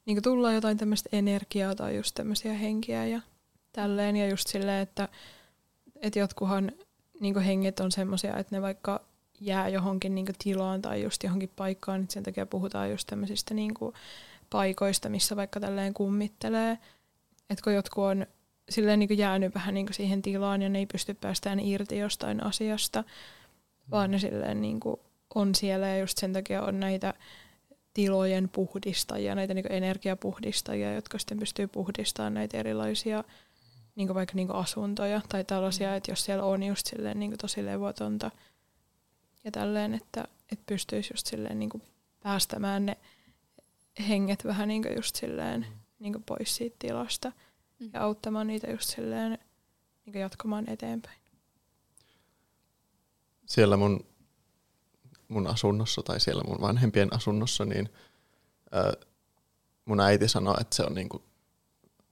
niinku tulla jotain tämmöistä energiaa tai just tämmöisiä henkiä ja tälleen. Ja just silleen, että, että jotkuhan niinku henget on semmoisia, että ne vaikka jää johonkin niinku tilaan tai just johonkin paikkaan, niin sen takia puhutaan just tämmöisistä niinku paikoista, missä vaikka tälleen kummittelee. Että kun jotkut on silleen niin jäänyt vähän niin siihen tilaan ja ne ei pysty päästään irti jostain asiasta, vaan ne silleen niin on siellä ja just sen takia on näitä tilojen puhdistajia, näitä niin energiapuhdistajia, jotka sitten pystyy puhdistamaan näitä erilaisia niin vaikka niin asuntoja tai tällaisia, että jos siellä on just silleen niin tosi levotonta ja tälleen, että, että pystyisi just silleen niin päästämään ne henget vähän niin just silleen niin pois siitä tilasta Mm. ja auttamaan niitä just silleen niin jatkamaan eteenpäin. Siellä mun, mun asunnossa tai siellä mun vanhempien asunnossa, niin ää, mun äiti sanoi, että se on niinku,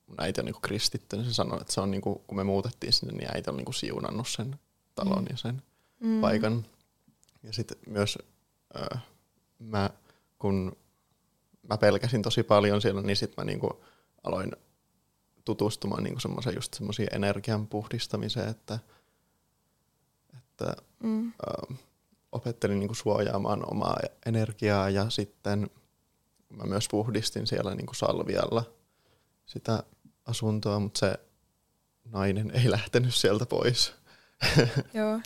mun äiti on niinku kristitty, niin se sanoi, että se on niinku, kun me muutettiin sinne, niin äiti on niinku siunannut sen talon Mm. ja sen Mm. paikan. Ja sitten myös ää, mä, kun mä pelkäsin tosi paljon siellä, niin sitten mä niinku aloin tutustumaan niinku semmoisen just semmoisiin energian puhdistamiseen, että, että Mm. ö, opettelin niinku suojaamaan omaa energiaa ja sitten mä myös puhdistin siellä niinku salvialla sitä asuntoa, mutta se nainen ei lähtenyt sieltä pois. [laughs] Joo.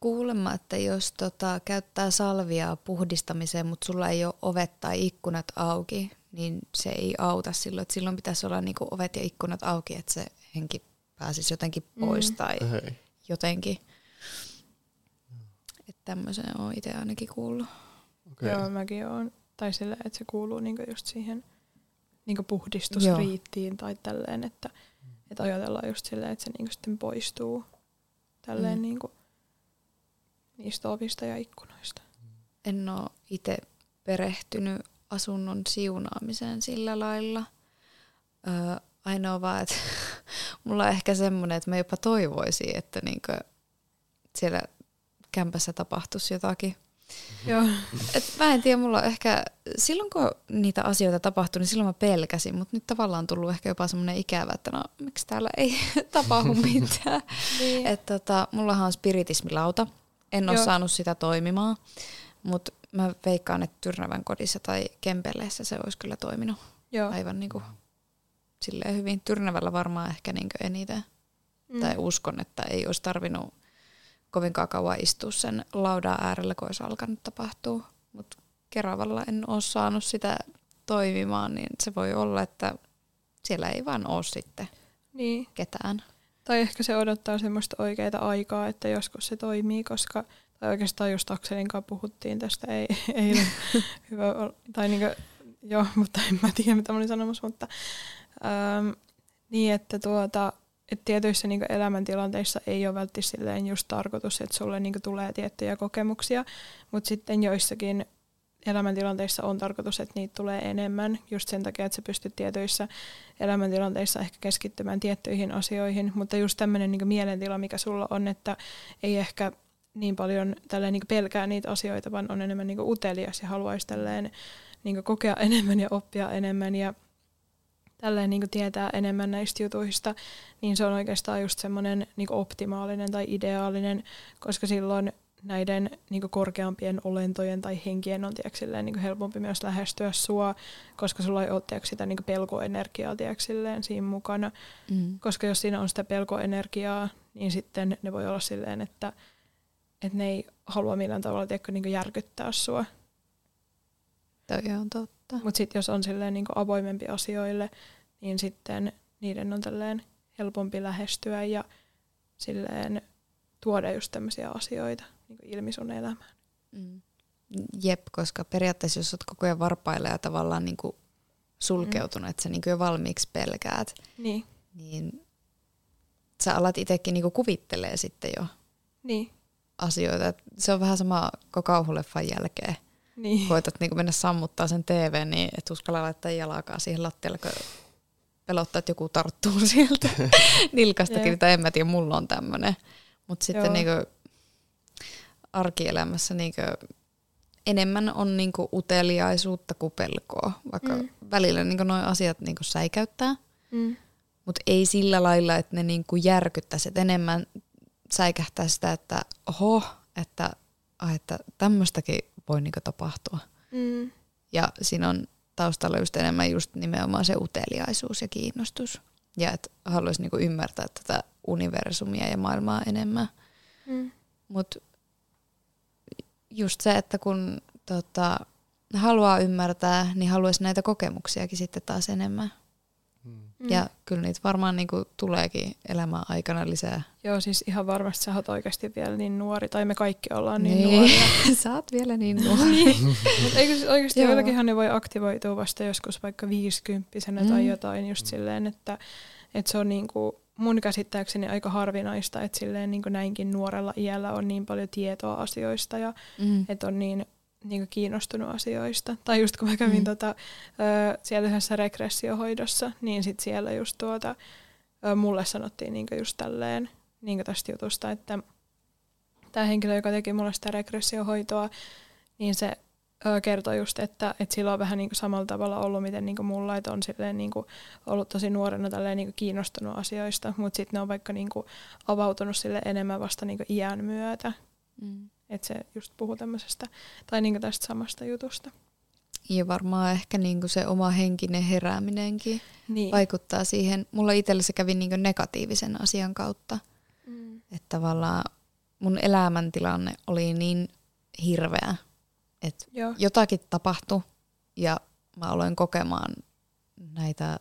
Kuulemma, että jos tota, käyttää salviaa puhdistamiseen, mutta sulla ei ole ovet tai ikkunat auki, niin se ei auta silloin. Että silloin pitäisi olla niinku ovet ja ikkunat auki, että se henki pääsisi jotenkin pois Mm. tai Hei. jotenkin. Että tämmöisen olen itse ainakin kuullut. Okay. Joo, mäkin oon. Tai sillä, että se kuuluu niinku just siihen niinku puhdistusriittiin tai tälleen, että, että ajatellaan just silleen, että se niinku sitten poistuu tälleen Mm. mm. niinku niistä ovista ja ikkunoista. En ole itse perehtynyt asunnon siunaamiseen sillä lailla. Öö, ainoa vaan, että [laughs] mulla on ehkä semmoinen, että mä jopa toivoisin, että niinku siellä kämpässä tapahtuisi jotakin. Joo. Et mä en tiedä, mulla on ehkä, silloin kun niitä asioita tapahtui, niin silloin mä pelkäsin, mutta nyt tavallaan on tullut ehkä jopa semmoinen ikävä, että no miksi täällä ei [laughs] tapahdu [laughs] mitään. Niin. Et tota, mullahan on spiritismilauta, en ole saanut sitä toimimaan, mutta mä veikkaan, että Tyrnävän kodissa tai Kempeleessä se olisi kyllä toiminut Joo. aivan niinku silleen hyvin. Tyrnävällä varmaan ehkä niinku eniten. Mm. Tai uskon, että ei olisi tarvinnut kovinkaan kauan istua sen laudan äärellä, kun olisi alkanut tapahtua. Mutta Keravalla en ole saanut sitä toimimaan, niin se voi olla, että siellä ei vaan ole sitten Niin. ketään. Tai ehkä se odottaa semmoista oikeaa aikaa, että joskus se toimii, koska tai oikeastaan just Akselin kanssa puhuttiin tästä ei, [laughs] eilen. Hyvä, ol- tai niinku, joo, mutta en mä tiedä mitä mä olin sanomassa, mutta äm, niin, että tuota, et tietyissä niinku elämäntilanteissa ei ole välttämättä silleen just tarkoitus, että sulle niinku tulee tiettyjä kokemuksia, mutta sitten joissakin elämäntilanteissa on tarkoitus, että niitä tulee enemmän, just sen takia, että sä pystyt tietyissä elämäntilanteissa ehkä keskittymään tiettyihin asioihin, mutta just tämmöinen niin mielentila, mikä sulla on, että ei ehkä niin paljon tälleen niin pelkää niitä asioita, vaan on enemmän niin utelias ja haluaisi tälleen niin kokea [laughs] enemmän ja oppia enemmän ja tälleen niin tietää enemmän näistä jutuista, niin se on oikeastaan just semmoinen niin optimaalinen tai ideaalinen, koska silloin näiden niin korkeampien olentojen tai henkien on tiedätkö, silleen, niin helpompi myös lähestyä sua, koska sulla ei ole tiedätkö, sitä niin pelkoenergiaa tiedätkö, silleen, siinä mukana. Mm. Koska jos siinä on sitä pelkoenergiaa, niin sitten ne voi olla silleen, että, että ne ei halua millään tavalla tiedätkö, niin järkyttää sua. Toi on totta. Mutta sitten jos on silleen niin avoimempi asioille, niin sitten niiden on tälleen helpompi lähestyä ja silleen tuoda just tämmöisiä asioita niin ilmi sun elämään. Mm. Jep, koska periaatteessa jos olet koko ajan varpailla ja tavallaan niin kuin sulkeutunut, että sä niin kuin jo valmiiksi pelkäät, Niin, niin sä alat itsekin niin kuin kuvittelee sitten jo niin, asioita. Et se on vähän sama kuin kauhuleffan jälkeen. niin. Koetat niin mennä sammuttaa sen TV, niin et uskalla laittaa jalkaa siihen lattialle, kun pelottaa, että joku tarttuu [laughs] sieltä [laughs] nilkastakin. Tai en mä tiedä, mulla on tämmöinen. Mutta sitten niin kuin arkielämässä niin kuin enemmän on niin kuin uteliaisuutta kuin pelkoa. Vaikka Mm. välillä niin nuo asiat niin kuin säikäyttää, Mm. mutta ei sillä lailla, että ne niin kuin järkyttäisi. Et enemmän säikähtää sitä, että oho, että, että tämmöistäkin voi niin kuin tapahtua. Mm. Ja siinä on taustalla just enemmän just nimenomaan se uteliaisuus ja kiinnostus. Ja että haluaisi niinku ymmärtää tätä universumia ja maailmaa enemmän. Mm. Mutta just se, että kun tota, haluaa ymmärtää, niin haluaisi näitä kokemuksiakin sitten taas enemmän. Mm. Ja kyllä niitä varmaan niinku tuleekin elämän aikana lisää. Joo, siis ihan varmasti sä oot oikeasti vielä niin nuori, tai me kaikki ollaan niin, niin. nuoria. [laughs] Sä oot vielä niin [laughs] nuori. niin. Mutta eikö siis oikeasti joillakinhan ne voi aktivoitua vasta joskus vaikka viisikymppisenä mm. tai jotain just silleen, että, että se on niinku mun käsittääkseni aika harvinaista, että silleen niinku näinkin nuorella iällä on niin paljon tietoa asioista ja Mm. että on niin niinku kiinnostunut asioista. Tai just kun mä kävin Mm. tota, ö, siellä yhdessä regressiohoidossa, niin sit siellä just tuota, ö, mulle sanottiin niinku just tälleen niinku tästä jutusta, että tämä henkilö, joka teki mulle sitä regressiohoitoa, niin se ö, kertoi just, että, että sillä on vähän niin kuin samalla tavalla ollut, miten niin kuin mulla, että on silleen niin kuin ollut tosi nuorena tälleen niin kuin kiinnostunut asioista, mutta sitten ne on vaikka niin kuin avautunut sille enemmän vasta niin kuin iän myötä. Mm. Että se just puhuu tämmöisestä, tai niin kuin tästä samasta jutusta. Ja varmaan ehkä niinku se oma henkinen herääminenkin Niin. vaikuttaa siihen. Mulla itsellä se kävi niinku negatiivisen asian kautta. Mm. Että tavallaan mun elämäntilanne oli niin hirveä, että Joo. jotakin tapahtui ja mä aloin kokemaan näitä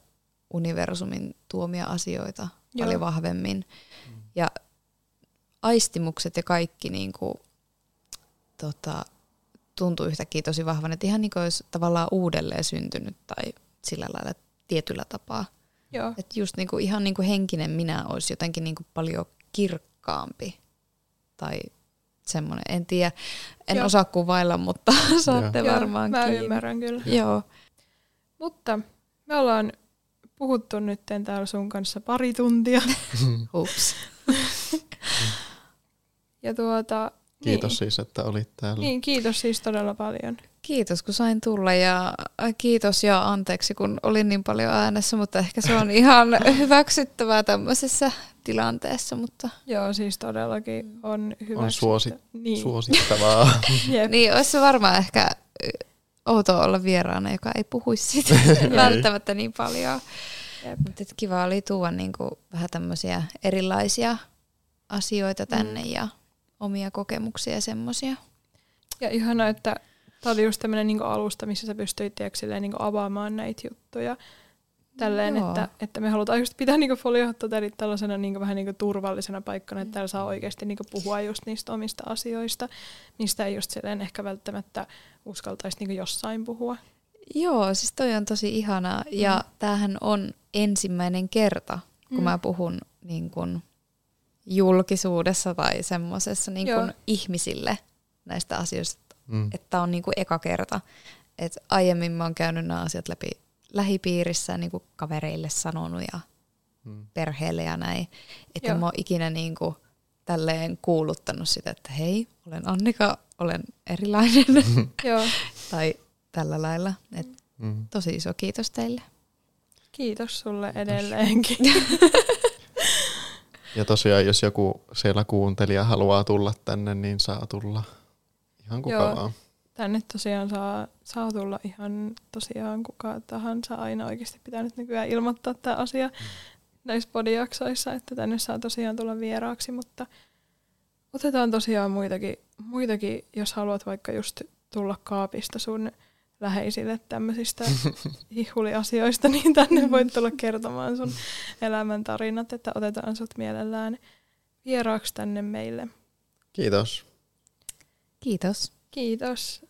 universumin tuomia asioita Joo. paljon vahvemmin. Ja aistimukset ja kaikki niin kuin, tota, tuntui yhtäkkiä tosi vahvan, että ihan niin kuin olisi tavallaan uudelleen syntynyt tai sillä lailla tietyllä tapaa. Joo. Että just niin kuin, ihan niin kuin henkinen minä olisi jotenkin niin kuin paljon kirkkaampi tai semmoinen. En tiedä, en Joo. osaa kuvailla, mutta [laughs] saatte Joo, varmaan Mä kiinni. ymmärrän kyllä. Joo. Mutta me ollaan puhuttu nyt täällä sun kanssa pari tuntia. [laughs] Ups. Ja tuota, Kiitos Niin, siis, että olit täällä. niin, kiitos siis todella paljon. Kiitos kun sain tulla ja äh, kiitos ja anteeksi kun olin niin paljon äänessä, mutta ehkä se on [laughs] ihan hyväksyttävää tämmöisessä tilanteessa. Mutta Joo, siis todellakin on hyvä. On suosi- niin. Suosittavaa. [laughs] Jep. niin olisi se varmaan ehkä outoa olla vieraana, joka ei puhuisi siitä [laughs] välttämättä niin paljon. Jep. Mutta kiva oli tuoda niinku vähän tämmöisiä erilaisia asioita tänne Mm. ja omia kokemuksia ja semmoisia. Ja ihanaa, että tämä oli just tämmöinen niinku alusta, missä sä pystyit tiedätkö, silleen, niinku avaamaan näitä juttuja. Tälleen, Joo. että, että me halutaan just pitää niinku foliohottotelit tällaisena niinku vähän niinku turvallisena paikkana, että täällä saa oikeasti niinku puhua just niistä omista asioista, mistä ei just silleen ehkä välttämättä uskaltaisi niinku jossain puhua. Joo, siis toi on tosi ihanaa. Ja Mm. tämähän on ensimmäinen kerta, kun Mm. mä puhun niin kun julkisuudessa tai semmoisessa niin kun ihmisille näistä asioista. Mm. Että on niin kun eka kerta. Et aiemmin mä oon käynyt nämä asiat läpi lähipiirissä niin kun kavereille sanonut ja Mm. perheelle ja näin. Että mä oon ikinä niin kun tälleen kuuluttanut sitä, että hei, olen Annika, olen erilainen [laughs] Joo, tai tällä lailla. Et Mm. tosi iso kiitos teille. kiitos sulle edelleenkin. [laughs] Ja tosiaan, jos joku siellä kuuntelija haluaa tulla tänne, niin saa tulla ihan kuka Joo. vaan. Tänne tosiaan saa, saa tulla ihan tosiaan kuka tahansa. Aina oikeasti pitää nyt nykyään ilmoittaa tämä asia näissä podijaksoissa, että tänne saa tosiaan tulla vieraaksi, mutta otetaan tosiaan muitakin, muitakin jos haluat vaikka just tulla kaapista sun läheisille tämmöisistä [laughs] hihuliasioista, niin tänne voit tulla kertomaan sun elämäntarinat, että otetaan sut mielellään vieraaksi tänne meille. Kiitos. Kiitos. Kiitos.